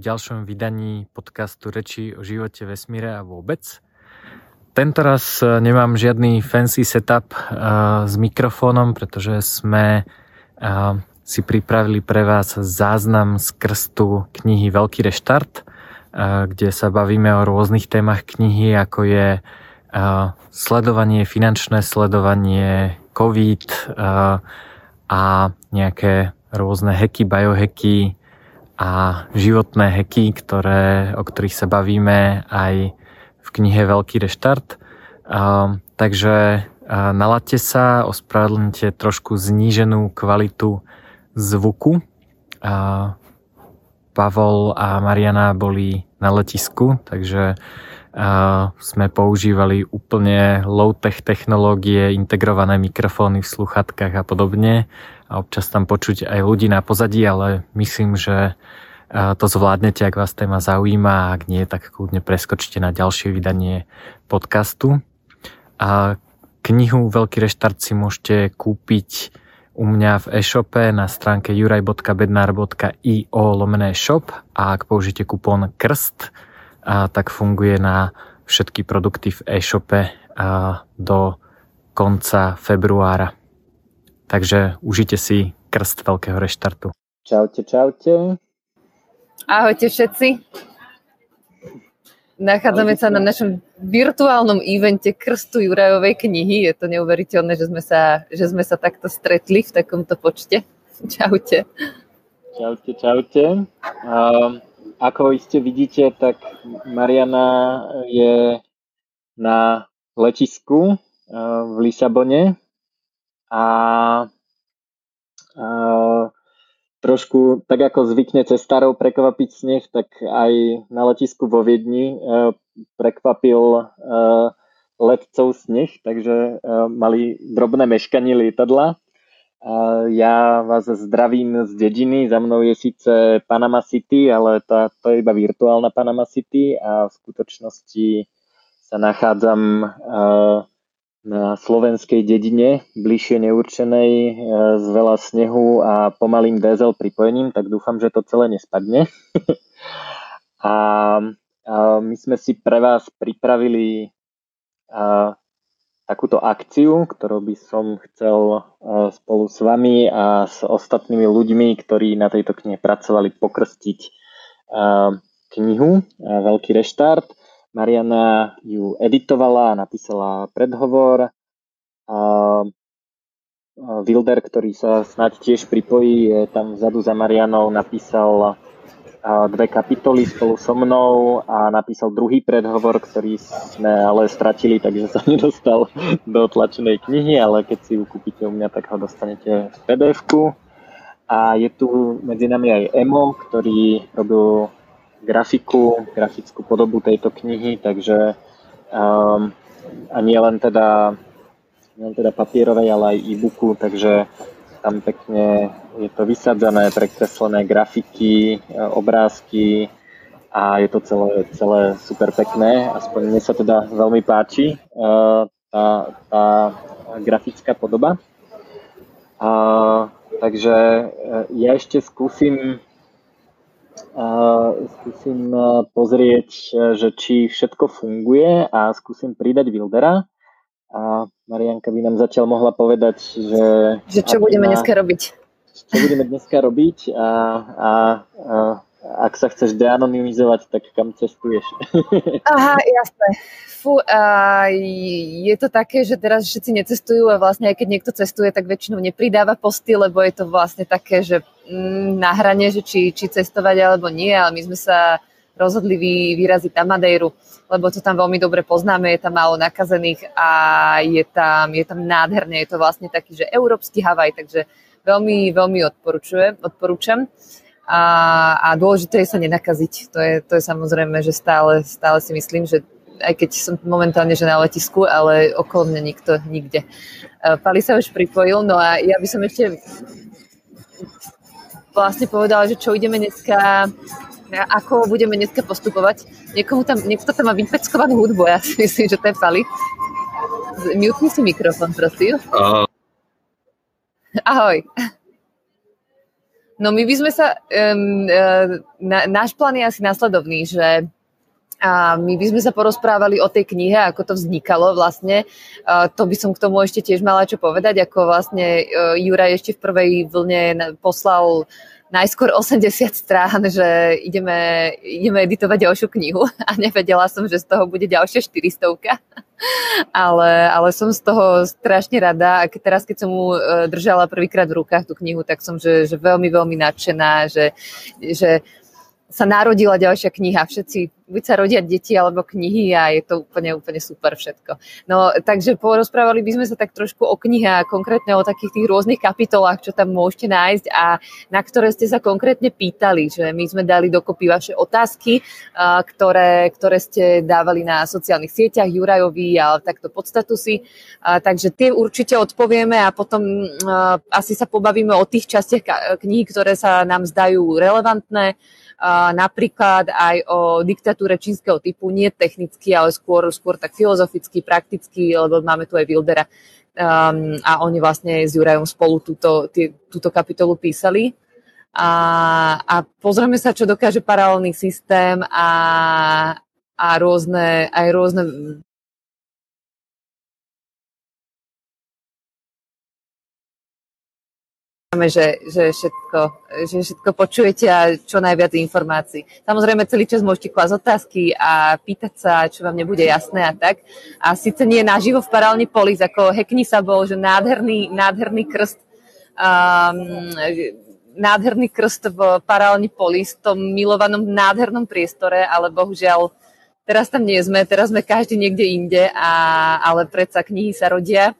pri ďalšom vydaní podcastu Reči o živote, vesmíre a vôbec. Tento raz e, nemám žiadny fancy setup uh, s mikrofónom, pretože sme uh, si pripravili pre vás záznam z krstu knihy Veľký reštart, uh, kde sa bavíme o rôznych témach knihy, ako je sledovanie, finančné sledovanie, COVID a nejaké rôzne hacky, biohacky, a životné heky, ktoré, o ktorých sa bavíme aj v knihe Veľký reštart. Uh, takže uh, nalaďte sa, ospravedlňte trošku zníženú kvalitu zvuku. Uh, Pavol a Mariana boli na letisku, takže uh, sme používali úplne low-tech technológie, integrované mikrofóny v sluchatkách a podobne a občas tam počuť aj ľudí na pozadí, ale myslím, že to zvládnete, ak vás téma zaujíma a ak nie, tak kľudne preskočte na ďalšie vydanie podcastu. A knihu Veľký reštart si môžete kúpiť u mňa v e-shope na stránke juraj.bednar.io lomené shop a ak použijete kupón KRST, a tak funguje na všetky produkty v e-shope do konca februára. Takže užite si krst veľkého reštartu. Čaute, čaute. Ahojte všetci. Nachádzame sa na našom virtuálnom evente Krstu Jurajovej knihy. Je to neuveriteľné, že sme sa, že sme sa takto stretli v takomto počte. Čaute. Čaute, čaute. Uh, ako iste vidíte, tak Mariana je na letisku uh, v Lisabone a, a trošku, tak ako zvykne cestárov prekvapiť sneh, tak aj na letisku vo Viedni e, prekvapil e, letcov sneh, takže e, mali drobné meškanie lietadla. Ja vás zdravím z dediny, za mnou je síce Panama City, ale to, to je iba virtuálna Panama City a v skutočnosti sa nachádzam na slovenskej dedine, bližšie neurčenej, e, s veľa snehu a pomalým diesel pripojením, tak dúfam, že to celé nespadne. a, a my sme si pre vás pripravili a, takúto akciu, ktorú by som chcel a, spolu s vami a s ostatnými ľuďmi, ktorí na tejto knihe pracovali, pokrstiť a, knihu a, Veľký reštart Mariana ju editovala a napísala predhovor. A Wilder, ktorý sa snáď tiež pripojí, je tam vzadu za Marianou, napísal dve kapitoly spolu so mnou a napísal druhý predhovor, ktorý sme ale stratili, takže sa nedostal do tlačenej knihy, ale keď si ju kúpite u mňa, tak ho dostanete v pdf -ku. A je tu medzi nami aj Emo, ktorý robil grafiku, grafickú podobu tejto knihy, takže um, a nie len teda, nie len teda papierovej, ale aj e-booku, takže tam pekne je to vysadzané, prekreslené grafiky, e, obrázky a je to celé, celé super pekné. Aspoň mne sa teda veľmi páči uh, tá, tá grafická podoba. Uh, takže uh, ja ešte skúsim skúsim pozrieť, že či všetko funguje a skúsim pridať Wildera. A Marianka by nám zatiaľ mohla povedať, že... Že čo budeme má, dneska robiť. Čo budeme dneska robiť a, a, a ak sa chceš deanonymizovať, tak kam cestuješ? Aha, jasné. Fú, a je to také, že teraz všetci necestujú a vlastne aj keď niekto cestuje, tak väčšinou nepridáva posty, lebo je to vlastne také, že mm, na hrane, že či, či cestovať alebo nie, ale my sme sa rozhodli vy, vyraziť na Madejru, lebo to tam veľmi dobre poznáme, je tam málo nakazených a je tam, je tam nádherné, je to vlastne taký, že európsky Havaj, takže veľmi, veľmi odporúčam a, a dôležité je sa nenakaziť. To je, to je samozrejme, že stále, stále si myslím, že aj keď som momentálne že na letisku, ale okolo mňa nikto nikde. Pali sa už pripojil, no a ja by som ešte vlastne povedala, že čo ideme dneska, ako budeme dneska postupovať. Niekomu tam, niekto tam má vypeckovanú hudbu, ja si myslím, že to je Pali. Mutni si mikrofón, prosím. Ahoj. No my by sme sa, um, uh, na, náš plán je asi následovný, že a my by sme sa porozprávali o tej knihe, ako to vznikalo vlastne. A to by som k tomu ešte tiež mala čo povedať, ako vlastne uh, Juraj ešte v prvej vlne poslal najskôr 80 strán, že ideme, ideme editovať ďalšiu knihu a nevedela som, že z toho bude ďalšia 400 ale, ale som z toho strašne rada a teraz, keď som mu e, držala prvýkrát v rukách tú knihu, tak som že, že veľmi, veľmi nadšená, že, že sa narodila ďalšia kniha. Všetci buď sa rodia deti alebo knihy a je to úplne, úplne super všetko. No, takže porozprávali by sme sa tak trošku o knihe a konkrétne o takých tých rôznych kapitolách, čo tam môžete nájsť a na ktoré ste sa konkrétne pýtali, že my sme dali dokopy vaše otázky, ktoré, ktoré ste dávali na sociálnych sieťach Jurajovi a takto pod statusy. Takže tie určite odpovieme a potom asi sa pobavíme o tých častiach kníh, ktoré sa nám zdajú relevantné napríklad aj o diktatúre čínskeho typu, nie technicky, ale skôr, skôr tak filozoficky, prakticky, lebo máme tu aj Wildera um, a oni vlastne s Jurajom spolu túto, tý, túto kapitolu písali. A, a pozrieme sa, čo dokáže paralelný systém a, a rôzne, aj rôzne že, že, všetko, že všetko počujete a čo najviac informácií. Samozrejme, celý čas môžete klásť otázky a pýtať sa, čo vám nebude jasné a tak. A síce nie naživo v parálne polis, ako Hekni sa bol, že nádherný, nádherný krst, um, nádherný krst v parálne polis, v tom milovanom nádhernom priestore, ale bohužiaľ teraz tam nie sme, teraz sme každý niekde inde, a, ale predsa knihy sa rodia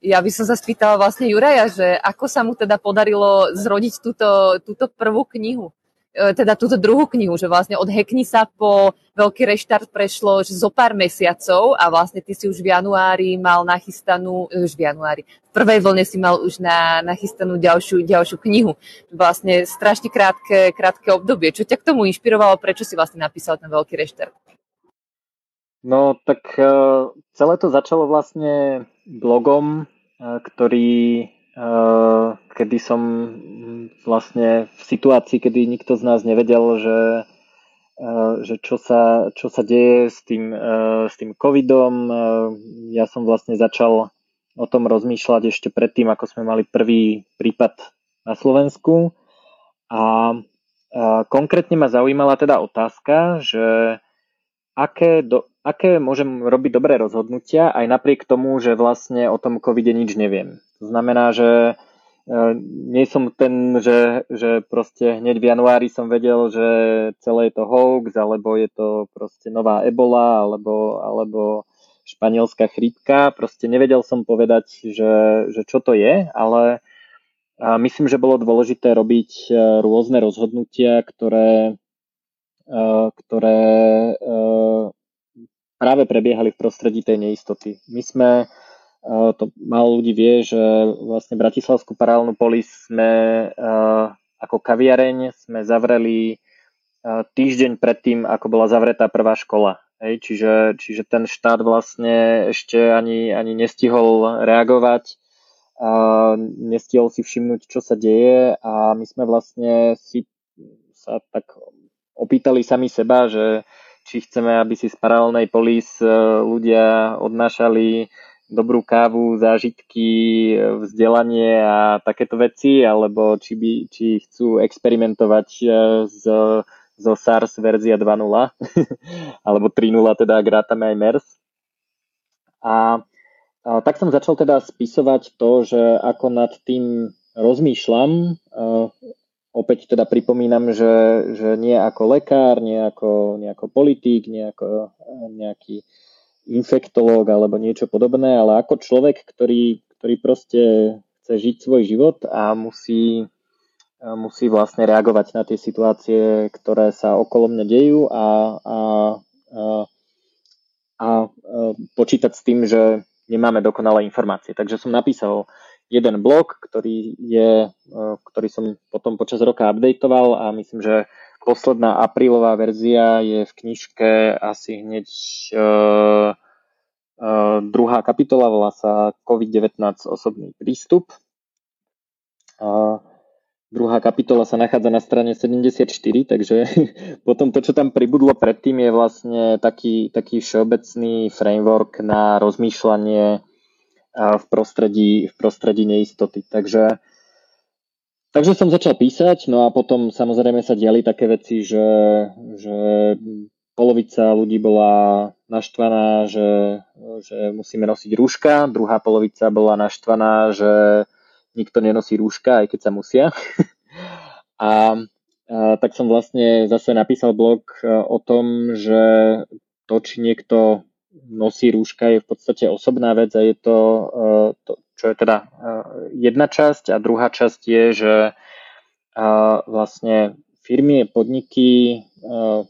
ja by som sa spýtala vlastne Juraja, že ako sa mu teda podarilo zrodiť túto, túto prvú knihu, e, teda túto druhú knihu, že vlastne od Heknisa po veľký reštart prešlo že zo pár mesiacov a vlastne ty si už v januári mal nachystanú, e, už v januári, v prvej vlne si mal už na, nachystanú ďalšiu, ďalšiu knihu. Vlastne strašne krátke, krátke obdobie. Čo ťa k tomu inšpirovalo? Prečo si vlastne napísal ten veľký reštart? No tak e, celé to začalo vlastne blogom, e, ktorý e, kedy som vlastne v situácii, kedy nikto z nás nevedel, že, že čo, sa, čo sa deje s tým, s tým covidom. Ja som vlastne začal o tom rozmýšľať ešte predtým, ako sme mali prvý prípad na Slovensku. A konkrétne ma zaujímala teda otázka, že aké, do, aké môžem robiť dobré rozhodnutia aj napriek tomu, že vlastne o tom covide nič neviem. To znamená, že e, nie som ten, že, že proste hneď v januári som vedel, že celé je to hoax, alebo je to proste nová ebola, alebo, alebo španielská chrípka. Proste nevedel som povedať, že, že čo to je, ale myslím, že bolo dôležité robiť e, rôzne rozhodnutia, ktoré, e, ktoré práve prebiehali v prostredí tej neistoty. My sme, eh, to málo ľudí vie, že vlastne Bratislavskú paralelnú polis sme eh, ako kaviareň sme zavreli eh, týždeň predtým, ako bola zavretá prvá škola. Hej, čiže, čiže ten štát vlastne ešte ani, ani nestihol reagovať, a nestihol si všimnúť, čo sa deje a my sme vlastne si sa tak opýtali sami seba, že či chceme, aby si z paralelnej polis e, ľudia odnášali dobrú kávu, zážitky, vzdelanie a takéto veci, alebo či, by, či chcú experimentovať z, e, zo SARS verzia 2.0, alebo 3.0 teda, ak rátame aj MERS. A, a tak som začal teda spisovať to, že ako nad tým rozmýšľam, e, opäť teda pripomínam, že, že nie ako lekár, nie ako, nie ako politík, nie ako eh, nejaký infektológ alebo niečo podobné, ale ako človek, ktorý, ktorý proste chce žiť svoj život a musí, musí vlastne reagovať na tie situácie, ktoré sa okolo mňa dejú a, a, a, a počítať s tým, že nemáme dokonalé informácie. Takže som napísal jeden blog, ktorý, je, e, ktorý som potom počas roka updateoval a myslím, že posledná aprílová verzia je v knižke asi hneď uh, uh, druhá kapitola, volá sa COVID-19 osobný prístup. A druhá kapitola sa nachádza na strane 74, takže potom to, čo tam pribudlo predtým, je vlastne taký, taký všeobecný framework na rozmýšľanie v prostredí, v prostredí neistoty. Takže Takže som začal písať, no a potom samozrejme sa diali také veci, že, že polovica ľudí bola naštvaná, že, že musíme nosiť rúška, druhá polovica bola naštvaná, že nikto nenosí rúška, aj keď sa musia. a, a tak som vlastne zase napísal blog e, o tom, že to, či niekto nosí rúška, je v podstate osobná vec a je to, e, to čo je teda eh, jedna časť a druhá časť je, že eh, vlastne firmy, podniky,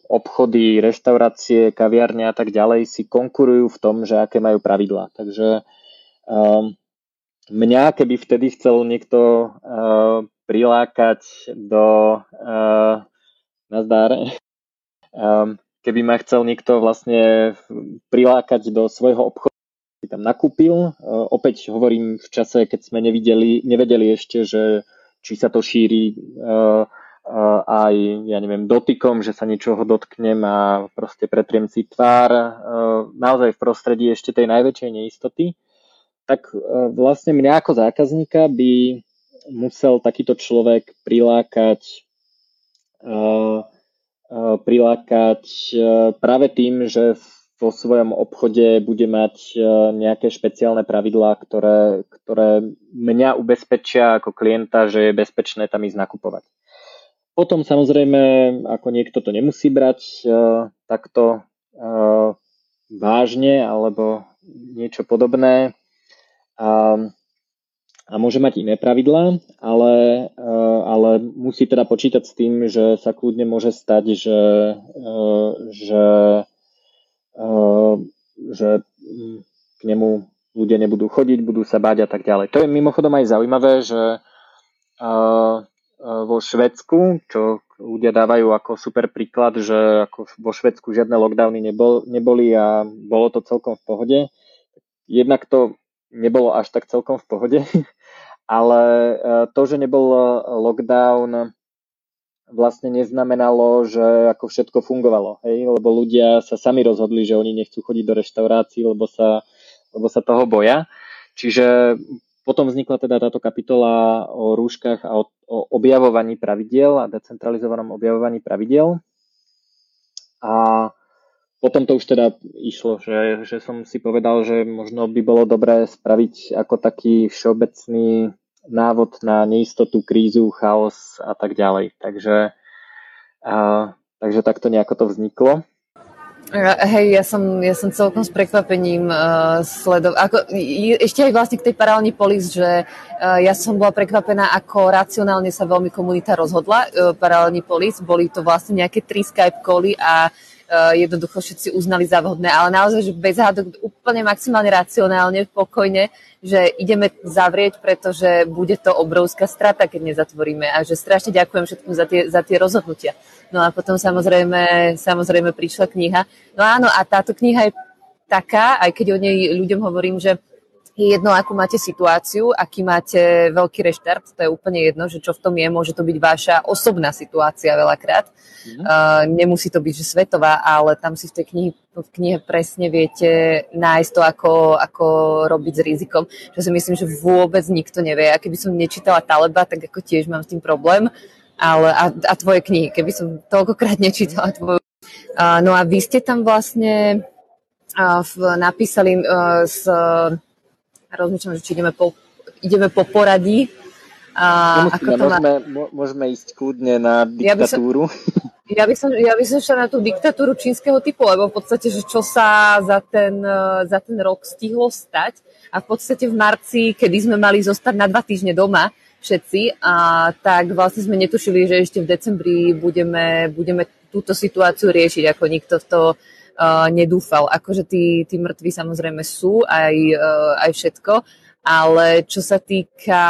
obchody, reštaurácie, kaviarne a tak ďalej si konkurujú v tom, že aké majú pravidlá. Takže mňa, keby vtedy chcel niekto prilákať do nazdar, keby ma chcel niekto vlastne prilákať do svojho obchodu, si tam nakúpil. E, opäť hovorím v čase, keď sme nevideli, nevedeli ešte, že či sa to šíri uh, uh, aj, ja neviem, dotykom, že sa niečoho dotknem a proste pretriem si tvár. Naozaj v prostredí ešte tej najväčšej neistoty. Tak vlastne mňa ako zákazníka by musel takýto človek prilákať prilákať práve tým, že vo svojom obchode bude mať e, nejaké špeciálne pravidlá, ktoré, ktoré mňa ubezpečia ako klienta, že je bezpečné tam ísť nakupovať. Potom samozrejme, ako niekto to nemusí brať takto vážne alebo niečo podobné a môže mať iné pravidlá, ale, uh, ale musí teda počítať s tým, že sa kľudne môže stať, že, že Ehm, že mm, k nemu ľudia nebudú chodiť, budú sa báť a tak ďalej. To je mimochodom aj zaujímavé, že vo Švedsku, čo ľudia dávajú ako super príklad, že ako vo Švedsku žiadne lockdowny nebol, neboli a bolo to celkom v pohode. Jednak to nebolo až tak celkom v pohode, ale to, že nebol lockdown vlastne neznamenalo, že ako všetko fungovalo, hej? lebo ľudia sa sami rozhodli, že oni nechcú chodiť do reštaurácií, lebo sa, lebo sa toho boja. Čiže potom vznikla teda táto kapitola o rúškach a o, o objavovaní pravidiel a decentralizovanom objavovaní pravidiel. A potom to už teda išlo, že, že som si povedal, že možno by bolo dobré spraviť ako taký všeobecný návod na neistotu, krízu, chaos a tak ďalej. Takže, uh, takže takto nejako to vzniklo. Hej, ja som, ja som celkom s prekvapením uh, sledoval. Ako, ešte aj vlastne k tej paralelní polis, že uh, ja som bola prekvapená, ako racionálne sa veľmi komunita rozhodla. Uh, paralelní polis, boli to vlastne nejaké tri Skype koly a uh, jednoducho všetci uznali za vhodné, ale naozaj, že bez hádok úplne maximálne racionálne, pokojne, že ideme zavrieť, pretože bude to obrovská strata, keď nezatvoríme a že strašne ďakujem všetkým za tie, za tie rozhodnutia. No a potom samozrejme, samozrejme prišla kniha. No áno, a táto kniha je taká, aj keď o nej ľuďom hovorím, že je jedno, akú máte situáciu, aký máte veľký reštart, to je úplne jedno, že čo v tom je, môže to byť vaša osobná situácia veľakrát. Mm. Uh, nemusí to byť, že svetová, ale tam si v tej knihe, v knihe presne viete nájsť to, ako, ako robiť s rizikom, čo si myslím, že vôbec nikto nevie. A keby som nečítala Taleba, tak ako tiež mám s tým problém, ale, a, a tvoje knihy, keby som toľkokrát nečítala tvoju. Uh, no a vy ste tam vlastne uh, v, napísali uh, s rozmýšľam, že či ideme po, ideme po poradí. A Nemusíme, ako to môžeme, má... môžeme ísť kľudne na diktatúru. Ja by, som, ja by som šla na tú diktatúru čínskeho typu, lebo v podstate, že čo sa za ten, za ten rok stihlo stať a v podstate v marci, kedy sme mali zostať na dva týždne doma, všetci, a tak vlastne sme netušili, že ešte v decembri budeme, budeme túto situáciu riešiť, ako nikto to uh, nedúfal. Akože tí, tí mŕtvi samozrejme sú, aj, uh, aj všetko, ale čo sa týka,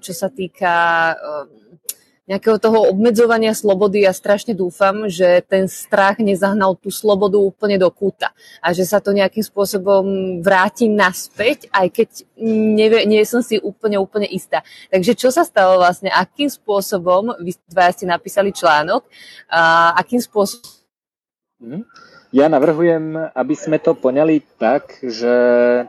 čo sa týka uh, nejakého toho obmedzovania slobody ja strašne dúfam, že ten strach nezahnal tú slobodu úplne do kúta a že sa to nejakým spôsobom vráti naspäť, aj keď nevie, nie som si úplne, úplne istá. Takže čo sa stalo vlastne, akým spôsobom, vy dva ste napísali článok, a akým spôsobom. Ja navrhujem, aby sme to poňali tak, že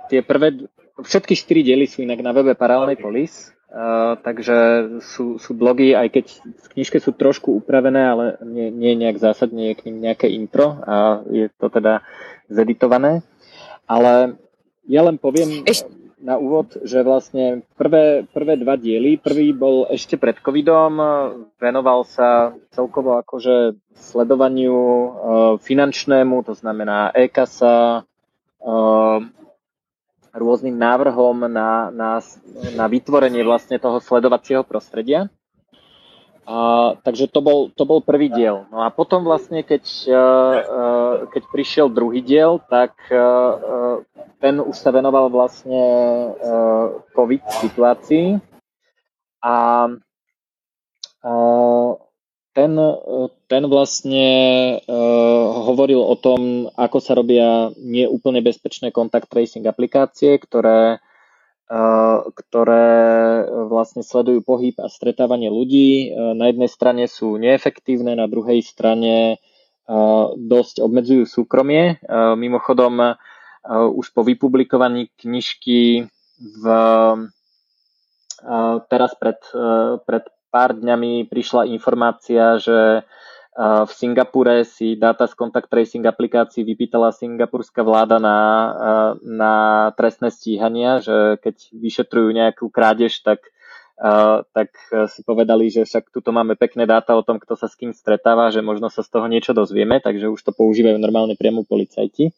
tie prvé, všetky štyri diely sú inak na webe Paralelnej Polis, Uh, takže sú, sú blogy, aj keď v knižke sú trošku upravené, ale nie, nie nejak zásadne je k nim nejaké intro a je to teda zeditované. Ale ja len poviem Eš... na úvod, že vlastne prvé, prvé dva diely, prvý bol ešte pred covidom, venoval sa celkovo akože sledovaniu uh, finančnému, to znamená e-kasa, uh, rôznym návrhom na, na, na vytvorenie vlastne toho sledovacieho prostredia. A, takže to bol, to bol prvý diel. No a potom vlastne, keď, uh, keď prišiel druhý diel, tak uh, ten už sa venoval vlastne uh, COVID situácii. A uh, ten, ten vlastne uh, hovoril o tom, ako sa robia neúplne bezpečné contact tracing aplikácie, ktoré, uh, ktoré vlastne sledujú pohyb a stretávanie ľudí. Uh, na jednej strane sú neefektívne, na druhej strane dosť obmedzujú súkromie. Mimochodom, už po vypublikovaní knižky v, teraz pred, pred pár dňami prišla informácia, že v Singapure si dáta z contact tracing aplikácií vypýtala singapurská vláda na, na trestné stíhania, že keď vyšetrujú nejakú krádež, tak, tak si povedali, že však tuto máme pekné dáta o tom, kto sa s kým stretáva, že možno sa z toho niečo dozvieme, takže už to používajú normálne priamo policajti.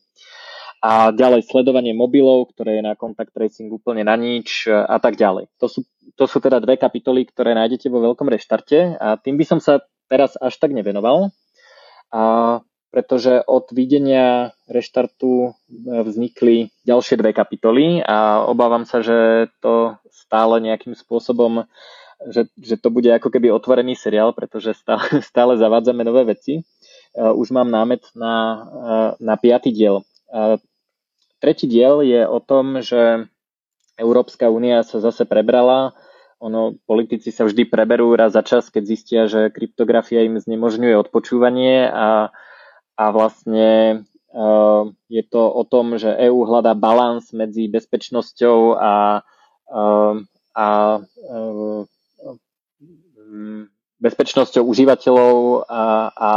A ďalej sledovanie mobilov, ktoré je na contact tracing úplne na nič a tak ďalej. To sú to sú teda dve kapitoly, ktoré nájdete vo veľkom reštarte a tým by som sa teraz až tak nevenoval, a pretože od videnia reštartu vznikli ďalšie dve kapitoly a obávam sa, že to stále nejakým spôsobom, že, že to bude ako keby otvorený seriál, pretože stále, stále zavádzame nové veci. Už mám námet na, na piatý diel. Tretí diel je o tom, že Európska únia sa zase prebrala ono, politici sa vždy preberú raz za čas, keď zistia, že kryptografia im znemožňuje odpočúvanie a, a vlastne uh, je to o tom, že EÚ hľadá balans medzi bezpečnosťou a, uh, a uh, bezpečnosťou užívateľov a, a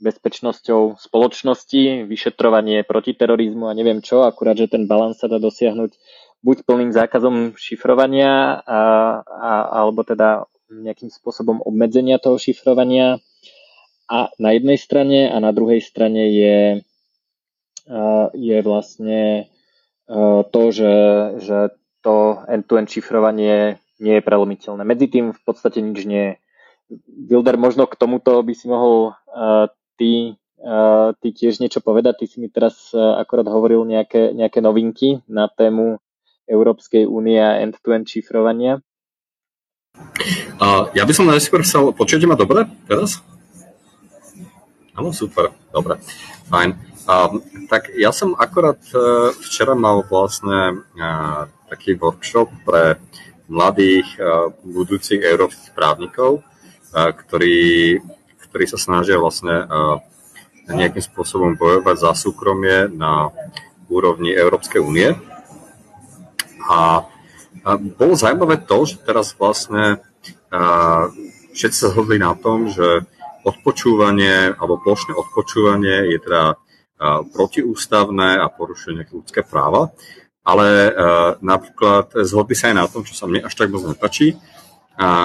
bezpečnosťou spoločnosti, vyšetrovanie proti terorizmu a neviem čo, akurát, že ten balans sa dá dosiahnuť buď plným zákazom šifrovania a, a, alebo teda nejakým spôsobom obmedzenia toho šifrovania a na jednej strane a na druhej strane je, je vlastne to, že, že to end-to-end šifrovanie nie je prelomiteľné. Medzi tým v podstate nič nie je. Wilder, možno k tomuto by si mohol uh, ty, uh, ty tiež niečo povedať. Ty si mi teraz uh, akorát hovoril nejaké, nejaké novinky na tému Európskej únie a end-to-end šifrovania? Uh, ja by som najskôr chcel, počujete ma dobre teraz? Áno, super, dobre, fajn. Uh, tak ja som akorát uh, včera mal vlastne uh, taký workshop pre mladých uh, budúcich európskych právnikov, uh, ktorí, ktorí sa snažia vlastne uh, nejakým spôsobom bojovať za súkromie na úrovni Európskej únie. A, bolo zaujímavé to, že teraz vlastne všetci sa zhodli na tom, že odpočúvanie alebo plošné odpočúvanie je teda protiústavné a porušuje ľudské práva, ale napríklad zhodli sa aj na tom, čo sa mne až tak moc nepačí,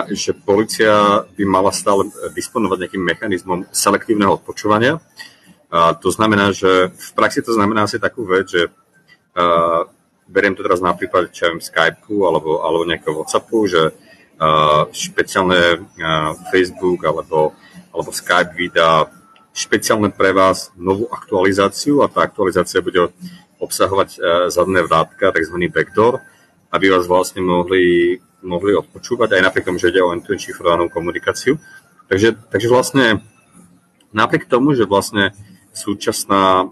že policia by mala stále disponovať nejakým mechanizmom selektívneho odpočúvania. A to znamená, že v praxi to znamená asi takú vec, že beriem to teraz na prípade čo viem, Skypeu alebo, alebo nejakého Whatsappu, že uh, špeciálne uh, Facebook alebo, alebo Skype vydá špeciálne pre vás novú aktualizáciu a tá aktualizácia bude obsahovať uh, zadné vrátka, tzv. backdoor, aby vás vlastne mohli mohli odpočúvať, aj napriek tomu, že ide o end šifrovanú komunikáciu. Takže, takže vlastne napriek tomu, že vlastne súčasná,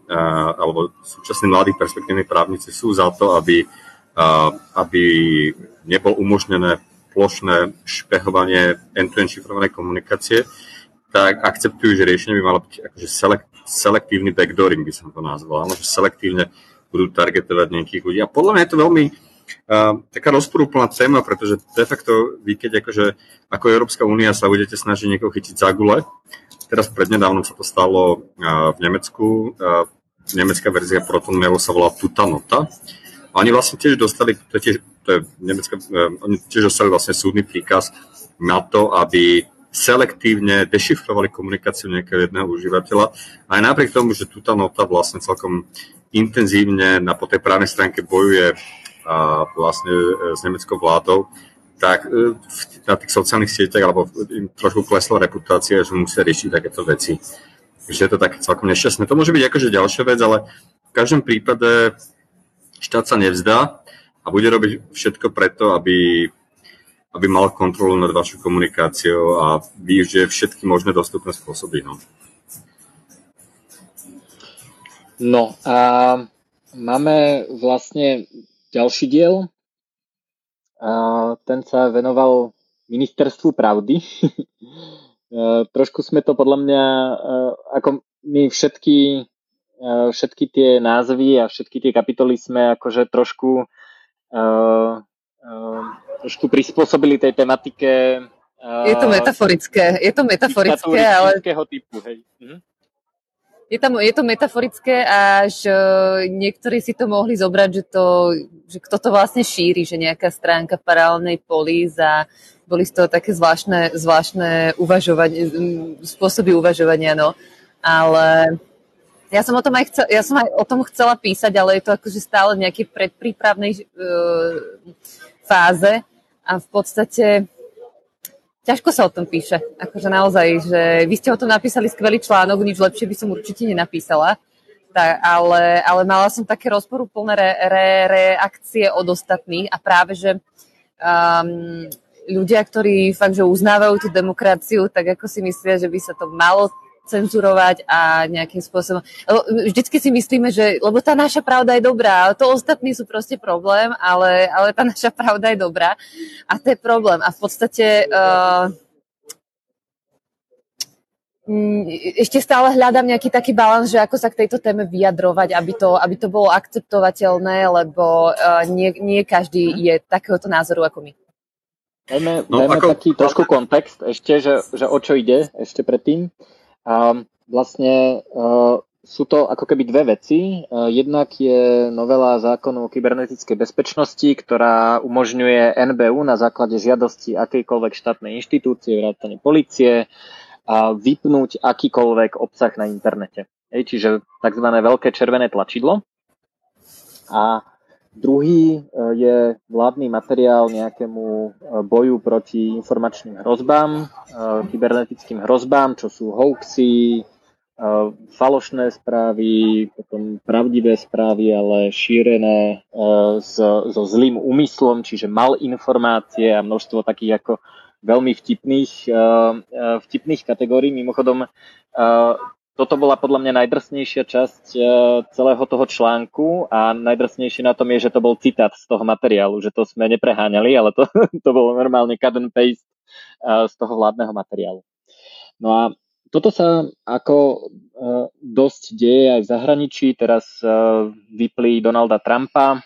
alebo súčasní mladí perspektívni právnici sú za to, aby, aby nebol umožnené plošné špehovanie end-to-end šifrovanej komunikácie, tak akceptujú, že riešenie by malo byť akože selekt, selektívny backdooring, by som to nazval, že selektívne budú targetovať nejakých ľudí. A podľa mňa je to veľmi uh, taká rozporúplná téma, pretože de facto vy, keď akože, ako Európska únia sa budete snažiť niekoho chytiť za gule, teraz prednedávnom sa to stalo uh, v Nemecku, uh, nemecká verzia Proton Mailu sa volá Tutanota, a oni vlastne tiež dostali, to je tiež, to je nemecká, uh, oni tiež dostali vlastne súdny príkaz na to, aby selektívne dešifrovali komunikáciu nejakého jedného užívateľa. Aj napriek tomu, že túto nota vlastne celkom intenzívne na po tej právnej stránke bojuje a vlastne s nemeckou vládou, tak e, na tých sociálnych sieťach alebo im trošku klesla reputácia, že musia riešiť takéto veci. Takže je to také celkom nešťastné. To môže byť akože ďalšia vec, ale v každom prípade štát sa nevzdá a bude robiť všetko preto, aby aby mal kontrolu nad vašou komunikáciou a využije všetky možné dostupné spôsoby. No. no a máme vlastne ďalší diel. Ten sa venoval ministerstvu pravdy. Trošku sme to podľa mňa, ako my všetky, všetky tie názvy a všetky tie kapitoly sme akože trošku trošku prispôsobili tej tematike. Je to metaforické, je to metaforické, ale... typu, hej. Mhm. Je, tam, je to metaforické, až uh, niektorí si to mohli zobrať, že, to, že kto to vlastne šíri, že nejaká stránka paralelnej polis a boli z toho také zvláštne, zvláštne uvažovanie, spôsoby uvažovania, no. Ale ja som, o tom aj chcel, ja som aj o tom chcela písať, ale je to akože stále v nejakej predprípravnej uh, fáze a v podstate ťažko sa o tom píše. Akože naozaj, že vy ste o tom napísali skvelý článok, nič lepšie by som určite nenapísala. Tak, ale, ale mala som také rozporúplné re, re, reakcie od ostatných a práve, že um, ľudia, ktorí fakt, že uznávajú tú demokraciu, tak ako si myslia, že by sa to malo cenzurovať a nejakým spôsobom. Vždycky si myslíme, že lebo tá naša pravda je dobrá, ale to ostatní sú proste problém, ale, ale tá naša pravda je dobrá a to je problém. A v podstate uh, ešte stále hľadám nejaký taký balans, že ako sa k tejto téme vyjadrovať, aby to, aby to bolo akceptovateľné, lebo uh, nie, nie každý je takéhoto názoru ako my. Dajme, no, dajme ako... taký trošku kontext ešte, že, že o čo ide ešte predtým. A vlastne uh, sú to ako keby dve veci. Uh, jednak je novela zákonu o kybernetickej bezpečnosti, ktorá umožňuje NBU na základe žiadosti akejkoľvek štátnej inštitúcie, vrátane policie, a vypnúť akýkoľvek obsah na internete. Hej, čiže tzv. veľké červené tlačidlo. A Druhý e, je vládny materiál nejakému e, boju proti informačným hrozbám, e, kybernetickým hrozbám, čo sú hoaxy, falošné správy, potom pravdivé správy, ale šírené so, zlým úmyslom, čiže mal informácie a množstvo takých ako veľmi vtipných, vtipných kategórií. Mimochodom, toto bola podľa mňa najdrsnejšia časť e, celého toho článku a najdrsnejšie na tom je, že to bol citát z toho materiálu, že to sme nepreháňali, ale to, to bolo normálne cut and paste e, z toho vládneho materiálu. No a toto sa ako e, dosť deje aj v zahraničí. Teraz vyplí Donalda Trumpa,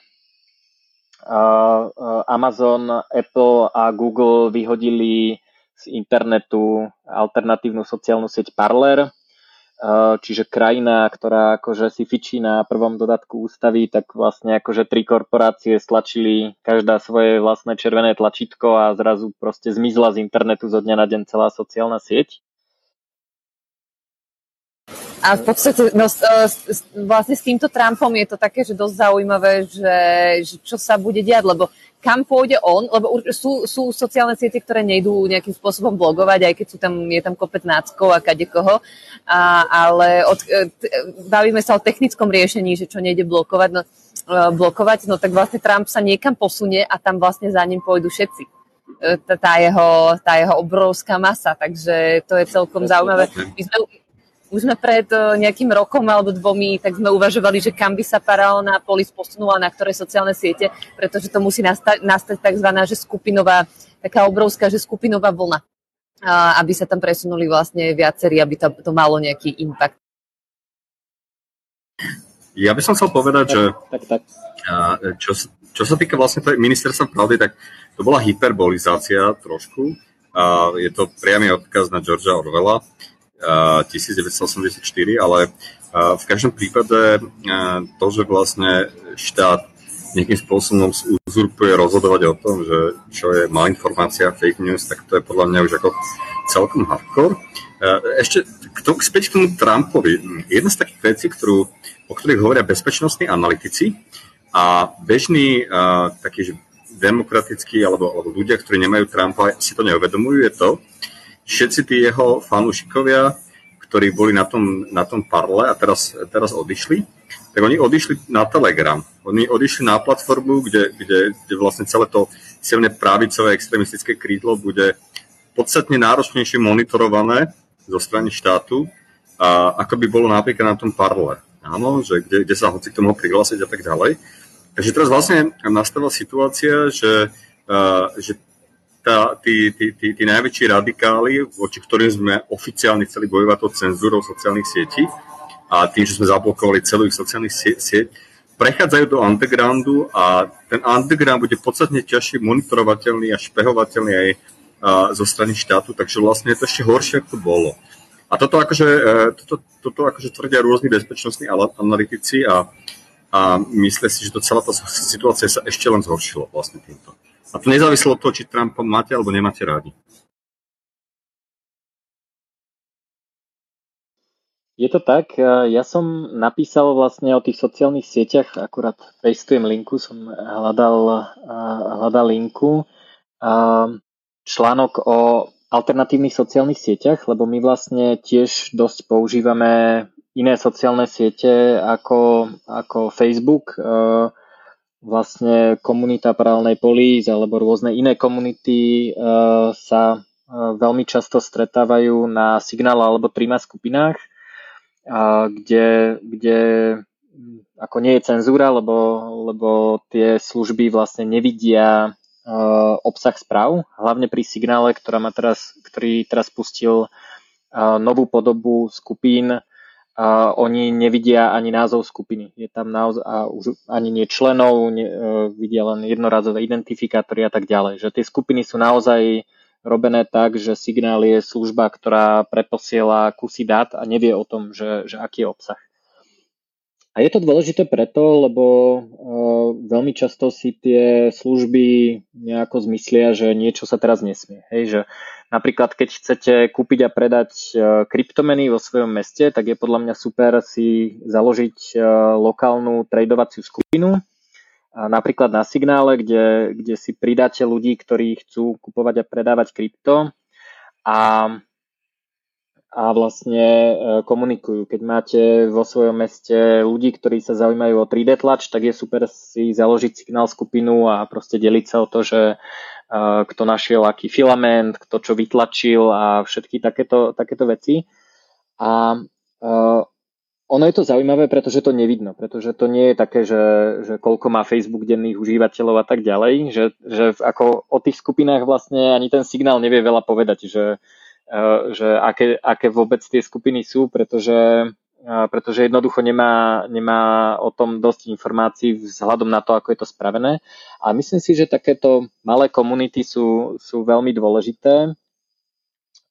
Amazon, Apple a Google vyhodili z internetu alternatívnu sociálnu sieť Parler, čiže krajina, ktorá akože si fičí na prvom dodatku ústavy, tak vlastne akože tri korporácie stlačili každá svoje vlastné červené tlačítko a zrazu proste zmizla z internetu zo dňa na deň celá sociálna sieť. A v podstate no, vlastne s týmto Trumpom je to také, že dosť zaujímavé, že, že čo sa bude diať, lebo kam pôjde on, lebo sú, sú sociálne siete, ktoré nejdú nejakým spôsobom blogovať, aj keď sú tam, je tam kopec náckov a kadekoho, a, ale od, e, t, bavíme sa o technickom riešení, že čo nejde blokovať, no, e, blokovať, no tak vlastne Trump sa niekam posunie a tam vlastne za ním pôjdu všetci. tá jeho, tá jeho obrovská masa, takže to je celkom zaujímavé. My sme, už sme pred nejakým rokom alebo dvomi, tak sme uvažovali, že kam by sa paralelná polis posunula na ktoré sociálne siete, pretože to musí nastať, nastať tzv. že skupinová, taká obrovská, že skupinová vlna, aby sa tam presunuli vlastne viacerí, aby to, to malo nejaký impact. Ja by som chcel povedať, tak, že tak, tak. Čo, čo sa týka vlastne ministerstva pravdy, tak to bola hyperbolizácia trošku. Je to priamy odkaz na Georgia Orwella 1984, ale v každom prípade to, že vlastne štát nejakým spôsobom uzurpuje rozhodovať o tom, že čo je má informácia, fake news, tak to je podľa mňa už ako celkom hardcore. Ešte k tomu, späť k tomu Trumpovi. Jedna z takých vecí, ktorú, o ktorých hovoria bezpečnostní analytici a bežní uh, takí demokratickí alebo, alebo ľudia, ktorí nemajú Trumpa, si to neuvedomujú, je to, všetci tí jeho fanúšikovia, ktorí boli na tom, na tom parle a teraz, teraz odišli, tak oni odišli na Telegram. Oni odišli na platformu, kde, kde, kde vlastne celé to silne pravicové extremistické krídlo bude podstatne náročnejšie monitorované zo strany štátu, a ako by bolo napríklad na tom parle. Áno, že kde, kde sa hoci k tomu prihlásiť a tak ďalej. Takže teraz vlastne nastala situácia, že, uh, že tá, tí, tí, tí, tí najväčší radikáli, voči ktorým sme oficiálne chceli bojovať tou cenzúrou sociálnych sietí a tým, že sme zablokovali celú ich sociálnych sieť, prechádzajú do undergroundu a ten underground bude podstatne ťažšie monitorovateľný a špehovateľný aj uh, zo strany štátu, takže vlastne je to ešte horšie, ako to bolo. A toto akože, uh, toto, toto akože tvrdia rôzni bezpečnostní analytici a a myslia si, že to celá tá situácia sa ešte len zhoršila vlastne týmto. A to nezávislo od toho, či Trumpa máte alebo nemáte rádi. Je to tak, ja som napísal vlastne o tých sociálnych sieťach, akurát pastujem linku, som hľadal, hľadal linku, článok o alternatívnych sociálnych sieťach, lebo my vlastne tiež dosť používame iné sociálne siete ako, ako Facebook, e, vlastne komunita paralelnej polís alebo rôzne iné komunity e, sa e, veľmi často stretávajú na signál alebo tríma skupinách, kde, kde ako nie je cenzúra, lebo, lebo tie služby vlastne nevidia obsah správ, hlavne pri signále, ktorá má teraz, ktorý teraz pustil novú podobu skupín a oni nevidia ani názov skupiny. Je tam naozaj, a už ani nie členov, ne, uh, vidia len jednorazové identifikátory a tak ďalej. Že tie skupiny sú naozaj robené tak, že signál je služba, ktorá preposiela kusy dát a nevie o tom, že, že aký je obsah. A je to dôležité preto, lebo uh, veľmi často si tie služby nejako zmyslia, že niečo sa teraz nesmie. Hej, že napríklad keď chcete kúpiť a predať uh, kryptomeny vo svojom meste, tak je podľa mňa super si založiť uh, lokálnu tradovaciu skupinu, a napríklad na signále, kde, kde si pridáte ľudí, ktorí chcú kupovať a predávať krypto a a vlastne e, komunikujú. Keď máte vo svojom meste ľudí, ktorí sa zaujímajú o 3D tlač, tak je super si založiť signál skupinu a proste deliť sa o to, že e, kto našiel aký filament, kto čo vytlačil a všetky takéto, takéto veci. A uh, ono je to zaujímavé, pretože to nevidno, pretože to nie je také, že, že koľko má Facebook denných užívateľov a tak ďalej, že, že ako o tých skupinách vlastne ani ten signál nevie veľa povedať, že Eh, že aké, aké vôbec tie skupiny sú, pretože, eh, pretože jednoducho nemá, nemá o tom dosť informácií vzhľadom na to, ako je to spravené. A myslím si, že takéto malé komunity sú, sú veľmi dôležité.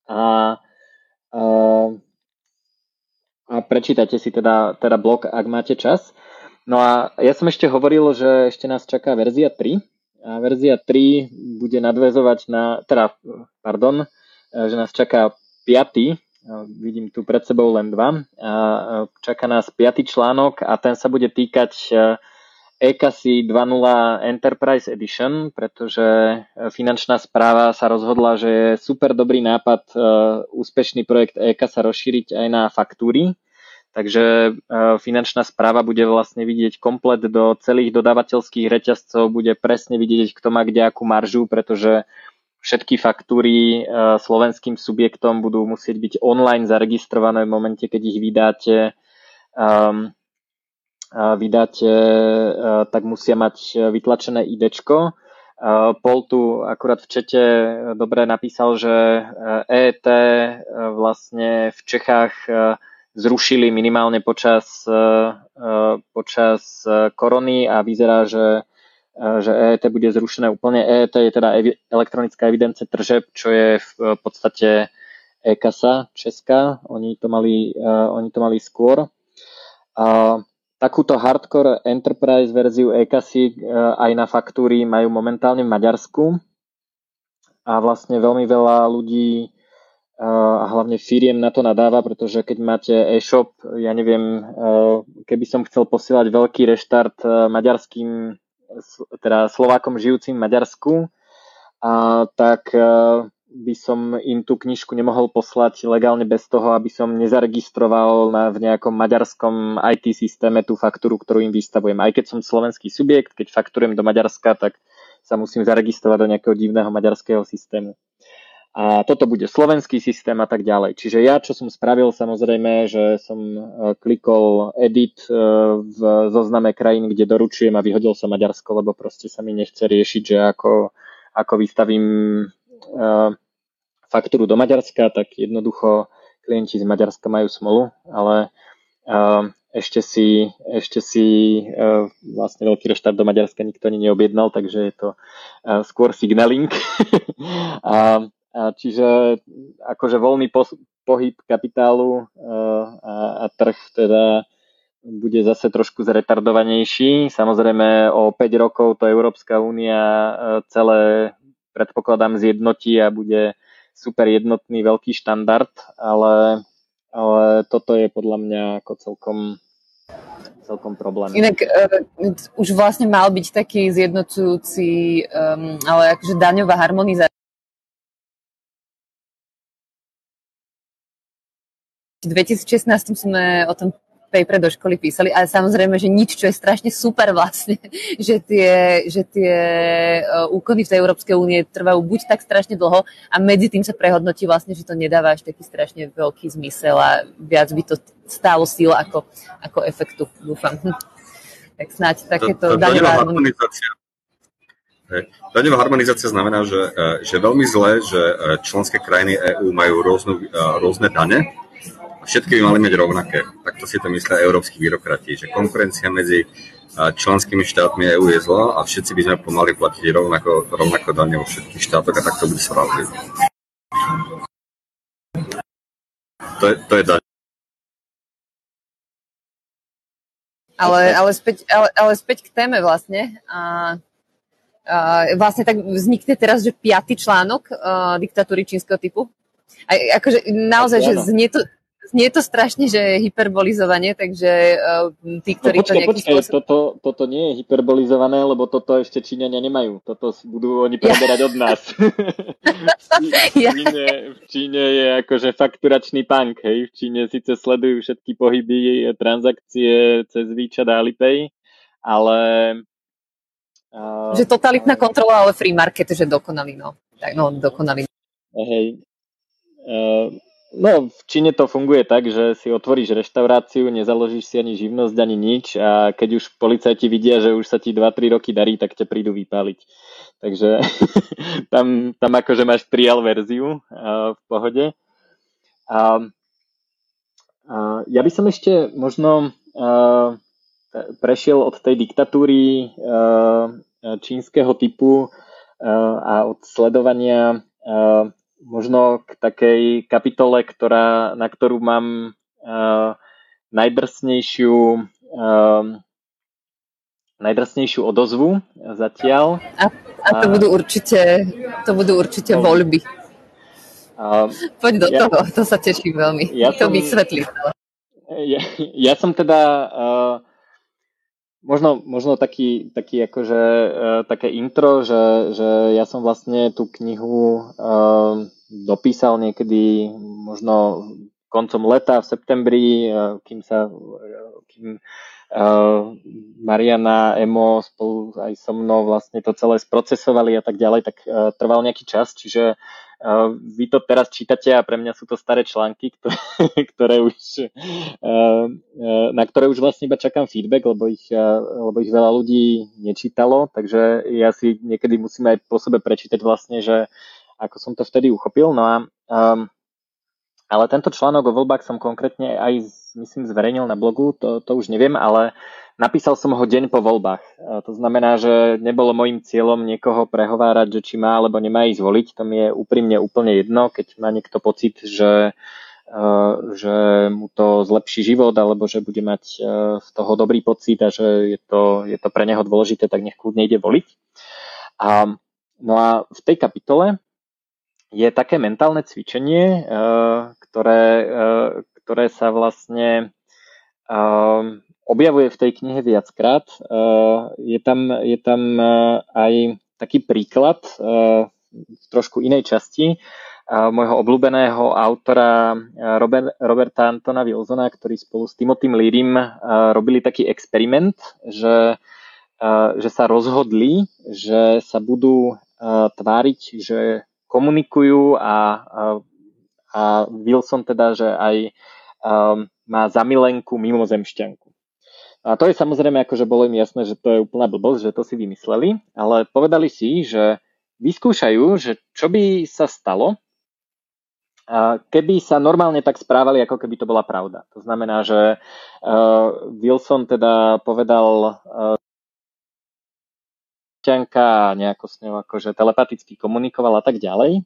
A, a, a prečítajte si teda, teda blog, ak máte čas. No a ja som ešte hovoril, že ešte nás čaká verzia 3. A verzia 3 bude nadväzovať na, teda, pardon, že nás čaká piaty, e, vidím tu pred sebou len dva, e, čaká nás piatý článok a ten sa bude týkať ECASI 2.0 Enterprise Edition, pretože finančná správa sa rozhodla, že je super dobrý nápad úspešný projekt ECASA rozšíriť aj na faktúry. Takže finančná správa bude vlastne vidieť komplet do celých dodávateľských reťazcov, bude presne vidieť, kto má kde akú maržu, pretože všetky faktúry slovenským subjektom budú musieť byť online zaregistrované v momente, keď ich vydáte. Um, vydáte, tak musia mať vytlačené IDčko. Paul tu akurát v čete dobre napísal, že EET vlastne v Čechách zrušili minimálne počas, počas korony a vyzerá, že, že EET bude zrušené úplne. EET je teda elektronická evidence tržeb, čo je v podstate e-kasa česká. Oni to mali, oni to mali skôr. A Takúto hardcore enterprise verziu e-kasy aj na faktúry majú momentálne v Maďarsku a vlastne veľmi veľa ľudí a hlavne firiem na to nadáva, pretože keď máte e-shop, ja neviem, keby som chcel posielať veľký reštart maďarským, teda Slovákom žijúcim v Maďarsku, a tak by som im tú knižku nemohol poslať legálne bez toho, aby som nezaregistroval na, v nejakom maďarskom IT systéme tú faktúru, ktorú im vystavujem. Aj keď som slovenský subjekt, keď fakturujem do Maďarska, tak sa musím zaregistrovať do nejakého divného maďarského systému. A toto bude slovenský systém a tak ďalej. Čiže ja, čo som spravil, samozrejme, že som e, klikol edit e, v zozname krajín, kde doručujem a vyhodil sa Maďarsko, lebo proste sa mi nechce riešiť, že ako, ako vystavím e, faktúru do Maďarska, tak jednoducho klienti z Maďarska majú smolu, ale ešte si, ešte si vlastne veľký reštart do Maďarska nikto ani neobjednal, takže je to skôr signaling. čiže akože voľný pohyb kapitálu uh, a, a trh teda bude zase trošku zretardovanejší. Samozrejme o 5 rokov to Európska únia celé predpokladám zjednotí a bude super jednotný veľký štandard, ale, ale toto je podľa mňa ako celkom celkom problém. Inak uh, už vlastne mal byť taký zjednocujúci, um, ale akože daňová harmonizácia 2016 sme o tom papere do školy písali, ale samozrejme, že nič, čo je strašne super vlastne, že tie, že tie uh, úkony v tej Európskej únie trvajú buď tak strašne dlho a medzi tým sa prehodnotí vlastne, že to nedáva až taký strašne veľký zmysel a viac by to stálo síl ako, ako efektu, dúfam. Tak snáď takéto daňová harmonizácia. Daňová harmonizácia znamená, že, e, že veľmi zlé, že e, členské krajiny EÚ majú rôznu, rôzne dane všetky by mali mať rovnaké. Takto si to myslia európsky byrokrati, že konkurencia medzi členskými štátmi EÚ je zlá a všetci by sme pomali platiť rovnako, rovnako dane vo všetkých štátoch a takto bude spravodlivé. To je, to je daň. Ale, ale, späť, ale, ale späť k téme vlastne. A, a vlastne tak vznikne teraz, že piatý článok a, diktatúry čínskeho typu. A, akože naozaj, že znie to, Znie to strašne, že je hyperbolizovanie, takže uh, tí, ktorí no, počkej, to nejakým počkej, spôsobom... toto, toto nie je hyperbolizované, lebo toto ešte Číňania nemajú. Toto budú oni preberať ja. od nás. v, Číne, v Číne je akože fakturačný punk, hej. V Číne síce sledujú všetky pohyby, transakcie cez WeChat a Alipay, ale... Uh, že totalitná kontrola, ale free market, že dokonalý, no. Tak, no, dokonalý. Hej. Uh, No, v Číne to funguje tak, že si otvoríš reštauráciu, nezaložíš si ani živnosť, ani nič a keď už policajti vidia, že už sa ti 2-3 roky darí, tak ťa prídu vypáliť. Takže tam, tam akože máš trial verziu uh, v pohode. A, uh, ja by som ešte možno uh, prešiel od tej diktatúry čínskeho typu a od sledovania možno k takej kapitole, ktorá, na ktorú mám uh, najdrsnejšiu uh, najdrsnejšiu odozvu zatiaľ. A, a to budú určite, to budú určite voľby. Uh, Poď do ja, toho, to sa teším veľmi. Ja to som, vysvetlí. Ja, ja som teda uh, možno, možno taký, taký akože, uh, také intro, že, že ja som vlastne tú knihu uh, dopísal niekedy možno koncom leta, v septembri, uh, kým sa kým Mariana, Emo spolu aj so mnou vlastne to celé sprocesovali a tak ďalej, tak trval nejaký čas, čiže vy to teraz čítate a pre mňa sú to staré články, ktoré, ktoré už, na ktoré už vlastne iba čakám feedback, lebo ich, lebo ich veľa ľudí nečítalo, takže ja si niekedy musím aj po sebe prečítať vlastne, že ako som to vtedy uchopil. No a um, ale tento článok o voľbách som konkrétne aj, myslím, zverejnil na blogu, to, to už neviem, ale napísal som ho deň po voľbách. To znamená, že nebolo môjim cieľom niekoho prehovárať, že či má alebo nemá ísť voliť. To mi je úprimne úplne jedno, keď má niekto pocit, že, e, že mu to zlepší život alebo že bude mať e, z toho dobrý pocit a že je to, je to pre neho dôležité, tak nech kľudne ide voliť. A, no a v tej kapitole je také mentálne cvičenie, ktoré, ktoré sa vlastne eh, objavuje v tej knihe viackrát. Je tam, je tam aj taký príklad v trošku inej časti môjho obľúbeného autora Robert, Roberta Antona Wilsona, ktorý spolu s Timothy Learym robili taký experiment, že, že sa rozhodli, že sa budú tváriť, že komunikujú a, a, Wilson teda, že aj má zamilenku mimozemšťanku. A to je samozrejme, akože bolo im jasné, že to je úplná blbosť, že to si vymysleli, ale povedali si, že vyskúšajú, že čo by sa stalo, keby sa normálne tak správali, ako keby to bola pravda. To znamená, že uh, Wilson teda povedal uh, občianka nejako s ňou akože telepaticky komunikoval a tak ďalej.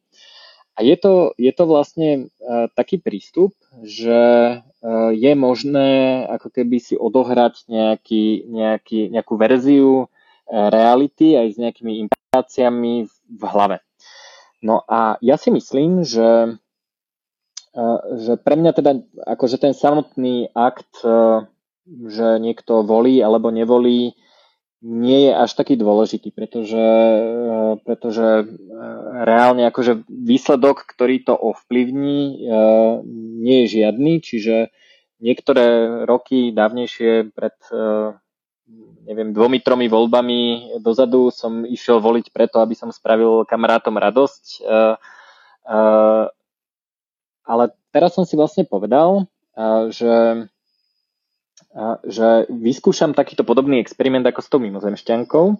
A je to, je to vlastne uh, taký prístup, že uh, je možné ako keby si odohrať nejaký, nejaký, nejakú verziu uh, reality aj s nejakými implikáciami v hlave. No a ja si myslím, že, že pre mňa teda akože ten samotný akt, že niekto volí alebo nevolí, nie je až taký dôležitý, pretože, eh, pretože eh, reálne akože výsledok, ktorý to ovplyvní, eh, nie je žiadny, čiže niektoré roky dávnejšie pred neviem, dvomi, tromi voľbami dozadu som išiel voliť preto, aby som spravil kamarátom radosť. Ale teraz som si vlastne povedal, že že vyskúšam takýto podobný experiment ako s tou mimozemšťankou,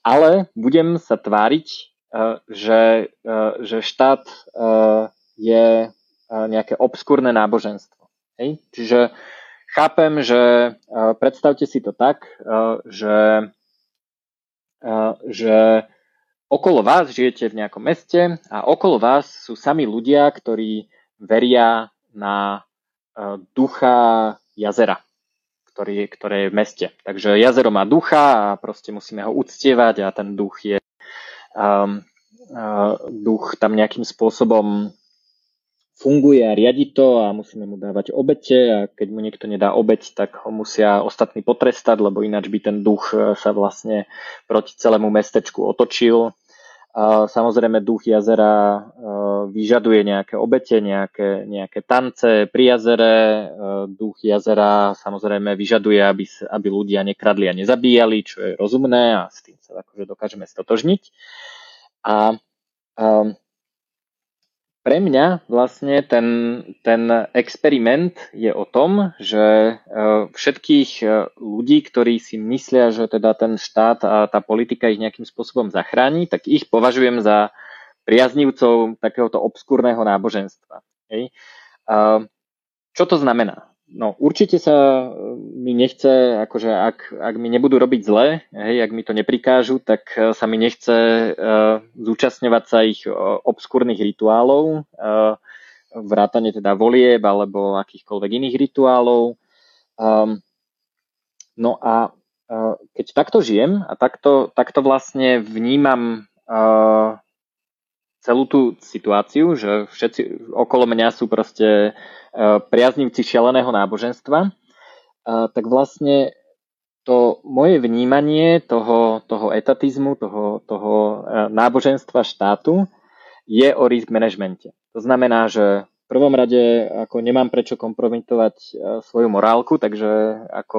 ale budem sa tváriť, e, že, e, že štát e, je nejaké obskúrne náboženstvo. Hej? Čiže chápem, že predstavte si to tak, že, že okolo vás žijete v nejakom meste a okolo vás sú sami ľudia, ktorí veria na ducha jazera ktorý, ktoré je v meste. Takže jazero má ducha a proste musíme ho uctievať a ten duch je um, uh, duch tam nejakým spôsobom funguje a riadi to a musíme mu dávať obete a keď mu niekto nedá obeť, tak ho musia ostatní potrestať, lebo ináč by ten duch uh, sa vlastne proti celému mestečku otočil Samozrejme, duch jazera e, vyžaduje nejaké obete, nejaké, nejaké tance pri jazere. E, duch jazera samozrejme vyžaduje, aby, aby ľudia nekradli a nezabíjali, čo je rozumné a s tým sa akože dokážeme stotožniť. A um, pre mňa vlastne ten, ten experiment je o tom, že e, všetkých e, ľudí, ktorí si myslia, že teda ten štát a tá politika ich nejakým spôsobom zachráni, tak ich považujem za priaznivcov takéhoto obskúrneho náboženstva. Čo to znamená? No určite sa e, mi nechce, akože ak, ak mi nebudú robiť zle, hej, ak mi to neprikážu, tak e, sa mi nechce uh, zúčastňovať sa ich uh, obskúrnych rituálov, uh, vrátane teda volieb alebo akýchkoľvek iných rituálov. Um, no a uh, keď takto žijem a takto, takto vlastne vnímam uh, celú tú situáciu, že všetci okolo mňa sú proste Eh, priaznivci šialeného náboženstva, eh, tak vlastne to moje vnímanie toho, toho etatizmu, toho, toho eh, náboženstva štátu je o risk managemente. To znamená, že prvom rade ako nemám prečo kompromitovať svoju morálku, takže ako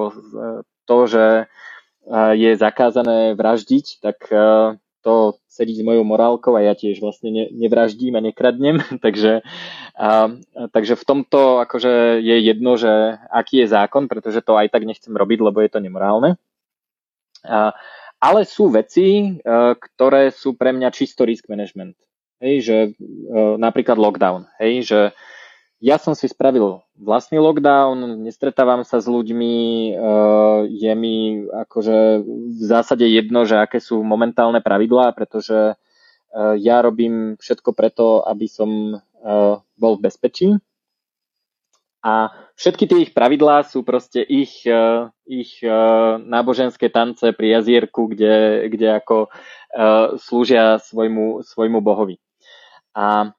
to, že je zakázané vraždiť, tak to sedí s mojou morálkou a ja tiež vlastne ne, nevraždím a nekradnem, takže, a, takže v tomto akože je jedno, že aký je zákon, pretože to aj tak nechcem robiť, lebo je to nemorálne. A, ale sú veci, ktoré sú pre mňa čisto risk management. Hej, že napríklad lockdown. Hej, že ja som si spravil vlastný lockdown, nestretávam sa s ľuďmi, eh, je mi akože v zásade jedno, že aké sú momentálne pravidlá, pretože eh, ja robím všetko preto, aby som eh, bol v bezpečí. A všetky tie ich pravidlá sú proste ich, ich náboženské tance pri jazierku, kde, kde ako slúžia svojmu, svojmu bohovi. A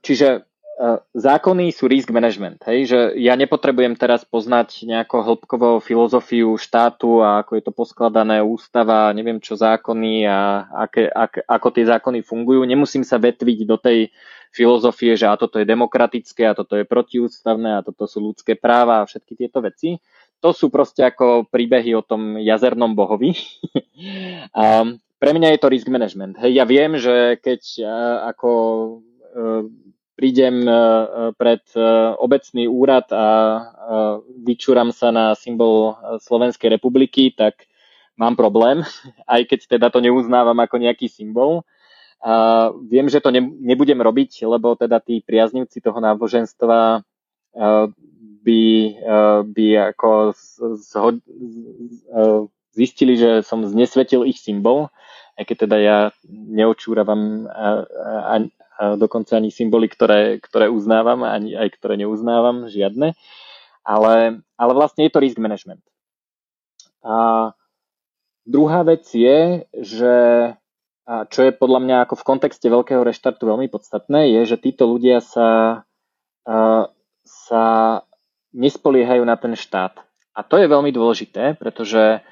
čiže zákony sú risk management, hej, že ja nepotrebujem teraz poznať nejakú hĺbkovú filozofiu štátu a ako je to poskladané ústava, neviem čo zákony a aké, ak, ako tie zákony fungujú. Nemusím sa vetviť do tej filozofie, že a toto je demokratické, a toto je protiústavné, a toto sú ľudské práva a všetky tieto veci. To sú proste ako príbehy o tom jazernom bohovi. a pre mňa je to risk management. Hej, ja viem, že keď ako e, prídem e, e, pred e, obecný úrad a vyčúram sa na symbol Slovenskej republiky, tak mám problém, aj keď teda to neuznávam ako nejaký symbol. A viem, že to ne, nebudem robiť, lebo teda tí priaznivci toho náboženstva by, by ako zhod, zistili, že som znesvetil ich symbol, aj keď teda ja neočúravam dokonca ani symboly, ktoré, ktoré uznávam, ani aj ktoré neuznávam, žiadne. Ale, ale vlastne je to risk management. A druhá vec je, že čo je podľa mňa ako v kontexte veľkého reštartu veľmi podstatné, je, že títo ľudia sa, sa nespoliehajú na ten štát. A to je veľmi dôležité, pretože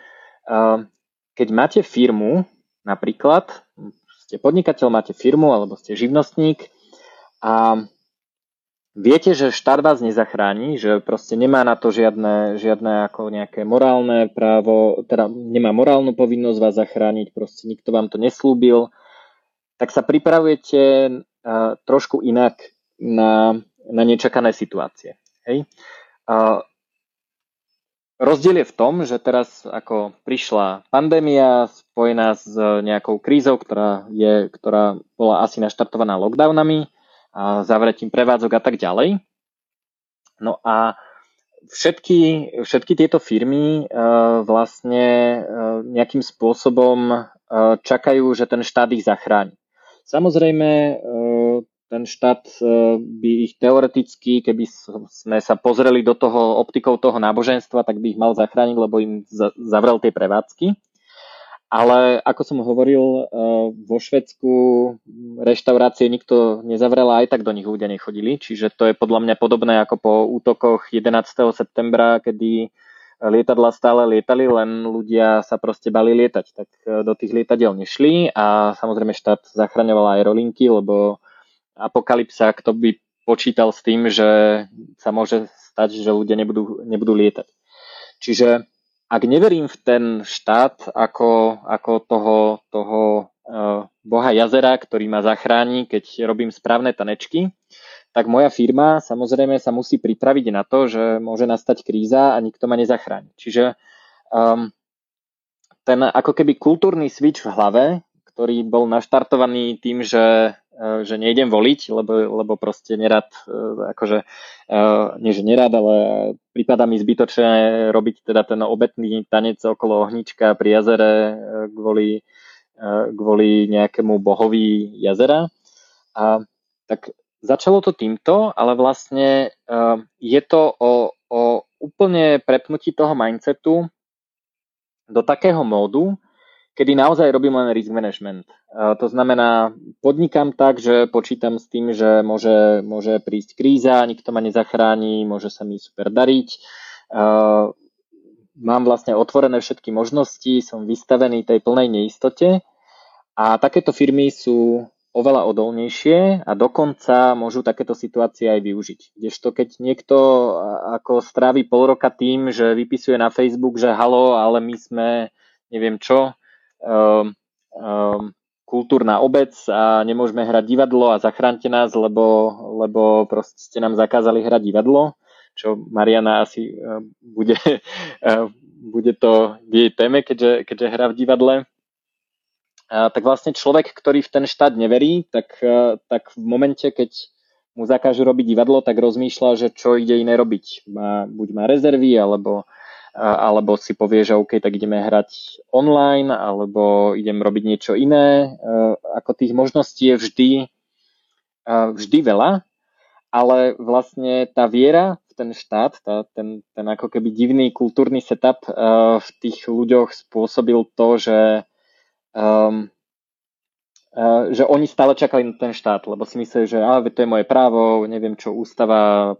keď máte firmu, napríklad, ste podnikateľ, máte firmu alebo ste živnostník a viete, že štát vás nezachráni, že proste nemá na to žiadne, žiadne ako nejaké morálne právo, teda nemá morálnu povinnosť vás zachrániť, proste nikto vám to neslúbil, tak sa pripravujete trošku inak na, na nečakané situácie. Hej? Rozdiel je v tom, že teraz ako prišla pandémia spojená s nejakou krízou, ktorá, je, ktorá bola asi naštartovaná lockdownami a zavretím prevádzok a tak ďalej. No a všetky, všetky tieto firmy uh, vlastne uh, nejakým spôsobom uh, čakajú, že ten štát ich zachráni. Samozrejme, ten štát e, by ich teoreticky, keby sme sa pozreli do toho optikou toho náboženstva, tak by ich mal zachrániť, lebo im zavrel tie prevádzky. Ale ako som hovoril, e, vo Švedsku reštaurácie nikto nezavrel aj tak do nich ľudia nechodili. Čiže to je podľa mňa podobné ako po útokoch 11. septembra, kedy lietadla stále lietali, len ľudia sa proste bali lietať. Tak e, do tých lietadiel nešli a samozrejme štát zachraňoval aerolinky, lebo apokalypsa, kto by počítal s tým, že sa môže stať, že ľudia nebudú, nebudú lietať. Čiže ak neverím v ten štát ako, ako toho, toho uh, boha jazera, ktorý ma zachráni, keď robím správne tanečky, tak moja firma samozrejme sa musí pripraviť na to, že môže nastať kríza a nikto ma nezachráni. Čiže um, ten ako keby kultúrny switch v hlave, ktorý bol naštartovaný tým, že že nejdem voliť, lebo, lebo proste nerad, eh, akože, eh, nie že nerad, ale prípada mi zbytočné robiť teda ten obetný tanec okolo ohnička pri jazere kvôli, kvôli nejakému bohovi jazera. A tak začalo to týmto, ale vlastne je to o, o úplne prepnutí toho mindsetu do takého módu, kedy naozaj robím len risk management. To znamená, podnikám tak, že počítam s tým, že môže, môže prísť kríza, nikto ma nezachráni, môže sa mi super dariť. Mám vlastne otvorené všetky možnosti, som vystavený tej plnej neistote a takéto firmy sú oveľa odolnejšie a dokonca môžu takéto situácie aj využiť. Kdežto keď niekto ako strávi pol roka tým, že vypisuje na Facebook, že halo, ale my sme neviem čo, um, um, kultúrna obec a nemôžeme hrať divadlo a zachránte nás, lebo, lebo proste ste nám zakázali hrať divadlo, čo Mariana asi uh, bude, uh, bude to v jej téme, keďže, keďže hrá v divadle tak vlastne človek, ktorý v ten štát neverí, tak, e, tak v momente, keď mu zakážu robiť divadlo, tak rozmýšľa, že čo ide iné robiť. Má, buď má rezervy, alebo, alebo si povie, že OK, tak ideme hrať online, alebo idem robiť niečo iné. E, ako tých možností je vždy, e, vždy veľa, ale vlastne tá viera v ten štát, tá, ten, ten ako keby divný kultúrny setup v tých ľuďoch spôsobil to, že uh, že oni stále čakali na ten štát, lebo si mysleli, že ale to je moje právo, neviem čo ústava,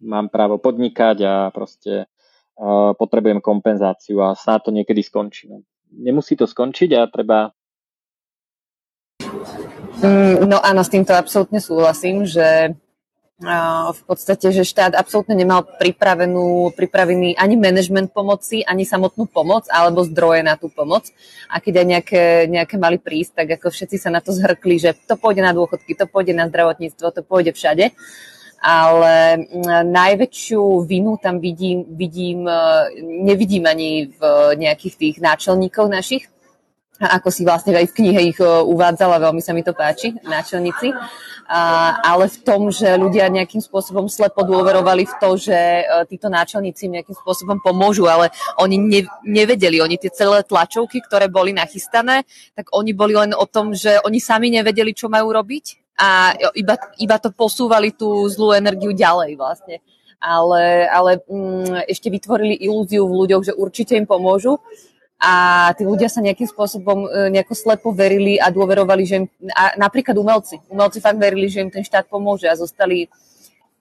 mám právo podnikať a proste potrebujem kompenzáciu a snáď to niekedy skončí. No. Nemusí to skončiť a treba mm, No áno, s týmto absolútne súhlasím, že v podstate, že štát absolútne nemal pripravenú, pripravený ani management pomoci, ani samotnú pomoc, alebo zdroje na tú pomoc. A keď aj nejaké, nejaké mali prísť, tak ako všetci sa na to zhrkli, že to pôjde na dôchodky, to pôjde na zdravotníctvo, to pôjde všade. Ale najväčšiu vinu tam vidím, vidím nevidím ani v nejakých tých náčelníkov našich, ako si vlastne aj v knihe ich uvádzala, veľmi sa mi to páči, náčelníci. Ale v tom, že ľudia nejakým spôsobom slepo dôverovali v to, že e, títo náčelníci nejakým spôsobom pomôžu, ale oni ne, nevedeli, oni tie celé tlačovky, ktoré boli nachystané, tak oni boli len o tom, že oni sami nevedeli, čo majú robiť a iba, iba to posúvali tú zlú energiu ďalej vlastne. Ale, ale mm, ešte vytvorili ilúziu v ľuďoch, že určite im pomôžu. A tí ľudia sa nejakým spôsobom e, nejako slepo verili a dôverovali, že im, a napríklad umelci, umelci fakt verili, že im ten štát pomôže a zostali,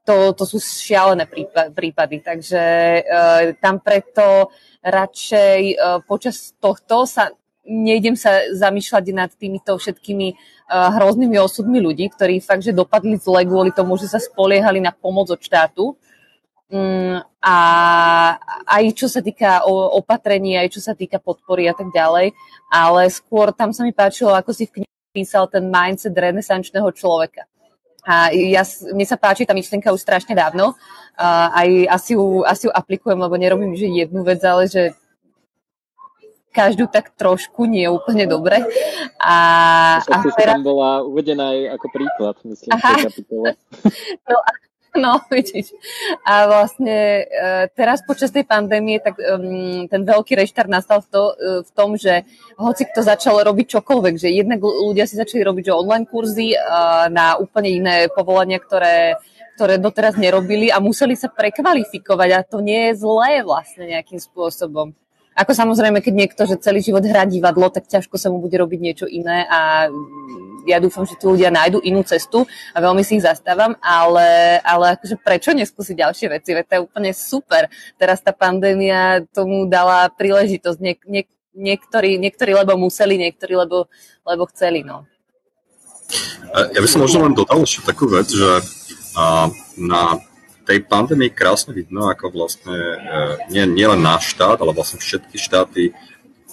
to, to sú šialené prípady, takže uh, tam preto radšej uh, počas tohto sa nejdem sa zamýšľať nad týmito všetkými uh, hroznými osudmi ľudí, ktorí fakt, že dopadli zle kvôli tomu, že sa spoliehali na pomoc od štátu, Mm, a aj čo sa týka opatrení, aj čo sa týka podpory a tak ďalej, ale skôr tam sa mi páčilo, ako si v knihe písal ten mindset renesančného človeka. A ja, mne sa páči tá myšlienka už strašne dávno. A aj asi ju, asi ju aplikujem, lebo nerobím že jednu vec, ale že každú tak trošku, nie úplne dobre. A, a teraz... tam bola uvedená aj ako príklad, myslím, Aha. No, No, vidíš. A vlastne e, teraz počas tej pandémie tak um, ten veľký reštart nastal v, to, e, v tom, že hoci kto začal robiť čokoľvek, že jednak ľudia si začali robiť že online kurzy uh, na úplne iné povolania, ktoré, ktoré doteraz nerobili a museli sa prekvalifikovať a to nie je zlé vlastne nejakým spôsobom. Ako samozrejme, keď niekto, že celý život hrá divadlo, tak ťažko sa mu bude robiť niečo iné a ja dúfam, že tí ľudia nájdu inú cestu a veľmi si ich zastávam, ale, ale akože prečo neskúsiť ďalšie veci? Veď to je úplne super. Teraz tá pandémia tomu dala príležitosť. Nie, nie, niektorí, niektorí lebo museli, niektorí lebo, lebo chceli. No. Ja by som možno len dodal ešte takú vec, že na tej pandémii krásne vidno, ako vlastne e, nie, nie len náš štát, ale vlastne všetky štáty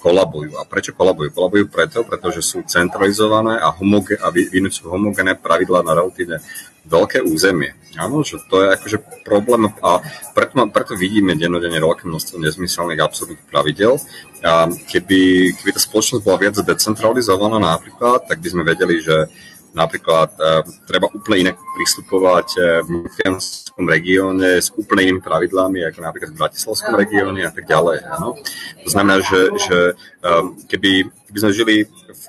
kolabujú. A prečo kolabujú? Kolabujú preto, pretože sú centralizované a, homoge- a vynúcujú homogénne pravidlá na relatívne veľké územie. Áno, že to je akože problém a preto, preto vidíme dennodenne veľké množstvo nezmyselných absurdných pravidel. A keby, keby tá spoločnosť bola viac decentralizovaná napríklad, tak by sme vedeli, že Napríklad uh, treba úplne inak pristupovať uh, v Fianskom regióne s úplne inými pravidlami, ako napríklad v Bratislavskom regióne a tak ďalej. Ano? To znamená, že, že um, keby, keby sme žili v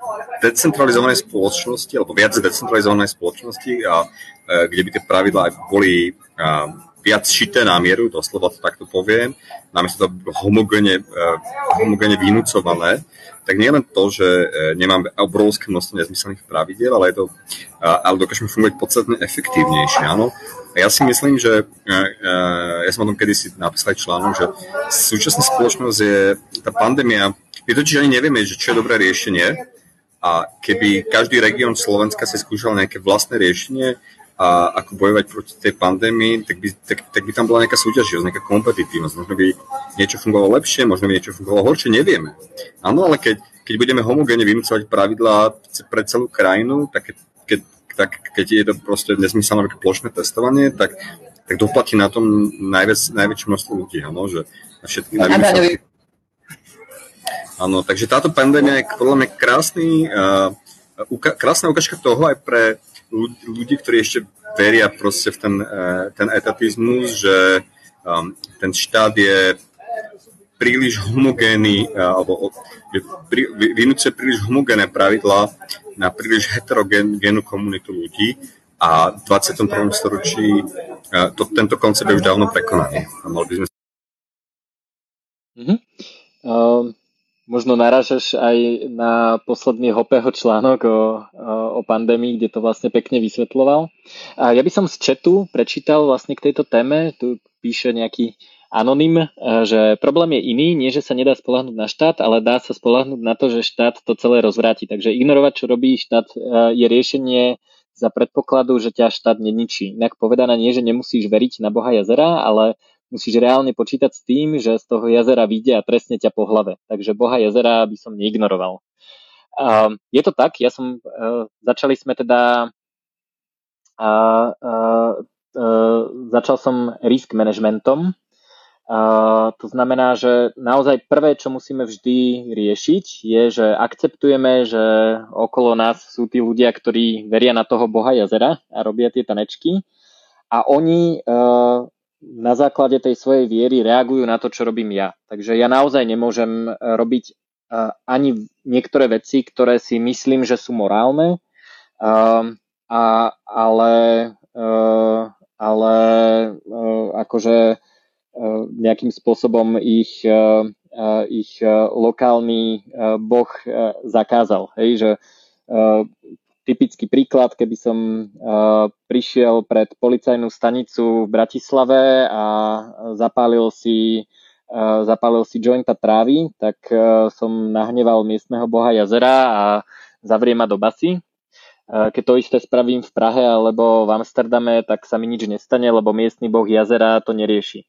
decentralizovanej spoločnosti, alebo viac decentralizovanej spoločnosti, a, uh, kde by tie pravidlá boli uh, viac šité na mieru, doslova to takto poviem, namiesto to homogéne, uh, homogéne vynúcované, tak nie len to, že e, nemáme obrovské množstvo nezmyselných pravidiel, ale, je to, ale dokážeme fungovať podstatne efektívnejšie. Áno? A ja si myslím, že ja som o tom kedysi napísal článok, že súčasná spoločnosť je, tá pandémia, my totiž ani nevieme, že čo je dobré riešenie, a keby každý región Slovenska si skúšal nejaké vlastné riešenie, a ako bojovať proti tej pandémii, tak by, tak, tak by tam bola nejaká súťaživosť, nejaká kompetitívnosť. Možno by niečo fungovalo lepšie, možno by niečo fungovalo horšie, nevieme. Áno, ale keď, keď budeme homogénne vynúcovať pravidlá pre celú krajinu, tak keď, tak keď je to proste nesmyselné plošné testovanie, tak, tak doplatí na tom najväč, najväčšie množstvo ľudí, áno, že na všetky najväčšie... Áno, takže táto pandémia je podľa mňa krásny, uh, uka- krásna ukážka toho aj pre ľudí, ktorí ešte veria proste v ten, uh, ten etatizmus, že um, ten štát je príliš homogénny, uh, alebo pri, vynúcuje príliš homogénne pravidlá na príliš heterogénnu komunitu ľudí a v 21. storočí uh, to, tento koncept je už dávno prekonaný. A mali by sme... Mm-hmm. Um, možno naražaš aj na posledný Hopeho článok o, o pandémii, kde to vlastne pekne vysvetloval. A ja by som z chatu prečítal vlastne k tejto téme, tu píše nejaký anonym, že problém je iný, nie že sa nedá spolahnúť na štát, ale dá sa spolahnúť na to, že štát to celé rozvráti. Takže ignorovať, čo robí štát, je riešenie za predpokladu, že ťa štát neničí. Inak povedané nie, že nemusíš veriť na Boha jazera, ale musíš reálne počítať s tým, že z toho jazera vyjde a trestne ťa po hlave. Takže boha jazera by som neignoroval. Uh, je to tak, ja som, uh, začali sme teda, uh, uh, uh, začal som risk managementom, Uh, to znamená, že naozaj prvé, čo musíme vždy riešiť, je, že akceptujeme, že okolo nás sú tí ľudia, ktorí veria na toho boha jazera a robia tie tanečky a oni uh, na základe tej svojej viery reagujú na to, čo robím ja. Takže ja naozaj nemôžem e, robiť e, ani niektoré veci, ktoré si myslím, že sú morálne, ehm, a, ale, e, ale akože nejakým spôsobom ich, ich lokálny boh zakázal. Hej, že typický príklad, keby som uh, prišiel pred policajnú stanicu v Bratislave a zapálil si, uh, zapálil si jointa trávy, tak uh, som nahneval miestneho boha jazera a zavrie ma do basy. Keď to isté spravím v Prahe alebo v Amsterdame, tak sa mi nič nestane, lebo miestny boh jazera to nerieši.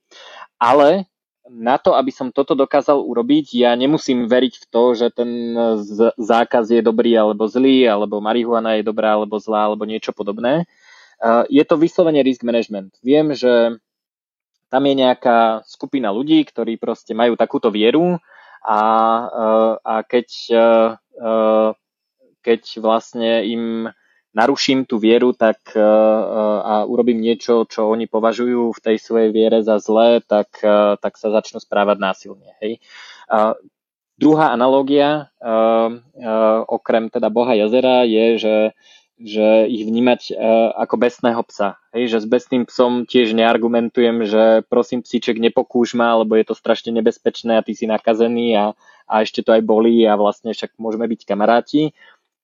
Ale na to, aby som toto dokázal urobiť, ja nemusím veriť v to, že ten zákaz je dobrý alebo zlý, alebo marihuana je dobrá alebo zlá, alebo niečo podobné. Je to vyslovene risk management. Viem, že tam je nejaká skupina ľudí, ktorí proste majú takúto vieru a, a keď, keď vlastne im naruším tú vieru tak, e, e, a urobím niečo, čo oni považujú v tej svojej viere za zlé, tak, e, tak sa začnú správať násilne. Hej. Druhá analogia, okrem teda Boha jazera, je, že, že ich vnímať ako besného psa. Hej, že s besným psom tiež neargumentujem, že prosím psíček nepokúš ma, lebo je to strašne nebezpečné a ty si nakazený a, a ešte to aj bolí a vlastne však môžeme byť kamaráti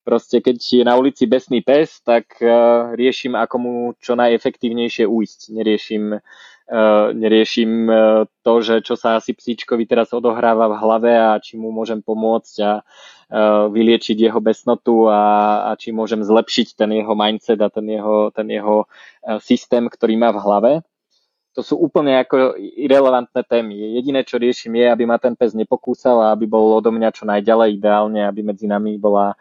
Proste keď je na ulici besný pes, tak uh, riešim, ako mu čo najefektívnejšie ujsť. Neriešim, uh, neriešim uh, to, že čo sa asi psíčkovi teraz odohráva v hlave a či mu môžem pomôcť a uh, vyliečiť jeho besnotu a, a či môžem zlepšiť ten jeho mindset a ten jeho, ten jeho uh, systém, ktorý má v hlave to sú úplne ako irrelevantné témy. Jediné, čo riešim, je, aby ma ten pes nepokúsal a aby bol odo mňa čo najďalej, ideálne, aby medzi nami bola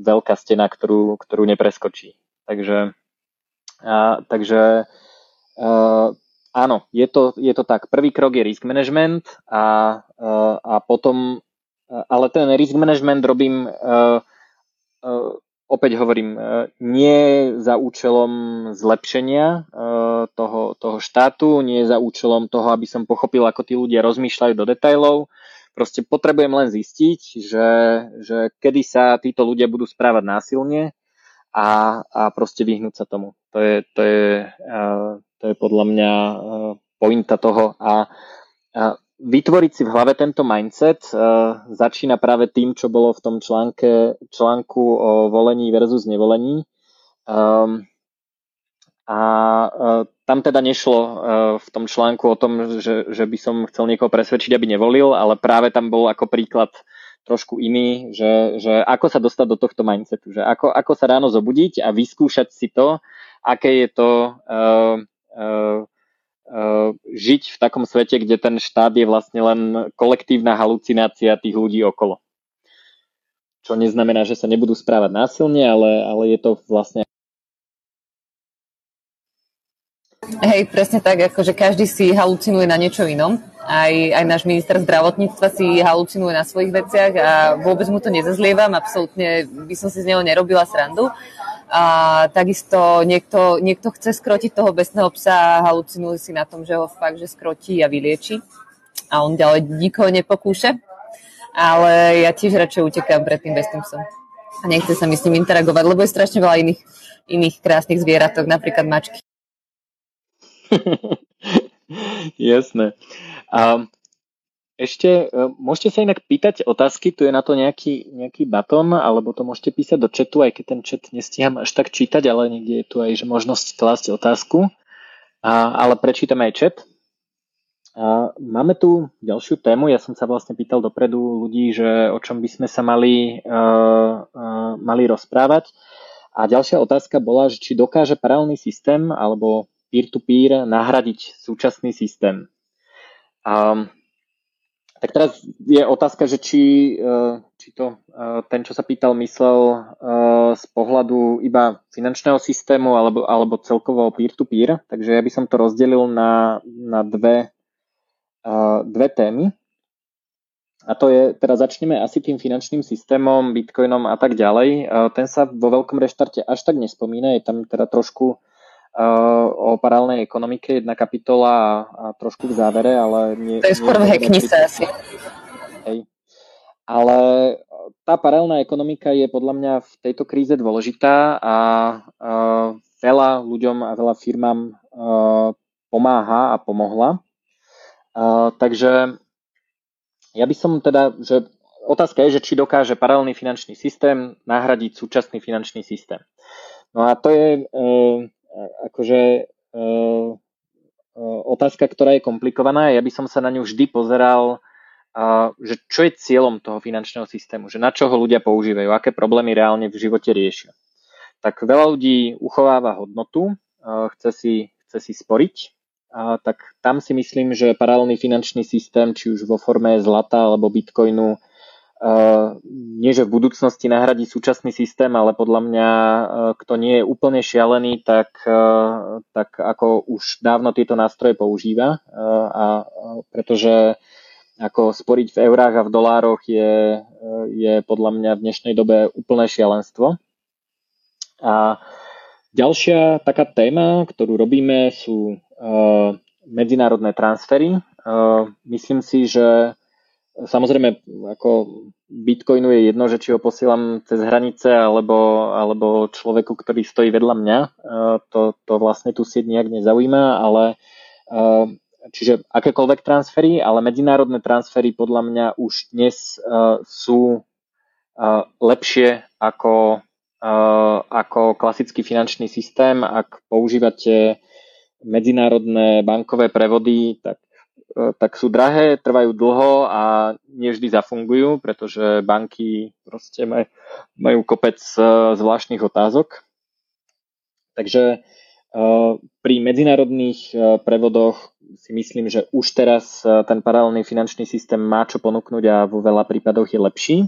veľká stena, ktorú, ktorú nepreskočí. Takže, a, takže a, áno, je to, je to tak. Prvý krok je risk management a, a, a potom, ale ten risk management robím, a, a, opäť hovorím, nie za účelom zlepšenia toho, toho štátu, nie za účelom toho, aby som pochopil, ako tí ľudia rozmýšľajú do detajlov, Proste potrebujem len zistiť, že, že kedy sa títo ľudia budú správať násilne a, a proste vyhnúť sa tomu. To je, to je, to je podľa mňa pointa toho a, a vytvoriť si v hlave tento mindset začína práve tým, čo bolo v tom článke, článku o volení versus nevolení. Um, a tam teda nešlo uh, v tom článku o tom, že, že by som chcel niekoho presvedčiť, aby nevolil, ale práve tam bol ako príklad trošku iný, že, že ako sa dostať do tohto mindsetu, že ako, ako sa ráno zobudiť a vyskúšať si to, aké je to uh, uh, uh, žiť v takom svete, kde ten štát je vlastne len kolektívna halucinácia tých ľudí okolo. Čo neznamená, že sa nebudú správať násilne, ale, ale je to vlastne Hej, presne tak, akože každý si halucinuje na niečo inom. Aj, aj náš minister zdravotníctva si halucinuje na svojich veciach a vôbec mu to nezazlievam, absolútne by som si z neho nerobila srandu. A takisto niekto, niekto chce skrotiť toho besného psa a halucinuje si na tom, že ho fakt, že skrotí a vylieči. A on ďalej nikoho nepokúša. Ale ja tiež radšej utekám pred tým besným psom. A nechce sa mi s ním interagovať, lebo je strašne veľa iných, iných krásnych zvieratok, napríklad mačky. Jasné. A ešte e, môžete sa inak pýtať otázky, tu je na to nejaký, nejaký baton, alebo to môžete písať do chatu, aj keď ten chat nestíham až tak čítať, ale niekde je tu aj že možnosť klásť otázku. A, ale prečítam aj chat. A máme tu ďalšiu tému, ja som sa vlastne pýtal dopredu ľudí, že o čom by sme sa mali, uh, uh, mali rozprávať. A ďalšia otázka bola, že či dokáže paralelný systém alebo peer-to-peer nahradiť súčasný systém. A, tak teraz je otázka, že či, e, či to e, ten, čo sa pýtal, myslel e, z pohľadu iba finančného systému alebo, alebo celkovo peer-to-peer. Takže ja by som to rozdelil na, na dve, dve témy. A to je, teraz začneme asi tým finančným systémom, bitcoinom a tak ďalej. Ten sa vo veľkom reštarte až tak nespomína, je tam teda trošku o paralelnej ekonomike, jedna kapitola a, a trošku v závere, ale... Nie, to je skôr v hacknise asi. Hej. Ale tá paralelná ekonomika je podľa mňa v tejto kríze dôležitá a, a veľa ľuďom a veľa firmám a, pomáha a pomohla. A, takže ja by som teda, že otázka je, že či dokáže paralelný finančný systém nahradiť súčasný finančný systém. No a to je akože e, otázka, ktorá je komplikovaná. Ja by som sa na ňu vždy pozeral, že čo je cieľom toho finančného systému, že na čo ho ľudia používajú, aké problémy reálne v živote riešia. Tak veľa ľudí uchováva hodnotu, chce si, chce si sporiť, tak tam si myslím, že paralelný finančný systém, či už vo forme zlata alebo bitcoinu, Uh, nie, že v budúcnosti nahradí súčasný systém, ale podľa mňa, uh, kto nie je úplne šialený, tak, uh, tak ako už dávno tieto nástroje používa. A pretože ako sporiť v eurách a v dolároch je, je podľa mňa v dnešnej dobe úplné šialenstvo. A ďalšia taká téma, ktorú robíme, sú medzinárodné transfery. Myslím si, že Samozrejme, ako Bitcoinu je jedno, že či ho posielam cez hranice alebo, alebo človeku, ktorý stojí vedľa mňa. E, to, to vlastne tu sieť nejak nezaujíma, ale e, čiže akékoľvek transfery, ale medzinárodné transfery podľa mňa už dnes e, sú lepšie ako, ako klasický finančný systém. Ak používate medzinárodné bankové prevody, tak tak sú drahé, trvajú dlho a nevždy zafungujú, pretože banky proste maj, majú kopec e, zvláštnych otázok. Takže e, pri medzinárodných prevodoch si myslím, že už teraz ten paralelný finančný systém má čo ponúknuť a vo veľa prípadoch je lepší.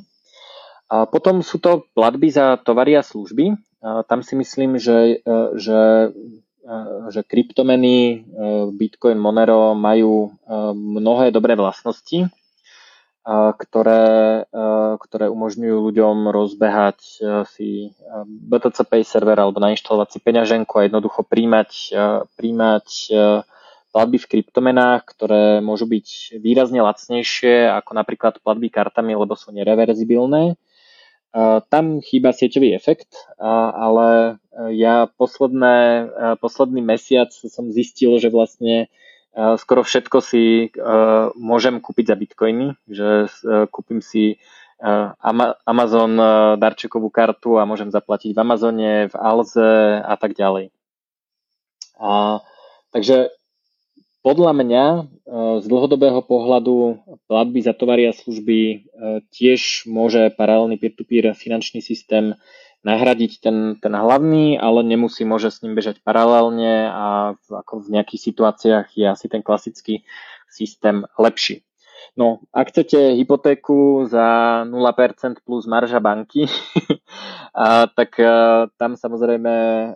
A potom sú to platby za tovary a služby. Tam si myslím, že, že že kryptomeny Bitcoin, Monero majú mnohé dobré vlastnosti, ktoré, ktoré umožňujú ľuďom rozbehať si BTC Pay server alebo nainštalovať si peňaženku a jednoducho príjmať, príjmať platby v kryptomenách, ktoré môžu byť výrazne lacnejšie ako napríklad platby kartami, lebo sú nereverzibilné tam chýba sieťový efekt, ale e, ja posledné, e, posledný mesiac som zistil, že vlastne e, skoro všetko si môžem kúpiť za bitcoiny, že kúpim si Amazon darčekovú kartu a môžem zaplatiť v Amazone, v Alze a tak ďalej. A, takže podľa mňa z dlhodobého pohľadu platby za tovary a služby tiež môže paralelný peer-to-peer finančný systém nahradiť ten, ten hlavný, ale nemusí, môže s ním bežať paralelne a ako v nejakých situáciách je asi ten klasický systém lepší. No, ak chcete hypotéku za 0% plus marža banky, a, tak a, tam samozrejme a,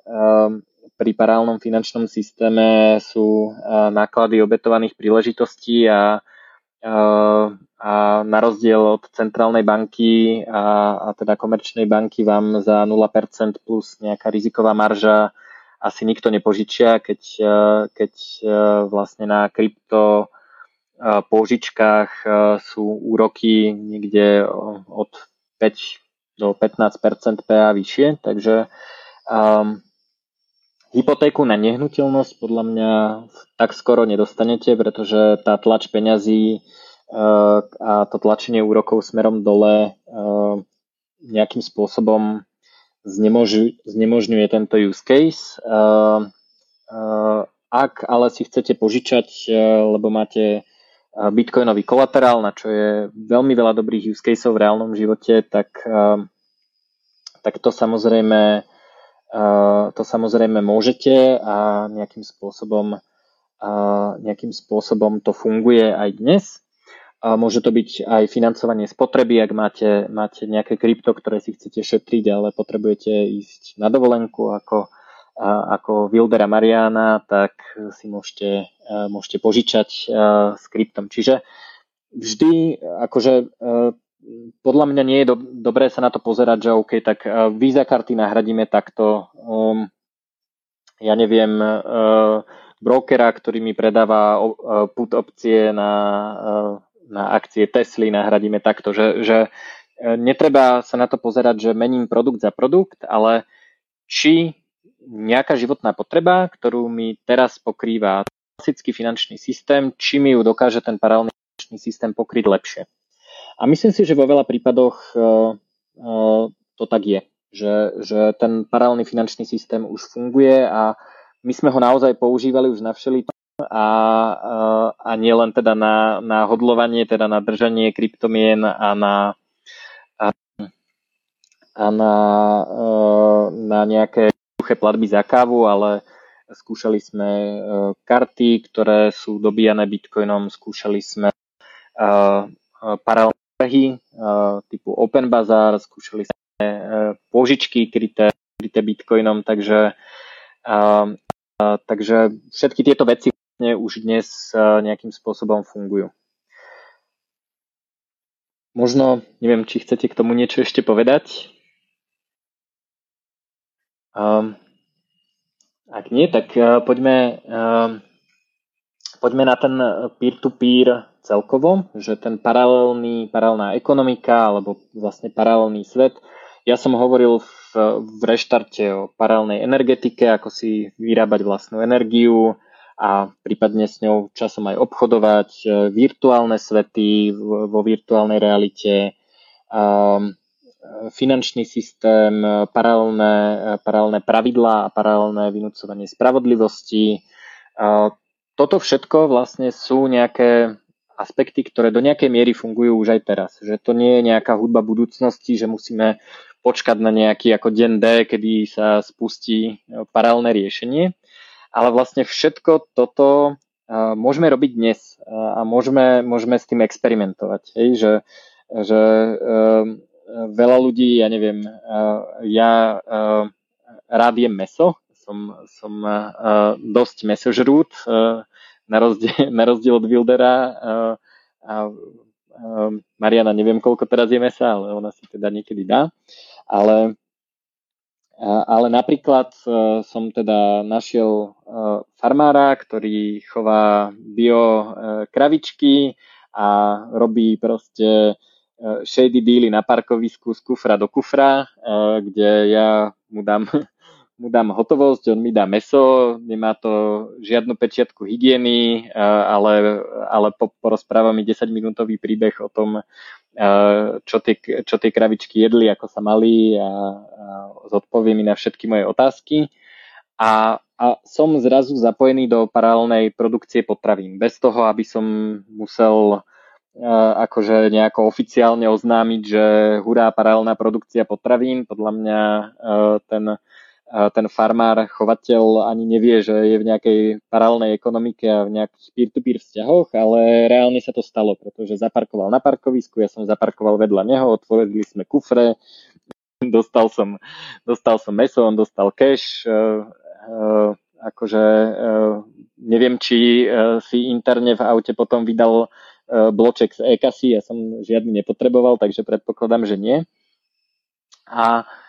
pri paralelnom finančnom systéme sú a, náklady obetovaných príležitostí a, a a na rozdiel od centrálnej banky a, a teda komerčnej banky vám za 0% plus nejaká riziková marža asi nikto nepožičia, keď, e, keď e, vlastne na krypto e, požičkách sú úroky niekde od 5 do 15% PA vyššie, takže um, hypotéku na nehnuteľnosť podľa mňa tak skoro nedostanete, pretože tá tlač peňazí Eh, a to tlačenie úrokov smerom dole eh, nejakým spôsobom znemožňuje tento use case. Eh, ak ale si chcete požičať, lebo máte bitcoinový kolaterál, na čo je veľmi veľa dobrých use caseov v reálnom živote, tak, tak to samozrejme to samozrejme môžete a nejakým spôsobom nejakým spôsobom to funguje aj dnes. Môže to byť aj financovanie spotreby, ak máte, máte nejaké krypto, ktoré si chcete šetriť, ale potrebujete ísť na dovolenku ako, ako Wildera Mariana, tak si môžete, môžete požičať s kryptom. Čiže vždy, akože podľa mňa nie je do, dobré sa na to pozerať, že OK, tak Visa karty nahradíme takto. Um, ja neviem, uh, brokera, ktorý mi predáva uh, put opcie na uh, na akcie Tesly nahradíme takto, že, že e, netreba sa na to pozerať, že mením produkt za produkt, ale či nejaká životná potreba, ktorú mi teraz pokrýva klasický finančný systém, či mi ju dokáže ten paralelný finančný systém pokryť lepšie. A myslím si, že vo veľa prípadoch uh, uh, to tak je, že, že ten paralelný finančný systém už funguje a my sme ho naozaj používali už na všeličo a, a nie len teda na, na hodlovanie, teda na držanie kryptomien a na, a, a na, na nejaké suché platby za kávu, ale skúšali sme karty, ktoré sú dobíjane bitcoinom, skúšali sme paralelné trhy typu Open Bazaar, skúšali sme požičky kryté, kryté bitcoinom, takže takže všetky tieto veci vlastne už dnes nejakým spôsobom fungujú. Možno, neviem, či chcete k tomu niečo ešte povedať. Um, ak nie, tak uh, poďme, uh, poďme na ten peer-to-peer celkovo, že ten paralelný, paralelná ekonomika alebo vlastne paralelný svet. Ja som hovoril v, v reštarte o paralelnej energetike, ako si vyrábať vlastnú energiu, a prípadne s ňou časom aj obchodovať, e, virtuálne svety vo virtuálnej realite, finančný systém, paralelné, paralelné pravidlá a paralelné vynúcovanie spravodlivosti. Toto všetko vlastne sú nejaké aspekty, ktoré do nejakej miery fungujú už aj teraz. Že to nie je nejaká hudba budúcnosti, že musíme počkať na nejaký ako deň D, kedy sa spustí paralelné riešenie ale vlastne všetko toto môžeme robiť dnes a môžeme, môžeme s tým experimentovať. Hej, že, že veľa ľudí, ja neviem, ja rád jem meso, som, som uh, dosť mesožrút, uh, na, rozdiel, na rozdiel od Wildera uh, a uh, Mariana neviem, koľko teraz je mesa, ale ona si teda niekedy dá. Ale ale napríklad e, som teda našiel e, farmára, ktorý chová bio e, kravičky a robí proste shady dealy na parkovisku z kufra do kufra, kde ja mu dám, mu dám hotovosť, on mi dá meso, nemá to žiadnu pečiatku hygieny, ale, ale porozpráva mi 10 minútový príbeh o tom, čo tie, čo tie kravičky jedli, ako sa mali a, a zodpovie mi na všetky moje otázky. A, a som zrazu zapojený do paralelnej produkcie potravín. Bez toho, aby som musel akože nejako oficiálne oznámiť, že hurá paralelná produkcia potravín. Podľa mňa ten, ten farmár, chovateľ ani nevie, že je v nejakej paralelnej ekonomike a v nejakých peer-to-peer vzťahoch, ale reálne sa to stalo, pretože zaparkoval na parkovisku, ja som zaparkoval vedľa neho, otvorili sme kufre, dostal som, dostal som meso, on dostal cash, akože neviem, či si interne v aute potom vydal E, bloček z e-kasy, ja som žiadny nepotreboval, takže predpokladám, že nie. A, a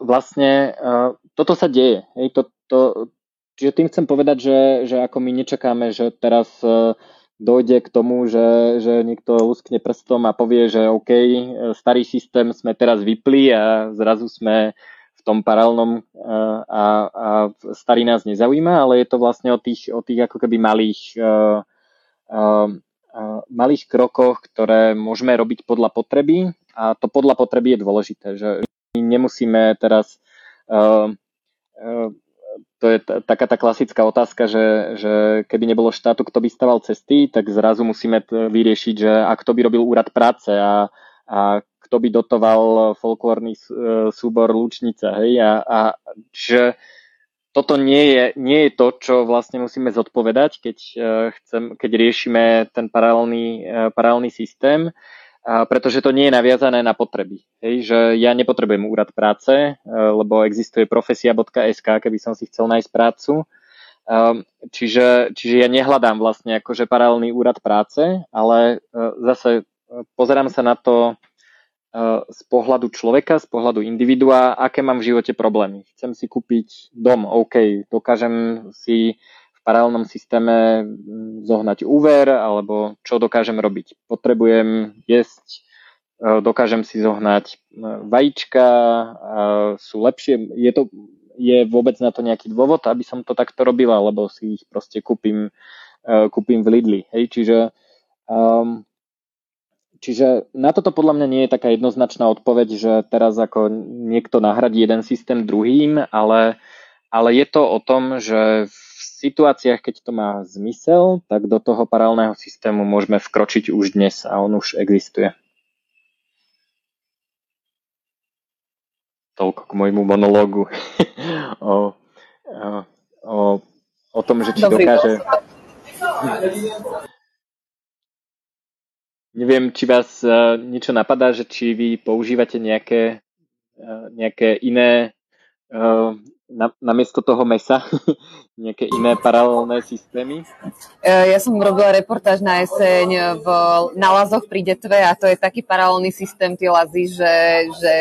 vlastne a e, toto sa deje. Hej, to, to, čiže tým chcem povedať, že, že ako my nečakáme, že teraz e, dojde k tomu, že, že niekto luskne prstom a povie, že OK, starý systém sme teraz vypli a zrazu sme v tom paralelnom a, a starý nás nezaujíma, ale je to vlastne o tých, o tých ako keby malých uh, uh, malých krokoch, ktoré môžeme robiť podľa potreby a to podľa potreby je dôležité, že nemusíme teraz uh, uh, to je t- taká tá klasická otázka, že, že keby nebolo štátu, kto by staval cesty, tak zrazu musíme t- vyriešiť, že a kto by robil úrad práce a, a kto by dotoval folklórny súbor Lučnica, hej, a, a že toto nie je, nie je to, čo vlastne musíme zodpovedať, keď, chcem, keď riešime ten paralelný, paralelný systém, pretože to nie je naviazané na potreby. Hej, že ja nepotrebujem úrad práce, lebo existuje profesia.sk, keby som si chcel nájsť prácu. Čiže, čiže ja nehľadám vlastne akože paralelný úrad práce, ale zase pozerám sa na to z pohľadu človeka, z pohľadu individua, aké mám v živote problémy. Chcem si kúpiť dom, OK, dokážem si paralelnom systéme mm, zohnať úver, alebo čo dokážem robiť. Potrebujem jesť, e, dokážem si zohnať e, vajíčka, sú lepšie, je, to, je vôbec na to nejaký dôvod, aby som to takto robila, alebo si ich proste kúpim, e, kúpim v Lidli. Hej, čiže um, Čiže na toto podľa mňa nie je taká jednoznačná odpoveď, že teraz ako niekto nahradí jeden systém druhým, ale, ale je to o tom, že v situáciách, keď to má zmysel, tak do toho paralelného systému môžeme vkročiť už dnes a on už existuje. Toľko k môjmu monológu o, o, o, o tom, že či Dobrý dokáže... Neviem, či vás uh, niečo napadá, že či vy používate nejaké, uh, nejaké iné uh, na, namiesto toho mesa nejaké iné paralelné systémy? E, ja som robila reportáž na jeseň v, na Lazoch pri Detve a to je taký paralelný systém, tie lazy, že, že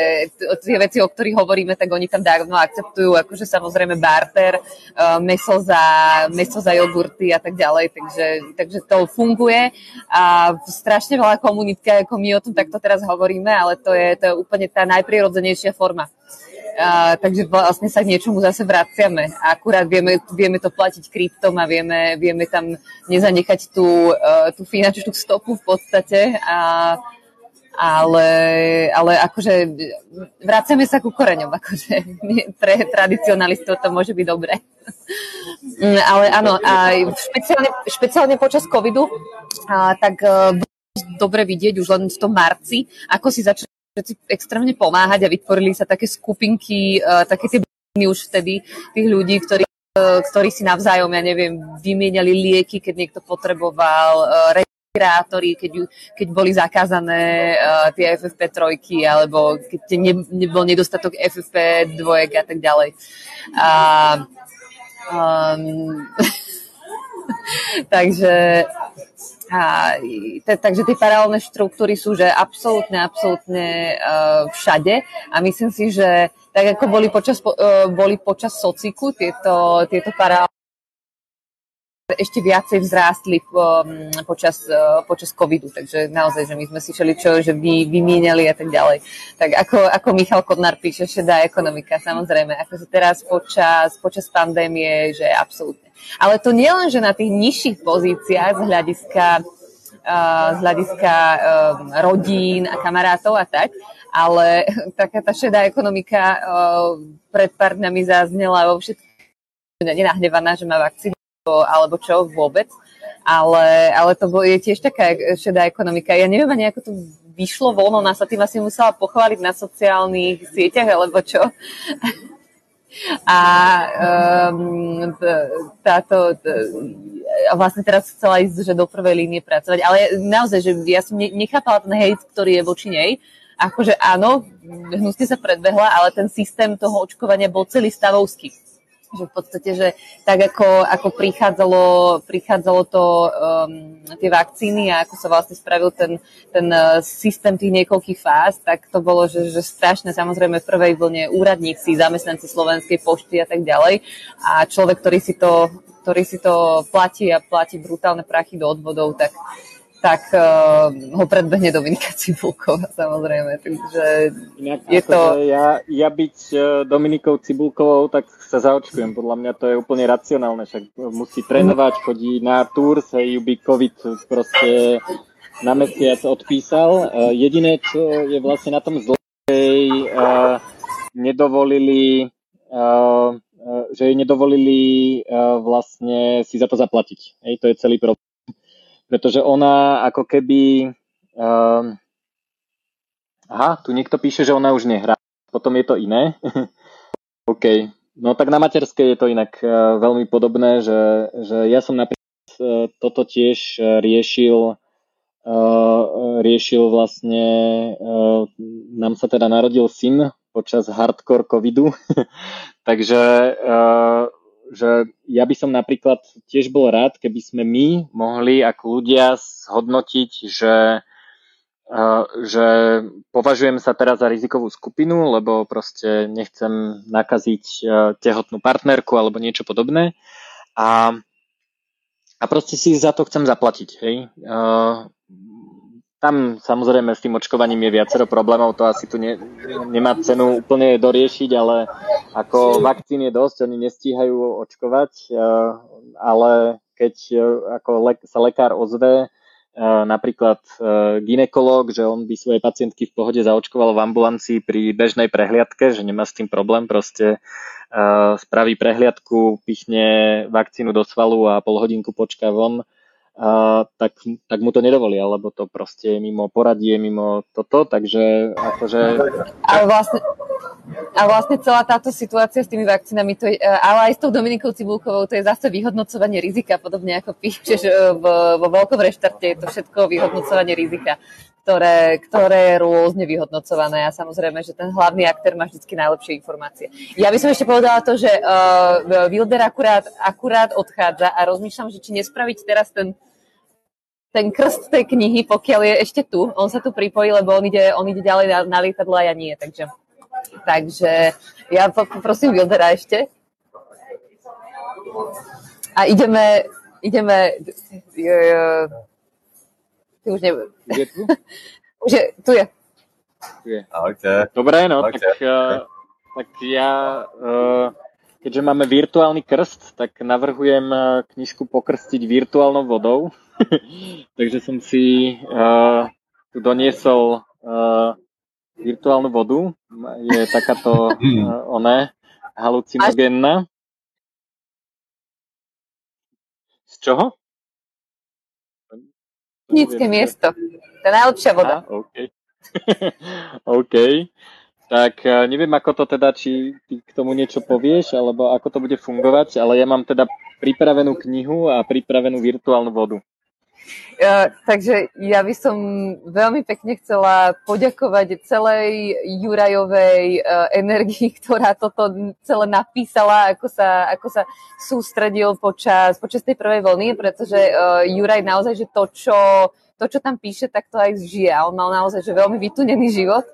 tie veci, o ktorých hovoríme, tak oni tam dávno akceptujú, akože samozrejme barter, e, meso za, meso za jogurty a tak ďalej, takže, takže to funguje a strašne veľa komunitka, ako my o tom takto teraz hovoríme, ale to je, to je úplne tá najprirodzenejšia forma. A, takže vlastne sa k niečomu zase vraciame. Akurát vieme, vieme to platiť kryptom a vieme, vieme tam nezanechať tú, uh, tú finančnú stopu v podstate. A, ale, ale akože vraciame sa ku koreňom, akože pre tradicionalistov to môže byť dobré. Mm, ale áno, a špeciálne, špeciálne počas covidu, a, tak uh, dobre vidieť už len v tom marci, ako si začali všetci extrémne pomáhať a vytvorili sa také skupinky, uh, také tie už vtedy tých ľudí, ktorí, uh, ktorí si navzájom, ja neviem, vymieniali lieky, keď niekto potreboval, uh, respirátory, keď, keď boli zakázané uh, tie FFP trojky, alebo keď ne, nebol nedostatok FFP dvojek a tak ďalej. A, um, takže a, te, takže tie paralelné štruktúry sú že absolútne, absolútne uh, všade. A myslím si, že tak ako boli počas, uh, boli počas sociku tieto, tieto paralelné ešte viacej vzrástli po, počas, uh, počas covidu, takže naozaj, že my sme si čo, že vy, vymieniali a tak ďalej. Tak ako, ako Michal Kodnar píše, dá ekonomika, samozrejme, ako sa teraz počas, počas pandémie, že absolútne ale to nie len, že na tých nižších pozíciách z hľadiska, uh, z hľadiska uh, rodín a kamarátov a tak, ale taká tá šedá ekonomika uh, pred pár dňami zaznela vo všetkých nenahnevaná, že má vakcínu alebo čo vôbec, ale, ale to je tiež taká šedá ekonomika. Ja neviem ani, ako to vyšlo von, ona sa tým asi musela pochváliť na sociálnych sieťach, alebo čo. A um, táto, vlastne teraz chcela ísť že do prvej línie pracovať, ale naozaj, že ja som nechápala ten hejt, ktorý je voči nej, akože áno, hnusne sa predbehla, ale ten systém toho očkovania bol celý stavovský že v podstate, že tak ako, ako prichádzalo, prichádzalo to, um, tie vakcíny a ako sa vlastne spravil ten, ten uh, systém tých niekoľkých fáz, tak to bolo, že, že strašné, samozrejme v prvej vlne úradníci, zamestnanci Slovenskej pošty a tak ďalej. A človek, ktorý si to, ktorý si to platí a platí brutálne prachy do odvodov, tak tak uh, ho predbehne Dominika Cibulková, samozrejme. Takže Inak, je to... Ja, ja byť uh, Dominikou Cibulkovou, tak sa zaočkujem. Podľa mňa to je úplne racionálne. Však musí trénovať, chodí na túr, sa ju by COVID proste na mesiac odpísal. Uh, jediné, čo je vlastne na tom zle, uh, nedovolili uh, že jej nedovolili vlastne si za to zaplatiť. Hej, to je celý problém pretože ona ako keby... Um, aha, tu niekto píše, že ona už nehrá. Potom je to iné. OK. No tak na materskej je to inak uh, veľmi podobné, že, že ja som napríklad uh, toto tiež uh, riešil uh, riešil vlastne nám sa teda narodil syn počas hardcore covidu, takže že ja by som napríklad tiež bol rád, keby sme my mohli ako ľudia zhodnotiť, že, uh, že považujem sa teraz za rizikovú skupinu, lebo proste nechcem nakaziť uh, tehotnú partnerku alebo niečo podobné. A, a proste si za to chcem zaplatiť. Hej? Tam samozrejme s tým očkovaním je viacero problémov, to asi tu ne, nemá cenu úplne doriešiť, ale ako vakcín je dosť, oni nestíhajú očkovať, eh, ale keď eh, ako le, sa lekár ozve, eh, napríklad ginekolog, že on by svoje pacientky v pohode zaočkoval v ambulancii pri bežnej prehliadke, že nemá s tým problém, proste spraví prehliadku, pichne vakcínu do svalu a pol hodinku počká von, a, tak, tak mu to nedovolia, lebo to proste je mimo poradie, mimo toto, takže akože... Ale vlastne, a vlastne celá táto situácia s tými vakcínami, to je, ale aj s tou Dominikou Cibulkovou, to je zase vyhodnocovanie rizika, podobne ako píšeš e, vo veľkom reštarte, je to všetko vyhodnocovanie rizika, ktoré, ktoré je rôzne vyhodnocované a samozrejme, že ten hlavný aktér má vždy najlepšie informácie. Ja by som ešte povedala to, že uh, Wilder akurát, akurát odchádza a rozmýšľam, že či nespraviť teraz ten ten krst tej knihy, pokiaľ je ešte tu, on sa tu pripojí, lebo on ide, on ide ďalej na, na lietadlo a ja nie, takže, takže ja poprosím Wildera ešte. A ideme, ideme, ty už neviem. Je tu? už je, tu je. Tu je. Okay. Dobre, no, okay. tak, uh, tak ja, uh, keďže máme virtuálny krst, tak navrhujem knižku pokrstiť virtuálnou vodou. Takže som si uh, tu doniesol uh, virtuálnu vodu. Je takáto uh, oné halucinogénna. Z čoho? Nízke miesto. To je najlepšia voda. Aha, OK. OK. Tak neviem, ako to teda, či ty k tomu niečo povieš, alebo ako to bude fungovať, ale ja mám teda pripravenú knihu a pripravenú virtuálnu vodu. Uh, takže ja by som veľmi pekne chcela poďakovať celej Jurajovej uh, energii, ktorá toto celé napísala, ako sa, ako sa sústredil počas, počas tej prvej vlny, pretože uh, Juraj naozaj, že to, čo to, čo tam píše, tak to aj žije. A on mal naozaj že veľmi vytunený život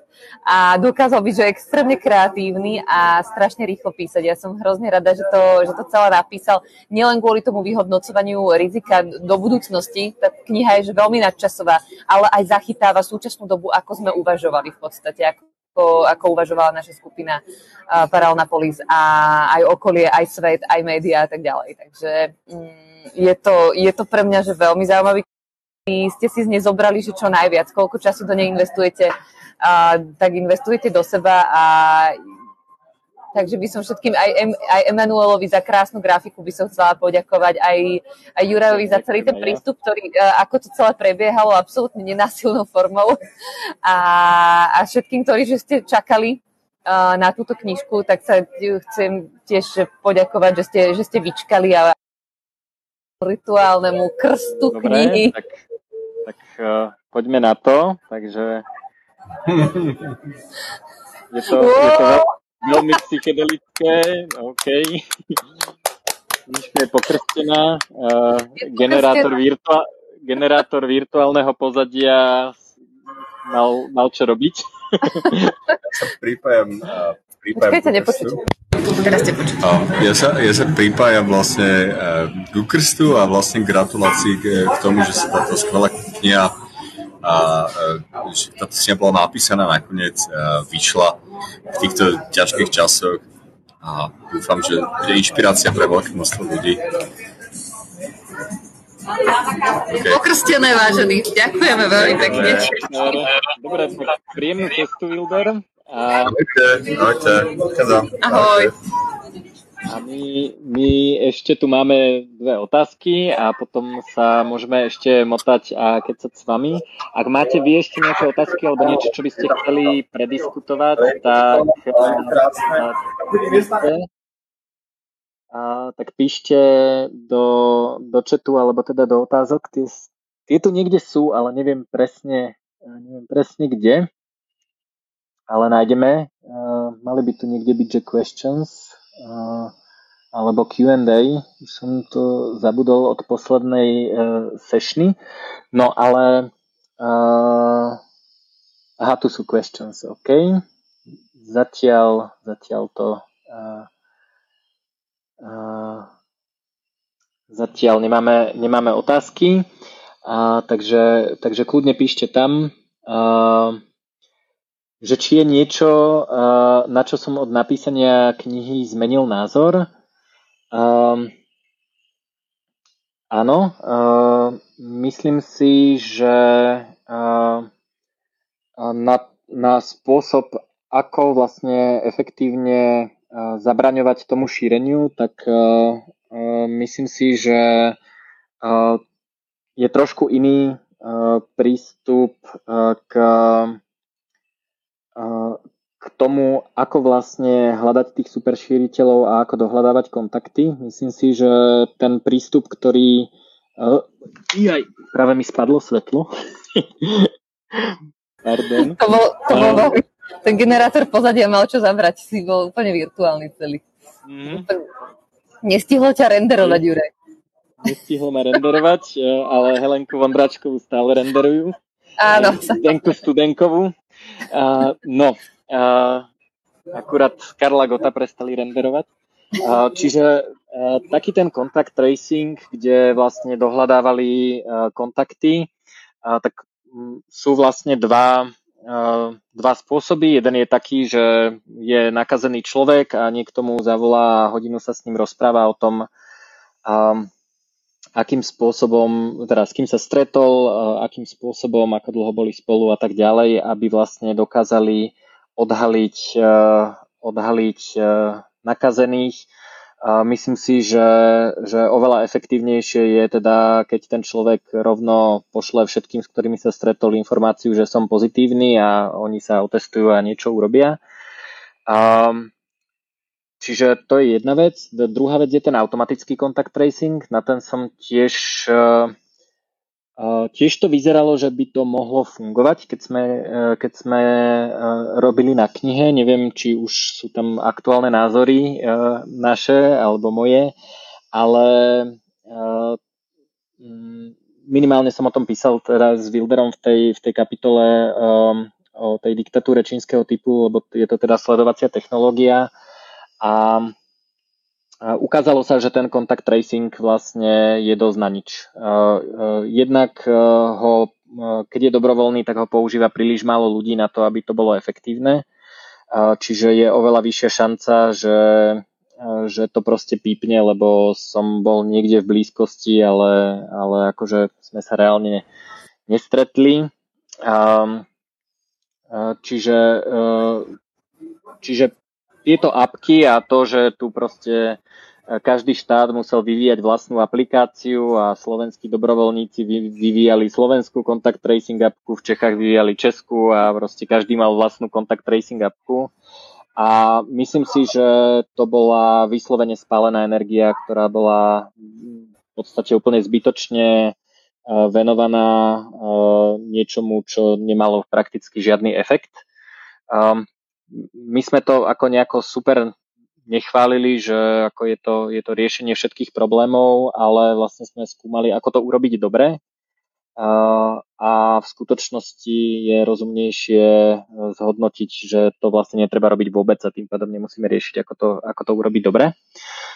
a dokázal byť že extrémne kreatívny a strašne rýchlo písať. Ja som hrozne rada, že to, že to celé napísal. Nielen kvôli tomu vyhodnocovaniu rizika do budúcnosti, tá kniha je že veľmi nadčasová, ale aj zachytáva súčasnú dobu, ako sme uvažovali v podstate, ako, ako uvažovala naša skupina uh, Paralelna Polis a aj okolie, aj svet, aj médiá a tak ďalej. Takže mm, je, to, je to pre mňa že veľmi zaujímavý ste si z nej zobrali, že čo najviac, koľko času do nej investujete, a, tak investujete do seba a Takže by som všetkým aj, em, aj Emanuelovi za krásnu grafiku by som chcela poďakovať, aj, aj Jurajovi za celý ten prístup, ktorý, e, ako to celé prebiehalo, absolútne nenásilnou formou. A, a všetkým, ktorí že ste čakali uh, na túto knižku, tak sa chcem tiež poďakovať, že ste, že ste vyčkali a rituálnemu krstu Dobre, knihy. tak, tak uh, poďme na to. Takže je to, je to veľ, veľmi psychedelické. OK. Knižka je pokrstená. Uh, generátor, virtua- generátor virtuálneho pozadia mal, mal čo robiť. Ja sa pripájam, pripájam Počkajte. Teraz ste počuli. A Ja sa, ja sa pripájam vlastne uh, ku krstu a vlastne gratulácii k, k tomu, že sa táto skvelá kniha a uh, že táto kniha bola napísaná nakoniec uh, vyšla v týchto ťažkých časoch a dúfam, že bude inšpirácia pre veľké množstvo ľudí. Okay. Pokrstené, vážení. Ďakujeme veľmi pekne. Dobre, príjemnú cestu, Wilber. Ahojte. Ahoj. a my, my ešte tu máme dve otázky a potom sa môžeme ešte motať a kecať s vami. Ak máte vy ešte nejaké otázky alebo niečo, čo by ste chceli prediskutovať, tak, a, tak píšte do, do chatu alebo teda do otázok. Tie, tie tu niekde sú, ale neviem presne, neviem presne kde ale nájdeme. Uh, mali by tu niekde byť, že questions uh, alebo Q&A. Už som to zabudol od poslednej uh, sešny. No ale uh, aha, tu sú questions, OK. Zatiaľ, zatiaľ to uh, uh, zatiaľ nemáme, nemáme otázky, uh, takže, takže kľudne píšte tam. Uh, že či je niečo, na čo som od napísania knihy zmenil názor. Um, áno, uh, myslím si, že uh, na, na spôsob, ako vlastne efektívne uh, zabraňovať tomu šíreniu, tak uh, uh, myslím si, že uh, je trošku iný uh, prístup uh, k k tomu, ako vlastne hľadať tých superšíriteľov a ako dohľadávať kontakty. Myslím si, že ten prístup, ktorý... Jaj, práve mi spadlo svetlo. Pardon. To bol, to bol veľmi... Ten generátor pozadia mal čo zabrať, si bol úplne virtuálny celý. Mm. Nestihlo ťa renderovať, Juraj. Nestihlo ma renderovať, ale Helenku Vondráčkovú stále renderujú. Áno. Studenku Studenkovú. Uh, no, uh, akurát Karla Gota prestali renderovať. Uh, čiže uh, taký ten contact tracing, kde vlastne dohľadávali uh, kontakty, uh, tak um, sú vlastne dva, uh, dva spôsoby. Jeden je taký, že je nakazený človek a niekto mu zavolá a hodinu sa s ním rozpráva o tom, um, akým spôsobom, teda s kým sa stretol, akým spôsobom, ako dlho boli spolu a tak ďalej, aby vlastne dokázali odhaliť, odhaliť nakazených. Myslím si, že, že oveľa efektívnejšie je teda, keď ten človek rovno pošle všetkým, s ktorými sa stretol, informáciu, že som pozitívny a oni sa otestujú a niečo urobia. Um, Čiže to je jedna vec. Druhá vec je ten automatický contact tracing. Na ten som tiež... Tiež to vyzeralo, že by to mohlo fungovať, keď sme, keď sme robili na knihe. Neviem, či už sú tam aktuálne názory naše alebo moje, ale minimálne som o tom písal teraz s Wilderom v tej, v tej kapitole o tej diktatúre čínskeho typu, lebo je to teda sledovacia technológia a ukázalo sa, že ten contact tracing vlastne je dosť na nič. Jednak ho, keď je dobrovoľný, tak ho používa príliš málo ľudí na to, aby to bolo efektívne. Čiže je oveľa vyššia šanca, že, že to proste pípne, lebo som bol niekde v blízkosti, ale, ale akože sme sa reálne nestretli. Čiže, čiže tieto apky a to, že tu proste každý štát musel vyvíjať vlastnú aplikáciu a slovenskí dobrovoľníci vyvíjali slovenskú contact tracing appku, v Čechách vyvíjali Česku a proste každý mal vlastnú contact tracing appku. A myslím si, že to bola vyslovene spálená energia, ktorá bola v podstate úplne zbytočne venovaná niečomu, čo nemalo prakticky žiadny efekt. My sme to ako nejako super nechválili, že ako je to, je to riešenie všetkých problémov, ale vlastne sme skúmali, ako to urobiť dobre. A v skutočnosti je rozumnejšie e, zhodnotiť, že to vlastne netreba robiť vôbec a tým pádom nemusíme riešiť, ako to, ako to urobiť dobre.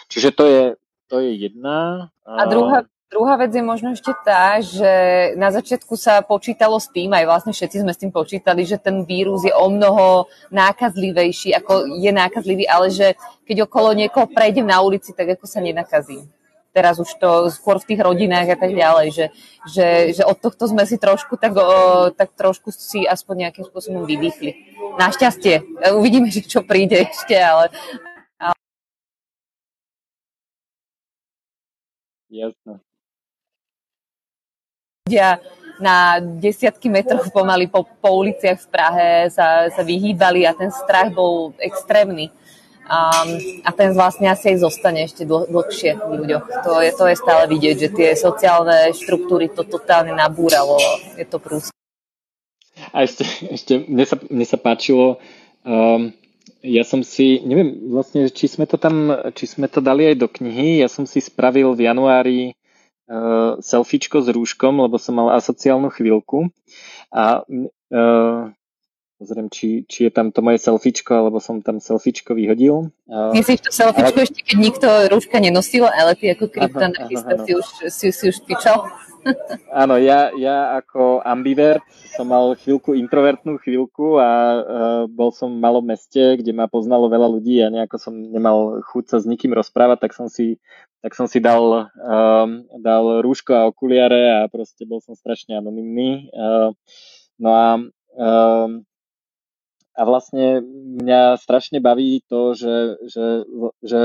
Čiže to je, to je jedna. A druhá, Druhá vec je možno ešte tá, že na začiatku sa počítalo s tým, aj vlastne všetci sme s tým počítali, že ten vírus je o mnoho nákazlivejší, ako je nákazlivý, ale že keď okolo niekoho prejdem na ulici, tak ako sa nenakazí. Teraz už to skôr v tých rodinách a tak ďalej, že, že, že od tohto sme si trošku tak, o, tak trošku si aspoň nejakým spôsobom vydýchli. Našťastie. Uvidíme, že čo príde ešte, ale, Jasné ľudia na desiatky metrov pomaly po, po uliciach v Prahe sa, sa vyhýbali a ten strach bol extrémny. Um, a ten vlastne asi aj zostane ešte dl- dlhšie v ľuďoch. To je, to je stále vidieť, že tie sociálne štruktúry to totálne nabúralo. Je to prúst. A ešte, ešte mne, sa, mne sa páčilo, um, ja som si, neviem vlastne, či sme to tam, či sme to dali aj do knihy, ja som si spravil v januári uh, selfiečko s rúškom, lebo som mal asociálnu chvíľku a uh, pozriem, či, či je tam to moje selfiečko, alebo som tam selfiečko vyhodil. Uh, Myslíš to selfiečko a... ešte, keď nikto rúška nenosil, ale ty ako kryptonachista si už, si, si už pičal? Áno, ja, ja ako ambivert som mal chvíľku introvertnú chvíľku a uh, bol som v malom meste, kde ma poznalo veľa ľudí a nejako som nemal chuť sa s nikým rozprávať, tak som si tak som si dal, um, dal rúško a okuliare a proste bol som strašne anonymný. Uh, no a, um, a vlastne mňa strašne baví to, že, že, že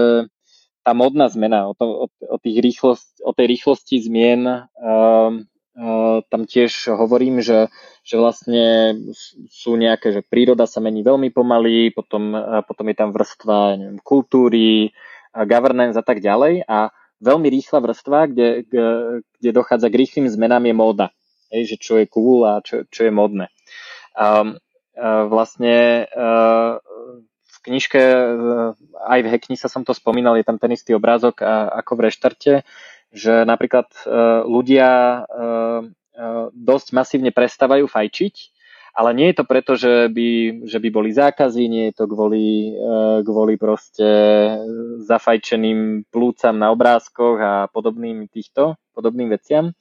tá modná zmena, o, to, o, o, tých rýchlost, o tej rýchlosti zmien, um, uh, tam tiež hovorím, že, že vlastne sú nejaké, že príroda sa mení veľmi pomaly, potom, uh, potom je tam vrstva neviem, kultúry, governance a tak ďalej a veľmi rýchla vrstva, kde, kde dochádza k rýchlým zmenám je móda. Hej, že čo je cool a čo, čo je modné. Um, uh, vlastne uh, knižke, aj v Hekni sa som to spomínal, je tam ten istý obrázok ako v reštarte, že napríklad uh, ľudia uh, uh, dosť masívne prestávajú fajčiť ale nie je to preto, že by, že by boli zákazy, nie je to kvôli, kvôli proste zafajčeným plúcam na obrázkoch a podobným týchto, podobným veciam,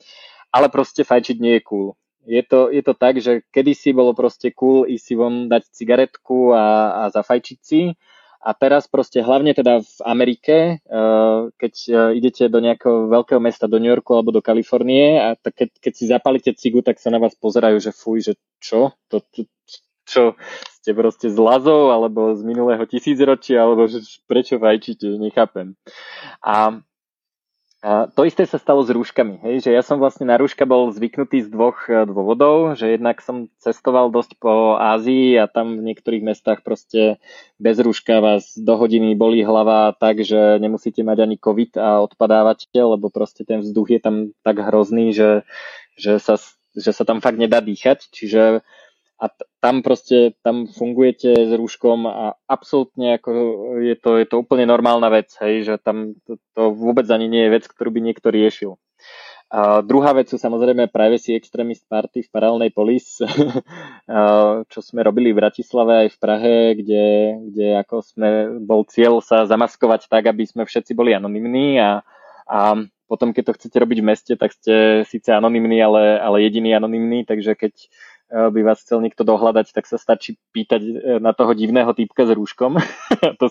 ale proste fajčiť nie je cool. Je to, je to tak, že kedysi bolo proste cool ísť si von dať cigaretku a, a zafajčiť si, a teraz proste hlavne teda v Amerike, eh, keď eh, idete do nejakého veľkého mesta, do New Yorku alebo do Kalifornie a keď, keď si zapalíte cigu, tak sa na vás pozerajú, že fuj, že čo? To, to, čo ste proste z lazov alebo z minulého tisícročia alebo že prečo fajčíte, nechápem. A a to isté sa stalo s rúškami, hej, že ja som vlastne na rúška bol zvyknutý z dvoch e, dôvodov, že jednak som cestoval dosť po Ázii a tam v niektorých mestách proste bez rúška vás do hodiny bolí hlava tak, že nemusíte mať ani COVID a odpadávate, lebo proste ten vzduch je tam tak hrozný, že, že, sa, že sa tam fakt nedá dýchať, čiže a t- tam proste, tam fungujete s rúškom a absolútne ako je to, je to úplne normálna vec, hej, že tam to, to vôbec ani nie je vec, ktorú by niekto riešil. A druhá vec sú samozrejme privacy extremist party v paralelnej polis, čo sme robili v Bratislave aj v Prahe, kde, kde ako sme, bol cieľ sa zamaskovať tak, aby sme všetci boli anonymní a, a potom, keď to chcete robiť v meste, tak ste síce anonymní, ale, ale jediný anonymný, takže keď by vás chcel niekto dohľadať, tak sa stačí pýtať e, na toho divného týpka s rúškom. to,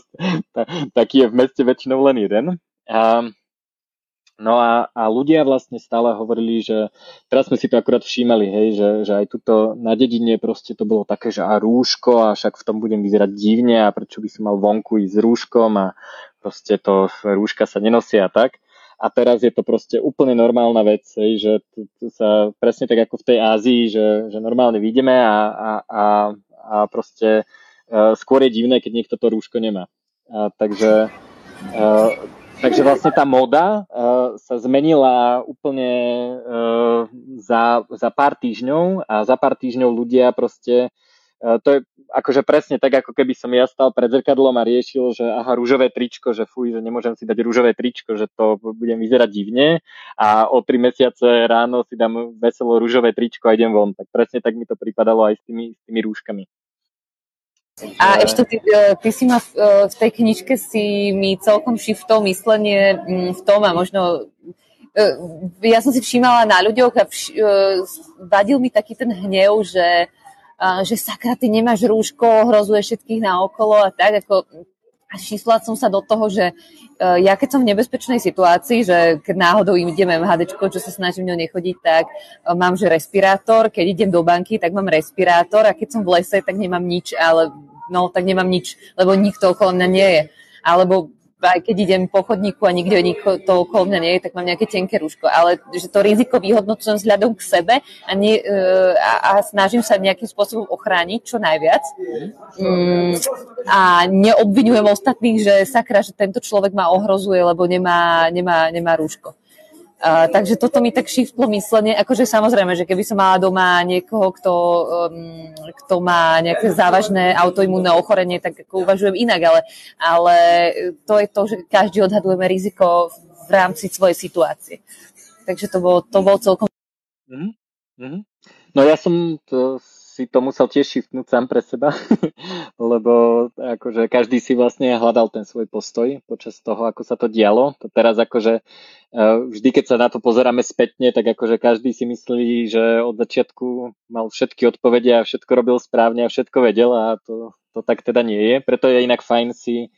ta, taký je v meste väčšinou len jeden. A, No a, a ľudia vlastne stále hovorili, že teraz sme si to akurát všímali, hej, že, že aj tuto na dedine proste to bolo také, že a rúško a však v tom budem vyzerať divne a prečo by som mal vonku ísť s rúškom a proste to rúška sa nenosia tak. A teraz je to proste úplne normálna vec, hej, že tu, tu sa presne tak ako v tej Ázii, že, že normálne vidíme a, a, a, a proste uh, skôr je divné, keď niekto to rúško nemá. A, takže uh, Takže vlastne tá moda uh, sa zmenila úplne uh, za, za pár týždňov a za pár týždňov ľudia proste to je akože presne tak, ako keby som ja stal pred zrkadlom a riešil, že aha, rúžové tričko, že fuj, že nemôžem si dať rúžové tričko, že to budem vyzerať divne a o tri mesiace ráno si dám veselo rúžové tričko a idem von. Tak presne tak mi to pripadalo aj s tými, s tými rúškami. A ešte ty, e, ty si ma v, e, v tej knižke si mi celkom shiftol myslenie mm, v tom a možno e, ja som si všímala na ľuďoch a vadil mi taký ten hnev, že, že sakra, ty nemáš rúško, hrozuje všetkých naokolo a tak, ako a šísla som sa do toho, že ja keď som v nebezpečnej situácii, že keď náhodou ideme MHD, čo sa snažím ňou nechodiť, tak mám že respirátor, keď idem do banky, tak mám respirátor a keď som v lese, tak nemám nič, ale no tak nemám nič, lebo nikto okolo mňa nie je. Alebo aj keď idem po chodníku a nikto, nikto to okolo mňa nie je, tak mám nejaké tenké rúško. Ale že to riziko vyhodnocujem vzhľadom k sebe a, nie, e, a, a snažím sa nejakým spôsobom ochrániť čo najviac. Mm, a neobvinujem ostatných, že sakra, že tento človek ma ohrozuje, lebo nemá, nemá, nemá rúško. Takže toto mi tak shiftlo myslenie, akože samozrejme, že keby som mala doma niekoho, kto, um, kto má nejaké závažné autoimúnne ochorenie, tak ako uvažujem inak, ale, ale to je to, že každý odhadujeme riziko v rámci svojej situácie. Takže to bolo, to bolo celkom... Mm-hmm. No ja som to si to musel tiež shiftnúť sám pre seba, lebo akože každý si vlastne hľadal ten svoj postoj počas toho, ako sa to dialo. To teraz akože e, vždy, keď sa na to pozeráme spätne, tak akože každý si myslí, že od začiatku mal všetky odpovede a všetko robil správne a všetko vedel a to, to tak teda nie je. Preto je inak fajn si,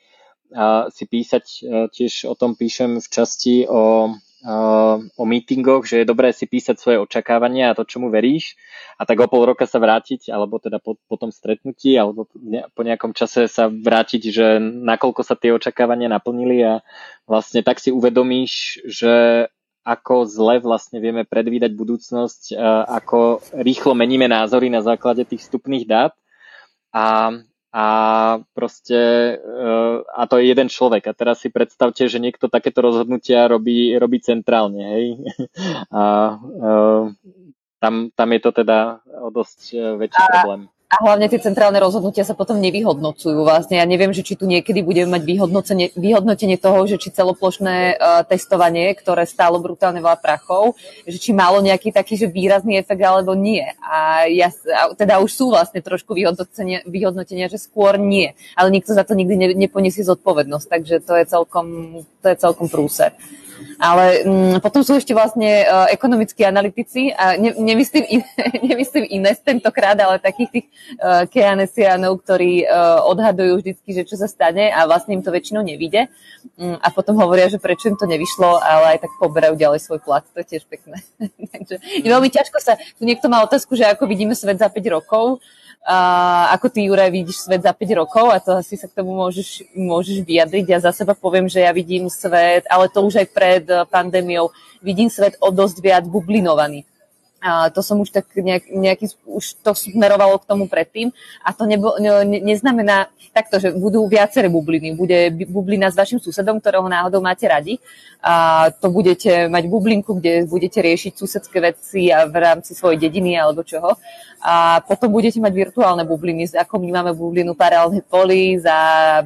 si písať, e, tiež o tom píšem v časti o o meetingoch, že je dobré si písať svoje očakávania a to, čomu veríš a tak o pol roka sa vrátiť, alebo teda po, po tom stretnutí, alebo po nejakom čase sa vrátiť, že nakoľko sa tie očakávania naplnili a vlastne tak si uvedomíš, že ako zle vlastne vieme predvídať budúcnosť, ako rýchlo meníme názory na základe tých vstupných dát a a proste eh, a to je jeden človek. A teraz si predstavte, že niekto takéto rozhodnutia robí, robí centrálne, hej. A, a eh, tam, tam je to teda o dosť eh, väčší a, problém a hlavne tie centrálne rozhodnutia sa potom nevyhodnocujú. Vlastne ja neviem, že či tu niekedy budeme mať vyhodnotenie, toho, že či celoplošné uh, testovanie, ktoré stálo brutálne veľa prachov, že či malo nejaký taký že výrazný efekt alebo nie. A ja teda už sú vlastne trošku vyhodnotenia, vyhodnotenia že skôr nie. Ale nikto za to nikdy ne, zodpovednosť, takže to je celkom, to je celkom prúser. Ale mm, potom sú ešte vlastne uh, ekonomickí analytici a ne, nemyslím, in, nemyslím Ines tentokrát, ale takých tých uh, keanesianov, ktorí uh, odhadujú vždycky, že čo sa stane a vlastne im to väčšinou nevíde. Um, a potom hovoria, že prečo im to nevyšlo, ale aj tak poberajú ďalej svoj plat. To je tiež pekné. Takže je veľmi ťažko sa... Tu niekto má otázku, že ako vidíme svet za 5 rokov ako ty, Juraj, vidíš svet za 5 rokov a to asi sa k tomu môžeš, môžeš vyjadriť. Ja za seba poviem, že ja vidím svet, ale to už aj pred pandémiou, vidím svet o dosť viac bublinovaný. To som už tak nejak, nejaký, už to smerovalo k tomu predtým a to nebo, ne, neznamená takto, že budú viaceré bubliny. Bude bublina s vašim susedom, ktorého náhodou máte radi a to budete mať bublinku, kde budete riešiť susedské veci a v rámci svojej dediny alebo čoho. A potom budete mať virtuálne bubliny, ako my máme bublinu paralelných polí, za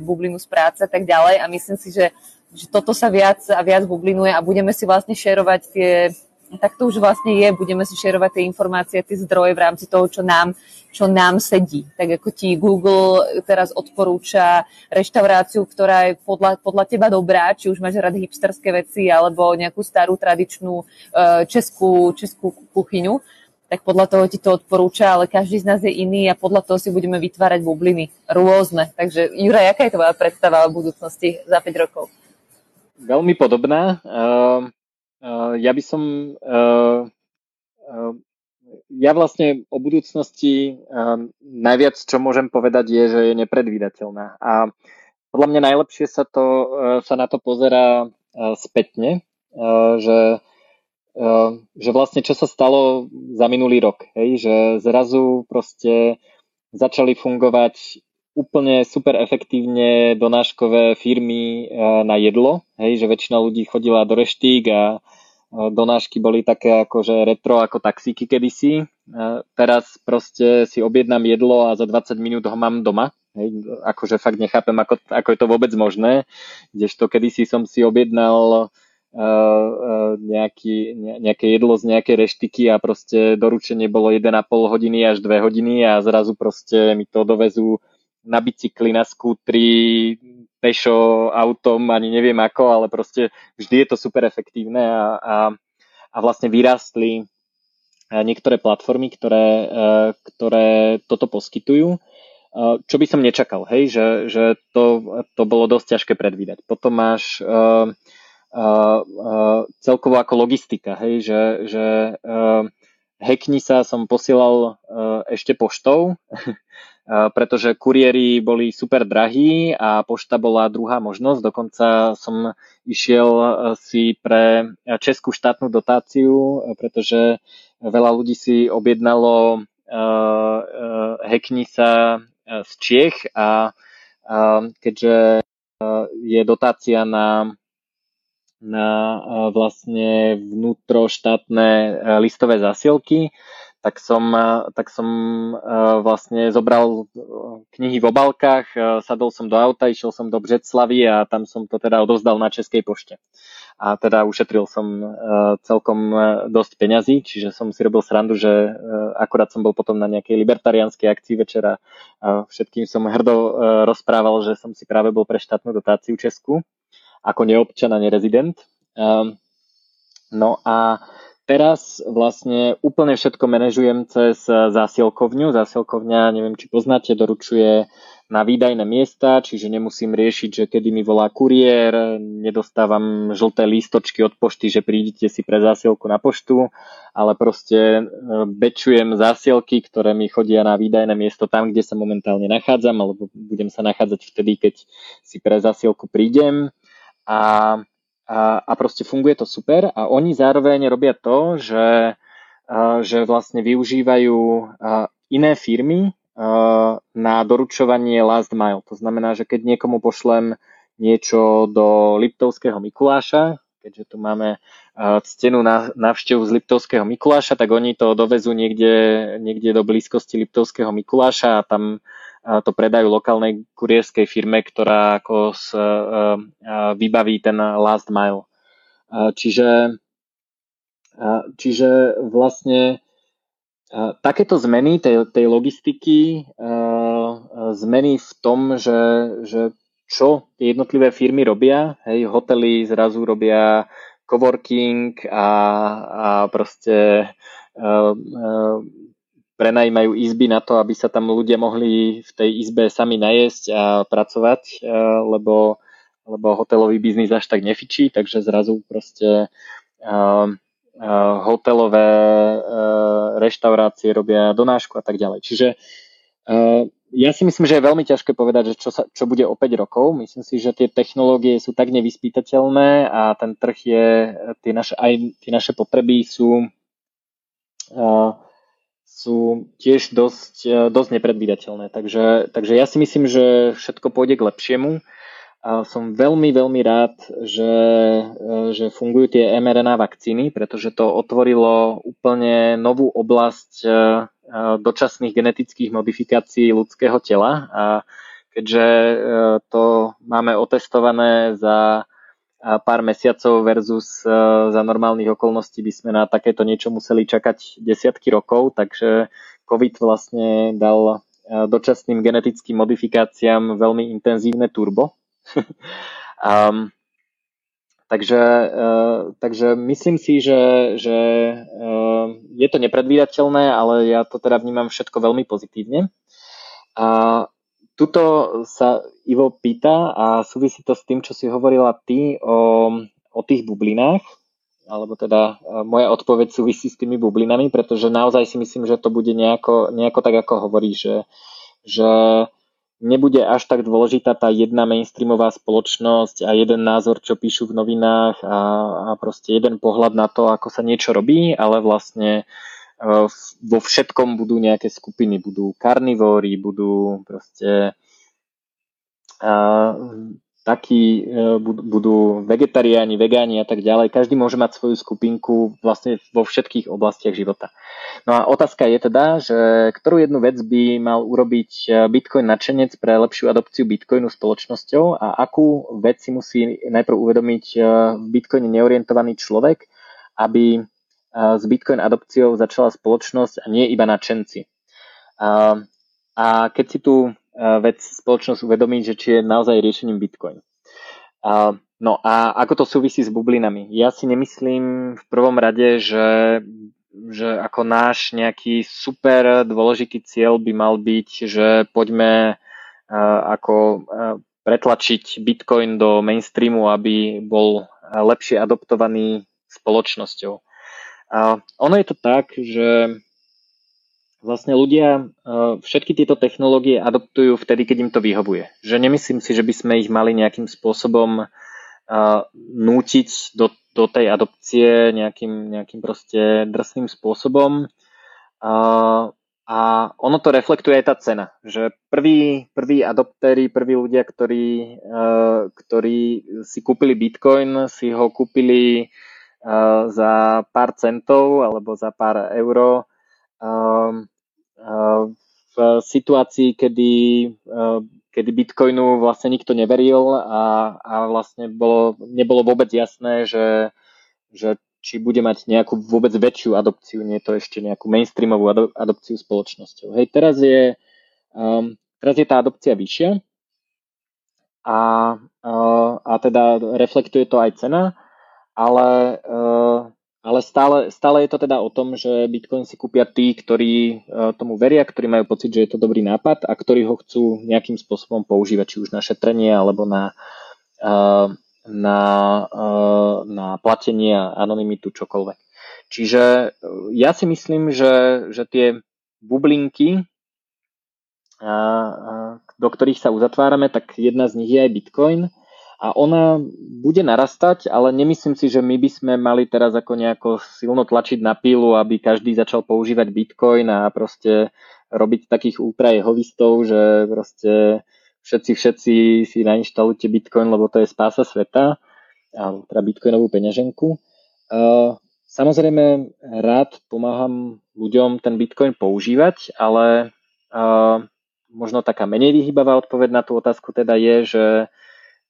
bublinu z práce a tak ďalej a myslím si, že, že toto sa viac a viac bublinuje a budeme si vlastne šerovať tie tak to už vlastne je, budeme si šerovať tie informácie, tie zdroje v rámci toho, čo nám, čo nám sedí. Tak ako ti Google teraz odporúča reštauráciu, ktorá je podľa, podľa teba dobrá, či už máš rád hipsterské veci, alebo nejakú starú tradičnú e, českú, českú kuchyňu, tak podľa toho ti to odporúča, ale každý z nás je iný a podľa toho si budeme vytvárať bubliny rôzne. Takže Jura, aká je tvoja predstava o budúcnosti za 5 rokov? Veľmi podobná. Uh ja by som ja vlastne o budúcnosti najviac, čo môžem povedať, je, že je nepredvídateľná. A podľa mňa najlepšie sa, to, sa na to pozerá spätne, že, že vlastne čo sa stalo za minulý rok, hej, že zrazu proste začali fungovať úplne super efektívne donáškové firmy na jedlo, hej, že väčšina ľudí chodila do reštík a donášky boli také ako že retro ako taxíky kedysi. Teraz proste si objednám jedlo a za 20 minút ho mám doma. Hej, akože fakt nechápem, ako, ako je to vôbec možné. Kdežto kedysi som si objednal nejaký, nejaké jedlo z nejakej reštiky a proste doručenie bolo 1,5 hodiny až 2 hodiny a zrazu proste mi to dovezú na bicykli, na skútri, pešo, autom, ani neviem ako, ale proste vždy je to super efektívne a, a, a vlastne vyrástli eh, niektoré platformy, ktoré, eh, ktoré toto poskytujú. Eh, čo by som nečakal, hej, že, že to, to bolo dosť ťažké predvídať. Potom máš uh, uh, uh, celkovo ako logistika, hej, že, že uh, hackni sa som posielal uh, ešte poštou, pretože kuriéry boli super drahí a pošta bola druhá možnosť. Dokonca som išiel e, si pre českú štátnu dotáciu, pretože veľa ľudí si objednalo hekni sa z Čiech a keďže je dotácia na na vlastne vnútroštátne listové zásielky, tak som, tak som vlastne zobral knihy v obálkach, sadol som do auta, išiel som do Břeclavy a tam som to teda odovzdal na Českej pošte. A teda ušetril som celkom dosť peňazí, čiže som si robil srandu, že akurát som bol potom na nejakej libertariánskej akcii večera a všetkým som hrdo rozprával, že som si práve bol pre štátnu dotáciu Česku ako neobčan a nerezident. No a Teraz vlastne úplne všetko manažujem cez zásielkovňu. Zásielkovňa, neviem, či poznáte, doručuje na výdajné miesta, čiže nemusím riešiť, že kedy mi volá kuriér, nedostávam žlté lístočky od pošty, že prídite si pre zásielku na poštu, ale proste e, bečujem zásielky, ktoré mi chodia na výdajné miesto tam, kde sa momentálne nachádzam, alebo budem sa nachádzať vtedy, keď si pre zásielku prídem. A a, a proste funguje to super a oni zároveň robia to, že, že vlastne využívajú iné firmy na doručovanie last mile. To znamená, že keď niekomu pošlem niečo do Liptovského Mikuláša, keďže tu máme ctenú návštevu z Liptovského Mikuláša, tak oni to dovezú niekde, niekde do blízkosti Liptovského Mikuláša a tam to predajú lokálnej kurierskej firme, ktorá ako s, e, e, vybaví ten last mile. Čiže, čiže vlastne takéto zmeny tej, tej logistiky, zmeny v tom, že, že čo tie jednotlivé firmy robia, hej, hotely zrazu robia coworking a, a proste prenajímajú izby na to, aby sa tam ľudia mohli v tej izbe sami najesť a pracovať, e, lebo, lebo hotelový biznis až tak nefičí, takže zrazu proste uh, uh, hotelové reštaurácie robia donášku a tak ďalej. Čiže ja si myslím, že je veľmi ťažké povedať, že čo, sa, čo bude o 5 rokov. Myslím si, že tie technológie sú tak nevyspytateľné a ten trh je, tie naše, aj tie naše potreby sú uh, sú tiež dosť, e, dosť nepredvídateľné. Takže, takže ja si myslím, že všetko pôjde k lepšiemu. A som veľmi, veľmi rád, že, e, že fungujú tie mRNA vakcíny, pretože to otvorilo úplne novú oblasť e, dočasných genetických modifikácií ľudského tela. A keďže to máme otestované za pár mesiacov versus e, za normálnych okolností by sme na takéto niečo museli čakať desiatky rokov, takže COVID vlastne dal e, dočasným genetickým modifikáciám veľmi intenzívne turbo. um, takže, uh, takže myslím si, že, že uh, je to nepredvídateľné, ale ja to teda vnímam všetko veľmi pozitívne. A Tuto sa Ivo pýta a súvisí to s tým, čo si hovorila ty o, o tých bublinách, alebo teda moja odpoveď súvisí s tými bublinami, pretože naozaj si myslím, že to bude nejako, nejako tak, ako hovorí, že, že nebude až tak dôležitá tá jedna mainstreamová spoločnosť a jeden názor, čo píšu v novinách a, a proste jeden pohľad na to, ako sa niečo robí, ale vlastne vo všetkom budú nejaké skupiny, budú karnivóri, budú proste takí e, budú vegetariáni, vegáni a tak ďalej. Každý môže mať svoju skupinku vlastne vo všetkých oblastiach života. No a otázka je teda, že ktorú jednu vec by mal urobiť Bitcoin načenec pre lepšiu adopciu Bitcoinu spoločnosťou a akú vec si musí najprv uvedomiť v neorientovaný človek, aby s Bitcoin adopciou začala spoločnosť a nie iba načenci. A keď si tu vec spoločnosť uvedomiť, že či je naozaj riešením Bitcoin. No a ako to súvisí s bublinami? Ja si nemyslím v prvom rade, že, že ako náš nejaký super dôležitý cieľ by mal byť, že poďme ako pretlačiť Bitcoin do mainstreamu, aby bol lepšie adoptovaný spoločnosťou. Ono je to tak, že vlastne ľudia uh, všetky tieto technológie adoptujú vtedy, keď im to vyhovuje. Že nemyslím si, že by sme ich mali nejakým spôsobom uh, nútiť do, do tej adopcie nejakým, nejakým proste drsným spôsobom. A ono to reflektuje aj tá cena, že prví, prví adoptéri, prví ľudia, ktorí, uh, ktorí si kúpili Bitcoin, si ho kúpili uh, za pár centov alebo za pár euro Ehm, ehm, v situácii, kedy, ehm, kedy Bitcoinu vlastne nikto neveril a, a vlastne bolo, nebolo vôbec jasné, že, že či bude mať nejakú vôbec väčšiu adopciu, nie to ešte nejakú mainstreamovú adopciu spoločnosťou. Hej, teraz je, um, teraz je tá adopcia vyššia a, uh, a teda reflektuje to aj cena, ale uh, ale stále, stále je to teda o tom, že Bitcoin si kúpia tí, ktorí e, tomu veria, ktorí majú pocit, že je to dobrý nápad a ktorí ho chcú nejakým spôsobom používať, či už na šetrenie alebo na, e, na, na platenie a anonymitu, čokoľvek. Čiže ja si myslím, že, že tie bublinky, do ktorých sa uzatvárame, tak jedna z nich je aj Bitcoin a ona bude narastať, ale nemyslím si, že my by sme mali teraz ako nejako silno tlačiť na pílu, aby každý začal používať Bitcoin a proste robiť takých ultra jehovistov, že proste všetci, všetci si nainštalujte Bitcoin, lebo to je spása sveta, alebo teda Bitcoinovú peňaženku. Samozrejme, rád pomáham ľuďom ten Bitcoin používať, ale možno taká menej vyhybavá odpoveď na tú otázku teda je, že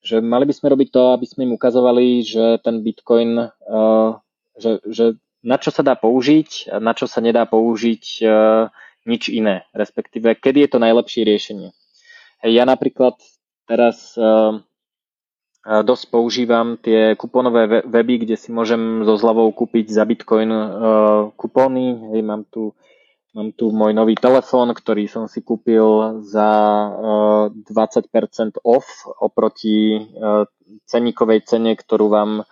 že mali by sme robiť to, aby sme im ukazovali, že ten Bitcoin, uh, že, že na čo sa dá použiť, na čo sa nedá použiť uh, nič iné, respektíve kedy je to najlepšie riešenie. Ja napríklad teraz uh, dosť používam tie kuponové weby, kde si môžem so zľavou kúpiť za Bitcoin kupóny. Hej, mám tu Mám tu môj nový telefón, ktorý som si kúpil za 20% eh, off oproti eh, ceníkovej cene, ktorú vám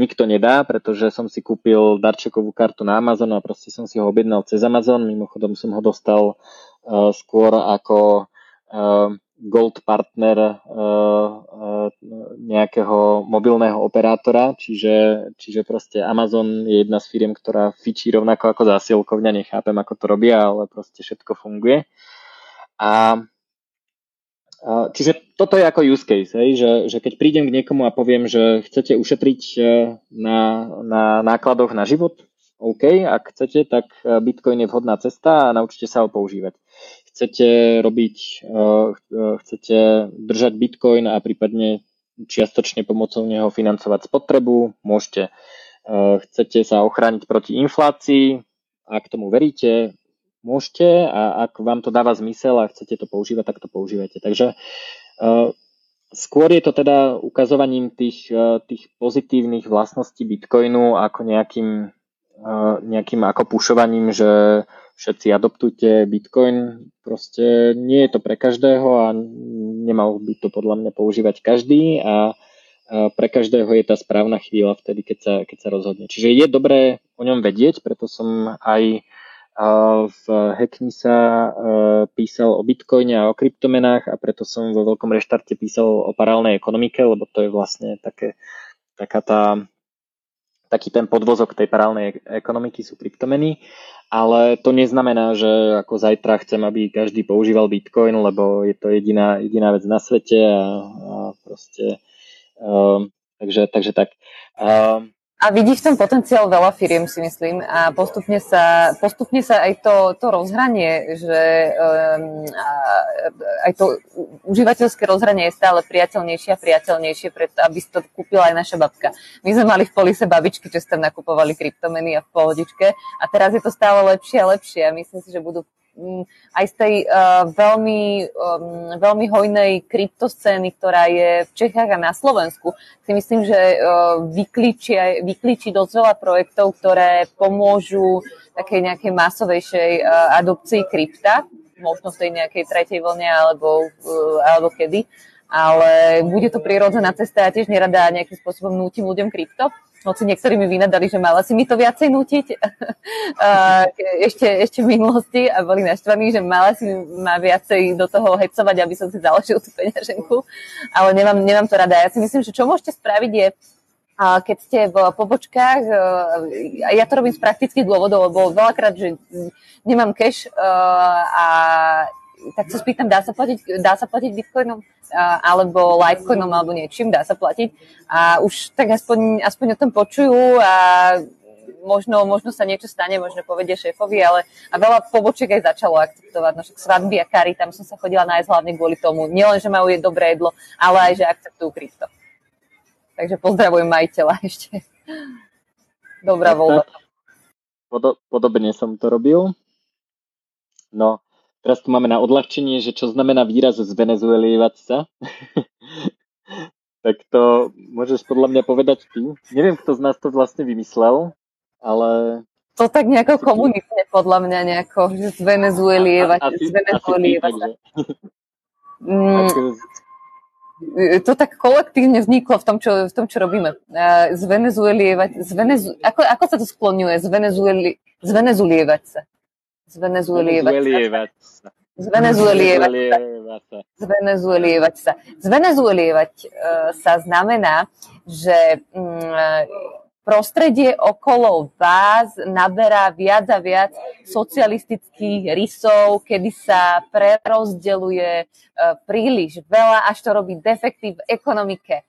nikto nedá, pretože som si kúpil darčekovú kartu na Amazon a proste som si ho objednal cez Amazon. Mimochodom som ho dostal eh, skôr ako gold partner uh, uh, nejakého mobilného operátora, čiže, čiže proste Amazon je jedna z firiem, ktorá fičí rovnako ako zásielkovňa, nechápem ako to robia, ale proste všetko funguje. A Čiže toto je ako use case, hej, že, že keď prídem k niekomu a poviem, že chcete ušetriť na, na nákladoch na život, OK, ak chcete, tak Bitcoin je vhodná cesta a naučite sa ho používať chcete robiť, eh, eh, chcete držať Bitcoin a prípadne čiastočne pomocou neho financovať spotrebu, môžete. Eh, chcete sa ochrániť proti inflácii, ak tomu veríte, môžete a ak vám to dáva zmysel a chcete to používať, tak to používajte. Takže skôr je to teda ukazovaním tých, tých pozitívnych vlastností Bitcoinu ako nejakým, nejakým ako pušovaním, že všetci adoptujte Bitcoin. Proste nie je to pre každého a nemal by to podľa mňa používať každý a, pre každého je tá správna chvíľa vtedy, keď sa, keď sa rozhodne. Čiže je dobré o ňom vedieť, preto som aj v Hackni sa písal o bitcoine a o kryptomenách a preto som vo veľkom reštarte písal o paralelnej ekonomike, lebo to je vlastne také, taká tá, taký ten podvozok tej paralelnej ekonomiky sú kryptomeny, ale to neznamená, že ako zajtra chcem, aby každý používal bitcoin, lebo je to jediná, jediná vec na svete a, a proste um, takže, takže tak. Um, a vidí v tom potenciál veľa firiem, si myslím, a postupne sa, postupne sa aj to, to rozhranie, že um, aj to užívateľské rozhranie je stále priateľnejšie a priateľnejšie, preto aby si to kúpila aj naša babka. My sme mali v polise babičky, čo tam nakupovali kryptomeny a v pohodičke a teraz je to stále lepšie a lepšie a myslím si, že budú aj z tej uh, veľmi, um, veľmi hojnej kryptoscény, ktorá je v Čechách a na Slovensku, si myslím, že uh, vyklíči, vyklíči dosť veľa projektov, ktoré pomôžu takej nejakej masovejšej uh, adopcii krypta, možno v tej nejakej tretej vlne alebo, uh, alebo kedy, ale bude to prírodzená cesta, ja tiež nerada nejakým spôsobom nútim ľuďom krypto, hoci niektorí mi vynadali, že mala si mi to viacej nutiť ešte, ešte v minulosti a boli naštvaní, že mala si ma viacej do toho hecovať, aby som si založil tú peňaženku, ale nemám, nemám to rada. Ja si myslím, že čo môžete spraviť je, keď ste v pobočkách, a ja to robím z praktických dôvodov, lebo veľakrát, že nemám cash a tak sa spýtam, dá sa platiť, dá sa platiť bitcoinom alebo litecoinom alebo niečím, dá sa platiť a už tak aspoň, aspoň o tom počujú a možno, možno sa niečo stane, možno povedie šéfovi, ale a veľa pobočiek aj začalo akceptovať, no však svadby a kary, tam som sa chodila nájsť hlavne kvôli tomu, nielen, že majú je dobré jedlo, ale aj, že akceptujú krypto. Takže pozdravujem majiteľa ešte. Dobrá voľba. Podobne som to robil. No, Teraz tu máme na odľahčenie, že čo znamená výraz zvenezuelievať sa. tak to môžeš podľa mňa povedať ty. Neviem, kto z nás to vlastne vymyslel, ale... To tak nejako komunitne podľa mňa nejako, že zvenezuelievať, zvenezuelievať sa. Mm, to tak kolektívne vzniklo v tom, čo, v tom, čo robíme. Zvenezuelievať, zvenezu, ako, ako sa to skloňuje? Zvenezueli, zvenezulievať sa. Zvenezuelievať sa. Zvenezuelievať sa. Zvenezuelievať sa. Zvenezuelievať sa znamená, že mm, prostredie okolo vás naberá viac a viac socialistických rysov, kedy sa prerozdeluje príliš veľa, až to robí defekty v ekonomike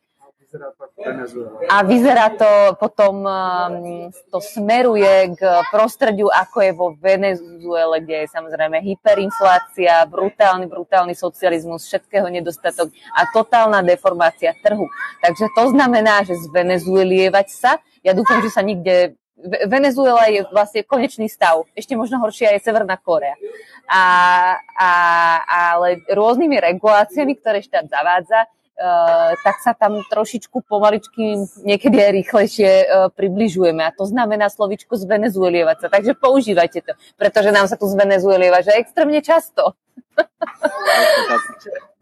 a vyzerá to potom, um, to smeruje k prostrediu, ako je vo Venezuele, kde je samozrejme hyperinflácia, brutálny, brutálny socializmus, všetkého nedostatok a totálna deformácia trhu. Takže to znamená, že zvenezuelievať sa, ja dúfam, že sa nikde Venezuela je vlastne konečný stav. Ešte možno horšia je Severná Korea. A, a, ale rôznymi reguláciami, ktoré štát zavádza, tak sa tam trošičku pomaličky, niekedy aj rýchlejšie uh, približujeme. A to znamená slovičko zvenezuelievať sa. Takže používajte to, pretože nám sa tu zvenezuelieva, že extrémne často.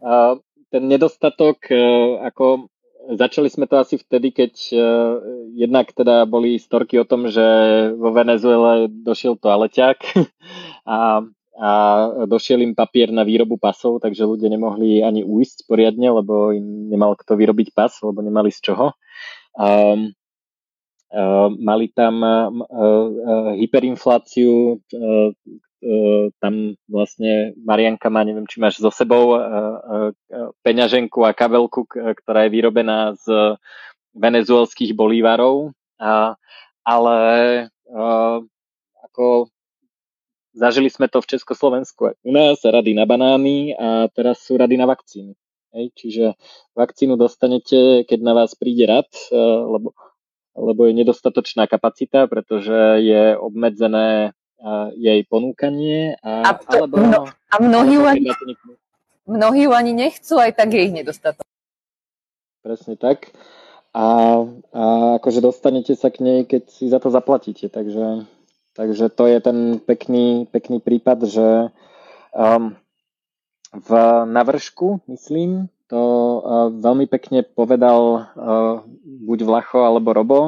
uh, ten nedostatok, ako začali sme to asi vtedy, keď jednak teda boli storky o tom, že vo Venezuele došiel to aleťák a a došiel im papier na výrobu pasov, takže ľudia nemohli ani uísť poriadne, lebo im nemal kto vyrobiť pas, lebo nemali z čoho. Um, uh, mali tam uh, uh, hyperinfláciu, uh, uh, tam vlastne Marianka má, neviem, či máš so sebou uh, uh, peňaženku a kabelku, ktorá je vyrobená z venezuelských bolívarov, uh, ale uh, ako Zažili sme to v Československu u nás, rady na banány a teraz sú rady na vakcíny. Hej, čiže vakcínu dostanete, keď na vás príde rad, e, lebo, lebo je nedostatočná kapacita, pretože je obmedzené e, jej ponúkanie. A, a, to, alebo, mno, a mnohí, alebo ani, mnohí ju ani nechcú, aj tak je ich nedostatok. Presne tak. A, a akože dostanete sa k nej, keď si za to zaplatíte. Takže Takže to je ten pekný, pekný prípad, že um, v navršku, myslím, to uh, veľmi pekne povedal buď Vlacho alebo Robo,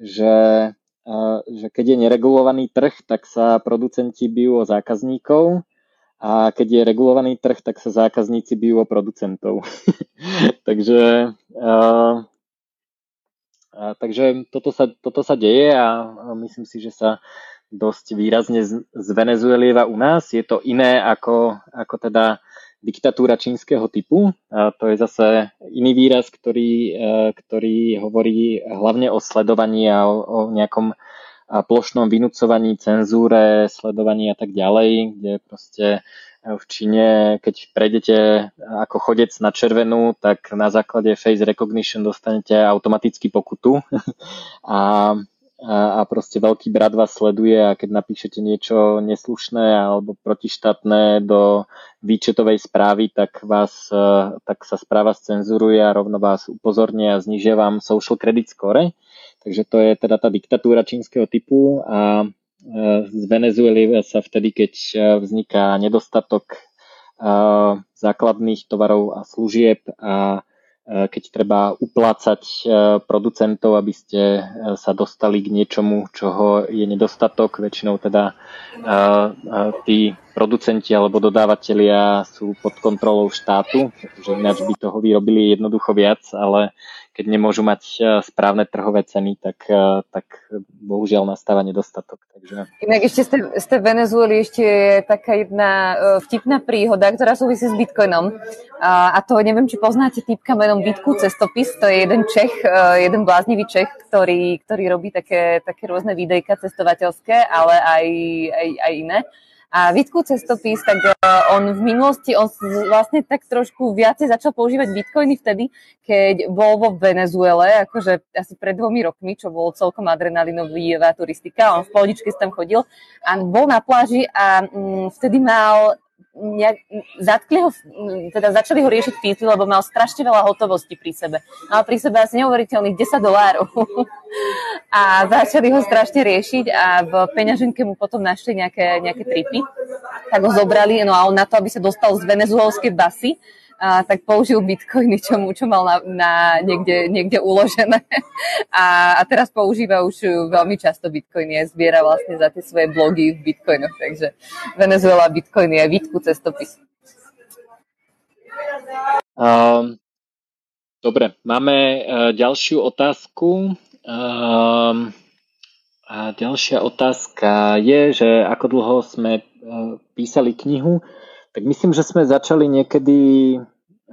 že, že keď je neregulovaný trh, tak sa producenti bijú o zákazníkov a keď je regulovaný trh, tak sa zákazníci bijú o producentov. takže, uh, uh, takže toto, sa, toto sa deje a myslím si, že sa dosť výrazne z, Venezuelieva u nás. Je to iné ako, ako teda diktatúra čínskeho typu. A to je zase iný výraz, ktorý, uh, ktorý hovorí hlavne o sledovaní a o, o nejakom plošnom vynúcovaní, cenzúre, sledovaní a tak ďalej, kde proste e, v Číne, keď prejdete ako chodec na červenú, tak na základe face recognition dostanete automaticky pokutu a, a, a proste veľký brat vás sleduje a keď napíšete niečo neslušné alebo protištátne do výčetovej správy, tak, vás, e, tak sa správa cenzuruje a rovno vás upozornia a znižia vám social credit score. Takže to je teda tá diktatúra čínskeho typu a e, z Venezuely sa vtedy, keď e, vzniká nedostatok základných tovarov a služieb a keď treba uplácať producentov, aby ste sa dostali k niečomu, čoho je nedostatok. Väčšinou teda tí producenti alebo dodávateľia sú pod kontrolou štátu, pretože ináč by toho vyrobili jednoducho viac, ale keď nemôžu mať e, správne trhové ceny, tak, e, tak bohužiaľ nastáva nedostatok. Takže... Inak ešte ste, ste v Venezueli ešte je taká jedna e, vtipná príhoda, ktorá súvisí s Bitcoinom. A, a to neviem, či poznáte typka menom Bitku cestopis. To je jeden Čech, jeden bláznivý Čech, ktorý, ktorý robí také, také rôzne videjka cestovateľské, ale aj, aj, aj iné. A Vitku cestopis, tak e, on v minulosti, on vlastne tak trošku viacej začal používať bitcoiny vtedy, keď bol vo Venezuele, akože asi pred dvomi rokmi, čo bolo celkom adrenalinová turistika. On v pohodičke tam chodil a bol na pláži a mm, vtedy mal nejak, zatkli ho, teda začali ho riešiť fízy, lebo mal strašne veľa hotovosti pri sebe. Mal pri sebe asi neuveriteľných 10 dolárov. a začali ho strašne riešiť a v peňaženke mu potom našli nejaké, nejaké tripy. Tak ho zobrali, no a on na to, aby sa dostal z venezuelskej basy, a, tak použil bitcoiny, čo, mu, čo mal na, na niekde, niekde uložené. A, a teraz používa už veľmi často bitcoiny a zbiera vlastne za tie svoje blogy v bitcoinoch. Takže Venezuela bitcoiny je Vítku cestopis. Um, dobre, máme uh, ďalšiu otázku. Um, a ďalšia otázka je, že ako dlho sme uh, písali knihu. Tak myslím, že sme začali niekedy,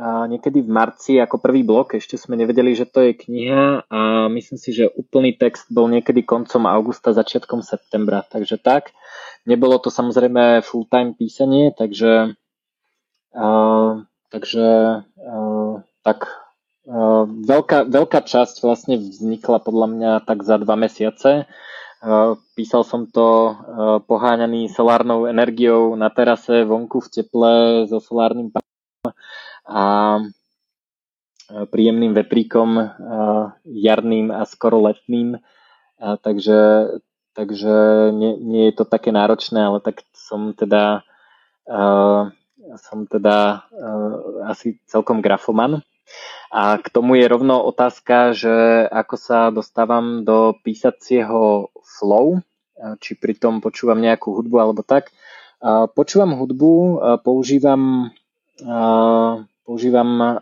niekedy v marci ako prvý blok, ešte sme nevedeli, že to je kniha a myslím si, že úplný text bol niekedy koncom augusta, začiatkom septembra, takže tak. Nebolo to samozrejme full-time písanie, takže, uh, takže uh, tak uh, veľká, veľká časť vlastne vznikla podľa mňa tak za dva mesiace. Písal som to poháňaný solárnou energiou na terase vonku v teple so solárnym paneľom a príjemným vetríkom jarným a skoro letným. Takže, takže nie, nie je to také náročné, ale tak som teda som teda asi celkom grafoman. A k tomu je rovno otázka, že ako sa dostávam do písacieho flow, či pritom počúvam nejakú hudbu alebo tak. Počúvam hudbu, používam, používam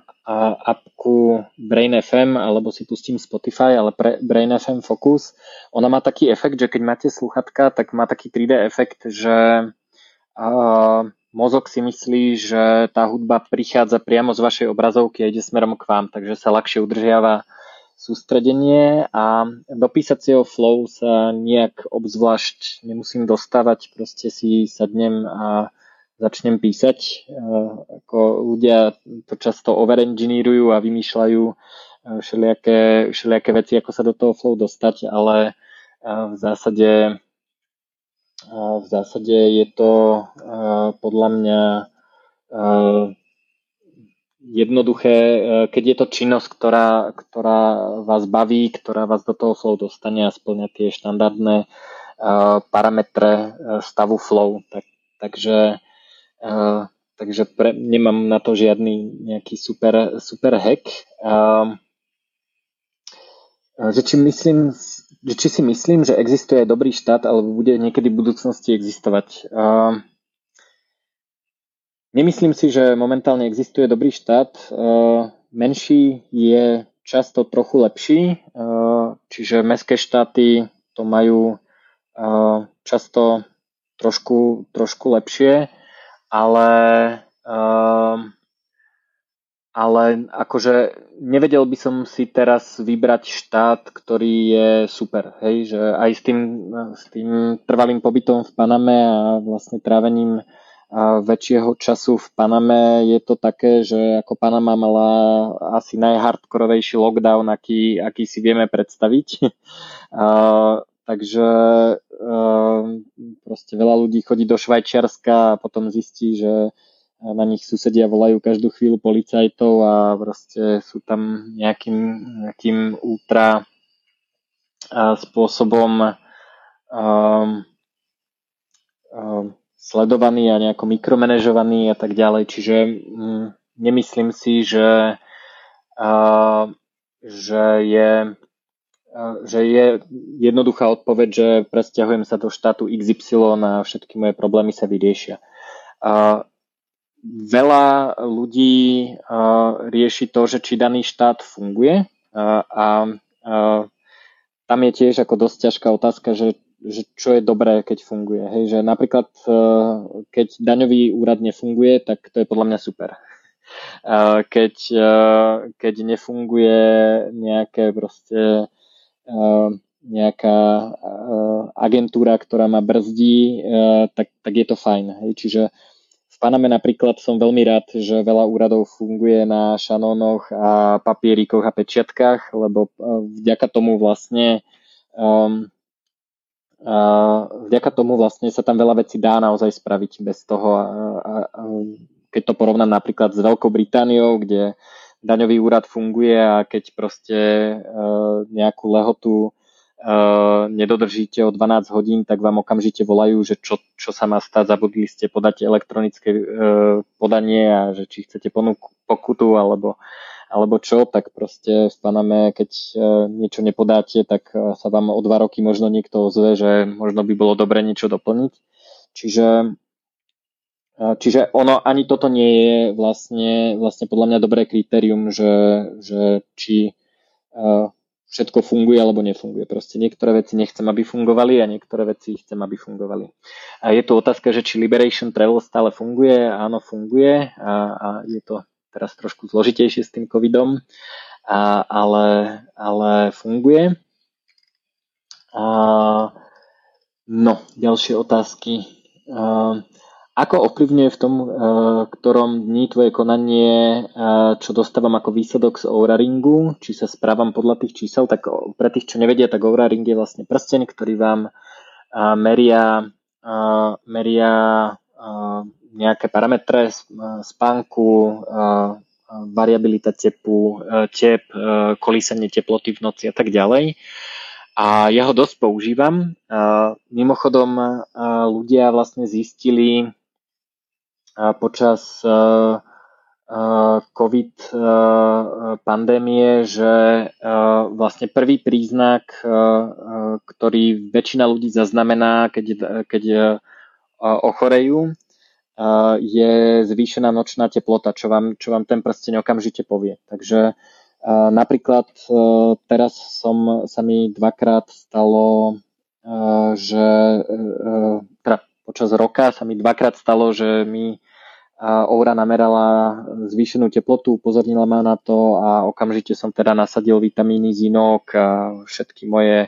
apku Brain FM alebo si pustím Spotify, ale pre Brain FM Focus. Ona má taký efekt, že keď máte sluchatka, tak má taký 3D efekt, že mozog si myslí, že tá hudba prichádza priamo z vašej obrazovky a ide smerom k vám, takže sa ľahšie udržiava sústredenie a do písacieho flow sa nejak obzvlášť nemusím dostávať, proste si sadnem a začnem písať. E, ako ľudia to často overengineerujú a vymýšľajú e, všelijaké, všelijaké veci, ako sa do toho flow dostať, ale e, v zásade v zásade je to podľa mňa jednoduché, keď je to činnosť, ktorá, ktorá vás baví, ktorá vás do toho flow dostane a splňa tie štandardné parametre stavu flow. Tak, takže takže pre, nemám na to žiadny nejaký super, super hack. Že či, myslím, či si myslím, že existuje dobrý štát, alebo bude niekedy v budúcnosti existovať. Nemyslím si, že momentálne existuje dobrý štát. Menší je často trochu lepší, čiže mestské štáty to majú často trošku, trošku lepšie, ale ale akože nevedel by som si teraz vybrať štát, ktorý je super, hej, že aj s tým, s tým trvalým pobytom v Paname a vlastne trávením väčšieho času v Paname je to také, že ako Panama mala asi najhardkorovejší lockdown, aký, aký si vieme predstaviť. takže proste veľa ľudí chodí do Švajčiarska a potom zistí, že na nich susedia volajú každú chvíľu policajtov a proste sú tam nejakým, nejakým ultra spôsobom um, um, sledovaní a nejako mikromanežovaní a tak ďalej. Čiže um, nemyslím si, že, uh, že je že je jednoduchá odpoveď, že presťahujem sa do štátu XY a všetky moje problémy sa vyriešia veľa ľudí rieši to, že či daný štát funguje a tam je tiež ako dosť ťažká otázka, že, že čo je dobré, keď funguje. Hej, že napríklad, uh, keď daňový úrad nefunguje, tak to je podľa mňa super. Keď, uh, keď nefunguje nejaké proste uh, nejaká agentúra, ktorá ma brzdí, tak, tak je to fajn. Hej. Čiže v Paname napríklad som veľmi rád, že veľa úradov funguje na šanónoch a papierikoch a pečiatkách, lebo e, vďaka tomu vlastne um, uh, vďaka tomu vlastne sa tam veľa vecí dá naozaj spraviť bez toho. A, a, a, keď to porovnám napríklad s Veľkou Britániou, kde daňový úrad funguje a keď proste uh, nejakú lehotu nedodržíte o 12 hodín, tak vám okamžite volajú, že čo, čo sa má stať, zabudli ste podať elektronické podanie a že či chcete ponuk- pokutu alebo, alebo čo, tak proste v Paname, keď niečo nepodáte, tak sa vám o dva roky možno niekto ozve, že možno by bolo dobre niečo doplniť. Čiže Čiže ono ani toto nie je vlastne, vlastne podľa mňa dobré kritérium, že, že či všetko funguje alebo nefunguje. Proste niektoré veci nechcem, aby fungovali a niektoré veci chcem, aby fungovali. A je tu otázka, že či Liberation Travel stále funguje. Áno, funguje a, a je to teraz trošku zložitejšie s tým covidom, a, ale, ale funguje. A, no, ďalšie otázky. A, ako ovplyvňuje v tom, eh, ktorom dní tvoje konanie, eh, čo dostávam ako výsledok z Oura Ringu, či sa správam podľa tých čísel, tak pre tých, čo nevedia, tak Oura Ring je vlastne prsteň, ktorý vám eh, meria, meria nejaké parametre spánku, variabilita tepu, tep, kolísanie teploty v noci a tak ďalej. A ja ho dosť používam. Mimochodom, ľudia vlastne zistili, počas COVID pandémie, že vlastne prvý príznak, ktorý väčšina ľudí zaznamená, keď, keď ochorejú, je zvýšená nočná teplota, čo vám, čo vám ten prsteň okamžite povie. Takže napríklad teraz som, sa mi dvakrát stalo, že počas roka sa mi dvakrát stalo, že mi Oura namerala zvýšenú teplotu, upozornila ma na to a okamžite som teda nasadil vitamíny, zinok všetky moje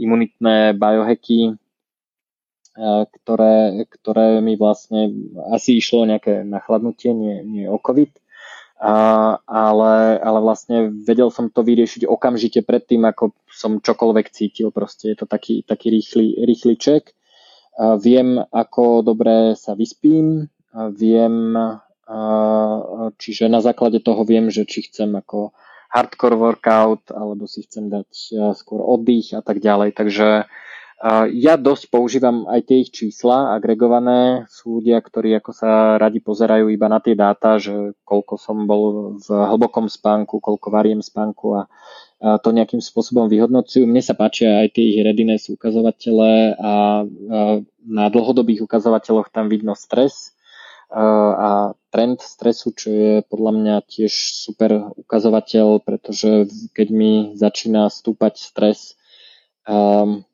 imunitné biohacky, ktoré, ktoré mi vlastne asi išlo nejaké nachladnutie, nie, nie o COVID. A, ale, ale vlastne vedel som to vyriešiť okamžite predtým, ako som čokoľvek cítil. Proste je to taký, taký rýchly, rýchly ček. Viem, ako dobre sa vyspím, viem, čiže na základe toho viem, že či chcem ako hardcore workout, alebo si chcem dať skôr oddych a tak ďalej. Takže Ja dosť používam aj tie ich čísla agregované. Sú ľudia, ktorí ako sa radi pozerajú iba na tie dáta, že koľko som bol v hlbokom spánku, koľko variem spánku a to nejakým spôsobom vyhodnocujú. Mne sa páčia aj tie ich readiness ukazovatele a na dlhodobých ukazovateľoch tam vidno stres a trend stresu, čo je podľa mňa tiež super ukazovateľ, pretože keď mi začína stúpať stres, um,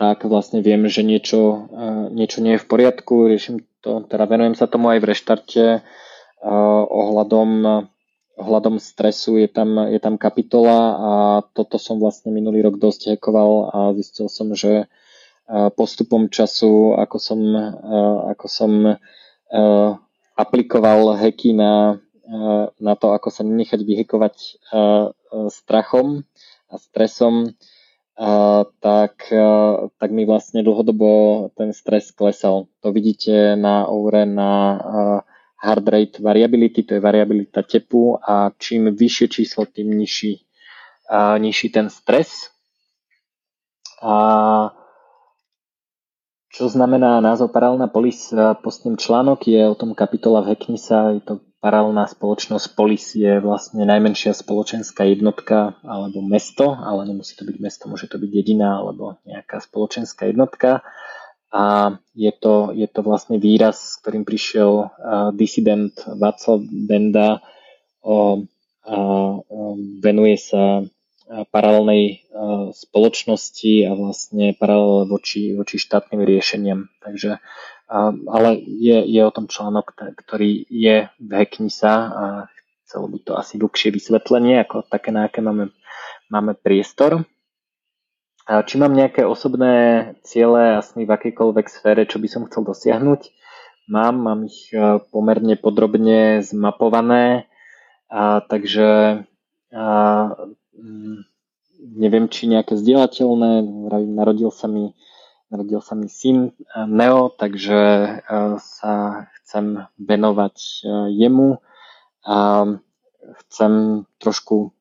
tak vlastne viem, že niečo, niečo nie je v poriadku, riešim to, teda venujem sa tomu aj v reštarte ohľadom, ohľadom stresu, je tam, je tam kapitola a toto som vlastne minulý rok dosť hekoval a zistil som, že postupom času, ako som, ako som aplikoval hacky na, na to, ako sa nenechať vyhekovať strachom a stresom, tak, tak mi vlastne dlhodobo ten stres klesal. To vidíte na oure na heart rate variability, to je variabilita tepu a čím vyššie číslo, tým nižší, nižší ten stres. A čo znamená názov paralelná polis? Postím článok, je o tom kapitola v Hacknisa, je to paralelná spoločnosť Polis je vlastne najmenšia spoločenská jednotka alebo mesto, ale nemusí to byť mesto, môže to byť dedina alebo nejaká spoločenská jednotka. A je to, je to vlastne výraz, s ktorým prišiel uh, disident Václav Benda, o, uh, venuje sa paralelnej uh, spoločnosti a vlastne paralel voči, voči štátnym riešeniam. Takže ale je, je o tom článok, ktorý je v Hacknisa a chcelo by to asi dlhšie vysvetlenie, ako také, na aké máme, máme priestor. A či mám nejaké osobné ciele a sny v akejkoľvek sfére, čo by som chcel dosiahnuť? Mám, mám ich e, pomerne podrobne zmapované, a, takže a, mm, neviem, či nejaké zdieľateľné. Narodil sa mi Narodil sa mi syn eh, Neo, takže eh, sa chcem venovať jemu a chcem trošku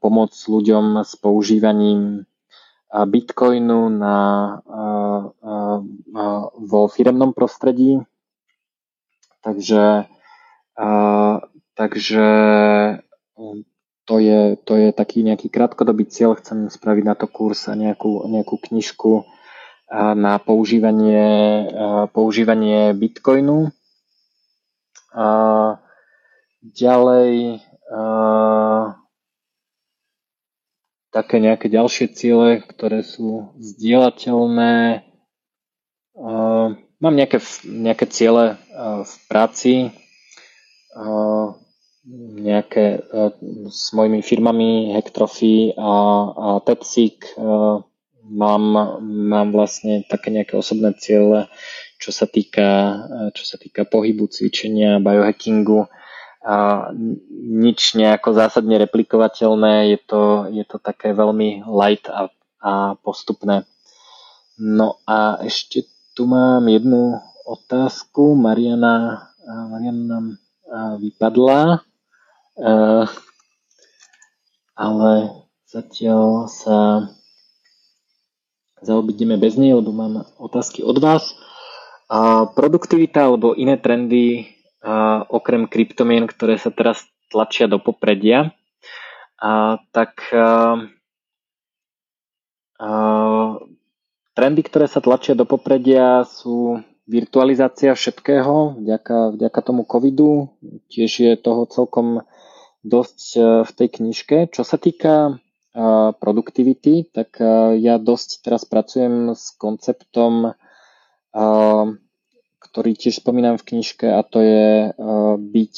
pomôcť ľuďom s používaním Bitcoinu na, vo firemnom prostredí. Takže, takže to je, to je taký nejaký krátkodobý cieľ. Chcem spraviť na to kurz a nejakú, nejakú knižku na používanie, používanie Bitcoinu. Ďalej také nejaké ďalšie ciele, ktoré sú zdieľateľné. Mám nejaké, nejaké ciele v práci, nejaké s mojimi firmami Hectrophy a, a Tepsik, mám, mám vlastne také nejaké osobné ciele, čo sa týka, čo sa týka pohybu, cvičenia, biohackingu. Nič nejako zásadne replikovateľné, je to, je to také veľmi light a, a postupné. No a ešte tu mám jednu otázku. Mariana, Mariana nám vypadla, ale zatiaľ sa zaobídeme bez nej, lebo mám otázky od vás. Produktivita alebo iné trendy okrem kryptomien, ktoré sa teraz tlačia do popredia, a tak a, a, trendy, ktoré sa tlačia do popredia sú virtualizácia všetkého vďaka, vďaka tomu covidu. Tiež je toho celkom dosť e, v tej knižke. Čo sa týka produktivity, tak ja dosť teraz pracujem s konceptom, ktorý tiež spomínam v knižke a to je byť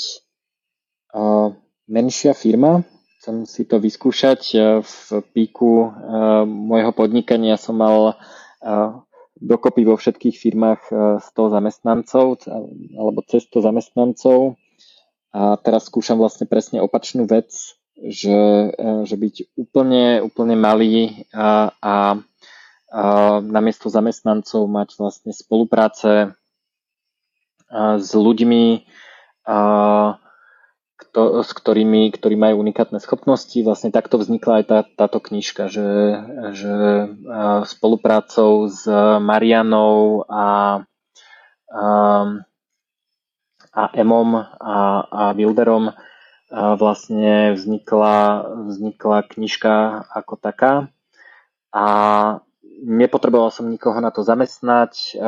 menšia firma. Chcem si to vyskúšať. V píku môjho podnikania som mal dokopy vo všetkých firmách 100 zamestnancov alebo cez 100 zamestnancov. A teraz skúšam vlastne presne opačnú vec, že, že byť úplne, úplne malý a, a, a namiesto zamestnancov mať vlastne spolupráce s ľuďmi, s ktorými, ktorí majú unikátne schopnosti. Vlastne takto vznikla aj tá, táto knižka, že, že spoluprácou s Marianou a, a, a Emom a, a Wilderom vlastne vznikla, vznikla knižka ako taká. A nepotreboval som nikoho na to zamestnať,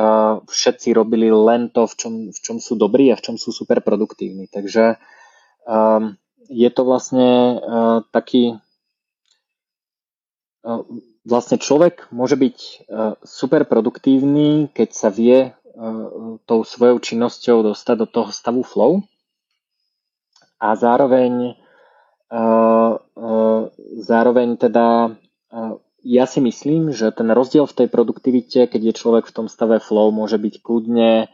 všetci robili len to, v čom, v čom sú dobrí a v čom sú super produktívni. Takže um, je to vlastne uh, taký uh, vlastne človek môže byť super produktívny, keď sa vie tou svojou činnosťou dostať do toho stavu flow a zároveň zároveň teda ja si myslím, že ten rozdiel v tej produktivite, keď je človek v tom stave flow, môže byť kľudne,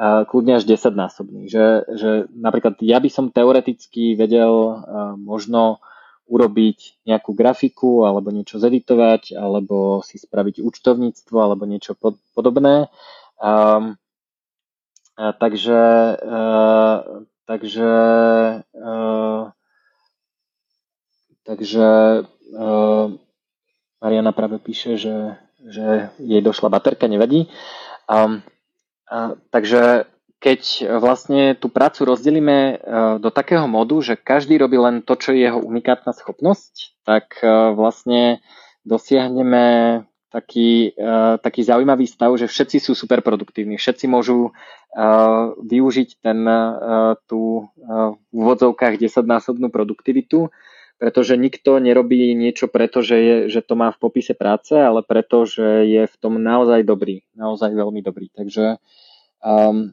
kľudne až 10 násobný. Že, že napríklad ja by som teoreticky vedel možno urobiť nejakú grafiku alebo niečo zeditovať alebo si spraviť účtovníctvo alebo niečo pod, podobné. Um, a takže uh, takže uh, takže uh, Mariana práve píše, že, že jej došla baterka, nevadí. Um, a, takže keď vlastne tú prácu rozdelíme uh, do takého modu, že každý robí len to, čo je jeho unikátna schopnosť, tak uh, vlastne dosiahneme taký, uh, taký zaujímavý stav, že všetci sú super produktívni, všetci môžu využiť ten, tú v úvodzovkách 10-násobnú produktivitu pretože nikto nerobí niečo preto, že, je, že to má v popise práce, ale preto, že je v tom naozaj dobrý, naozaj veľmi dobrý. Takže um,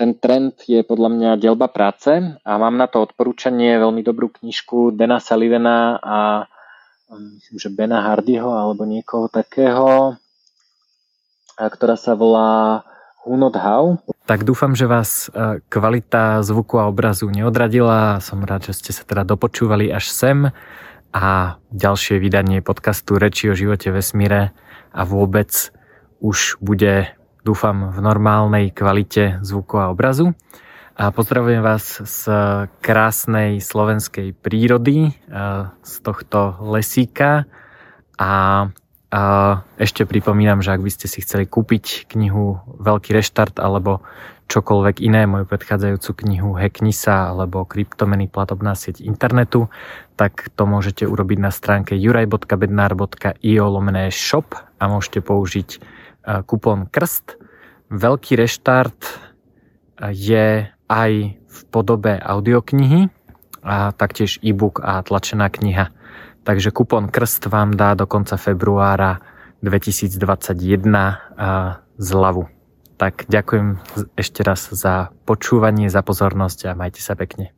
ten trend je podľa mňa delba práce a mám na to odporúčanie veľmi dobrú knižku Dena Sullivana a um, myslím, že Bena Hardyho alebo niekoho takého, ktorá sa volá Who Not How. Tak dúfam, že vás e, kvalita zvuku a obrazu neodradila. Som rád, že ste sa teda dopočúvali až sem a ďalšie vydanie podcastu Reči o živote vesmíre a vôbec už bude, dúfam, v normálnej kvalite zvuku a obrazu. A pozdravujem vás z krásnej slovenskej prírody, e, z tohto lesíka a a ešte pripomínam, že ak by ste si chceli kúpiť knihu Veľký reštart alebo čokoľvek iné, moju predchádzajúcu knihu Hacknisa alebo kryptomeny platobná sieť internetu, tak to môžete urobiť na stránke juraj.bednar.io lomené shop a môžete použiť e, kupón KRST. Veľký reštart e, je aj v podobe audioknihy a taktiež e-book a tlačená kniha. Takže kupon Krst vám dá do konca februára 2021 zľavu. Tak ďakujem ešte raz za počúvanie, za pozornosť a majte sa pekne.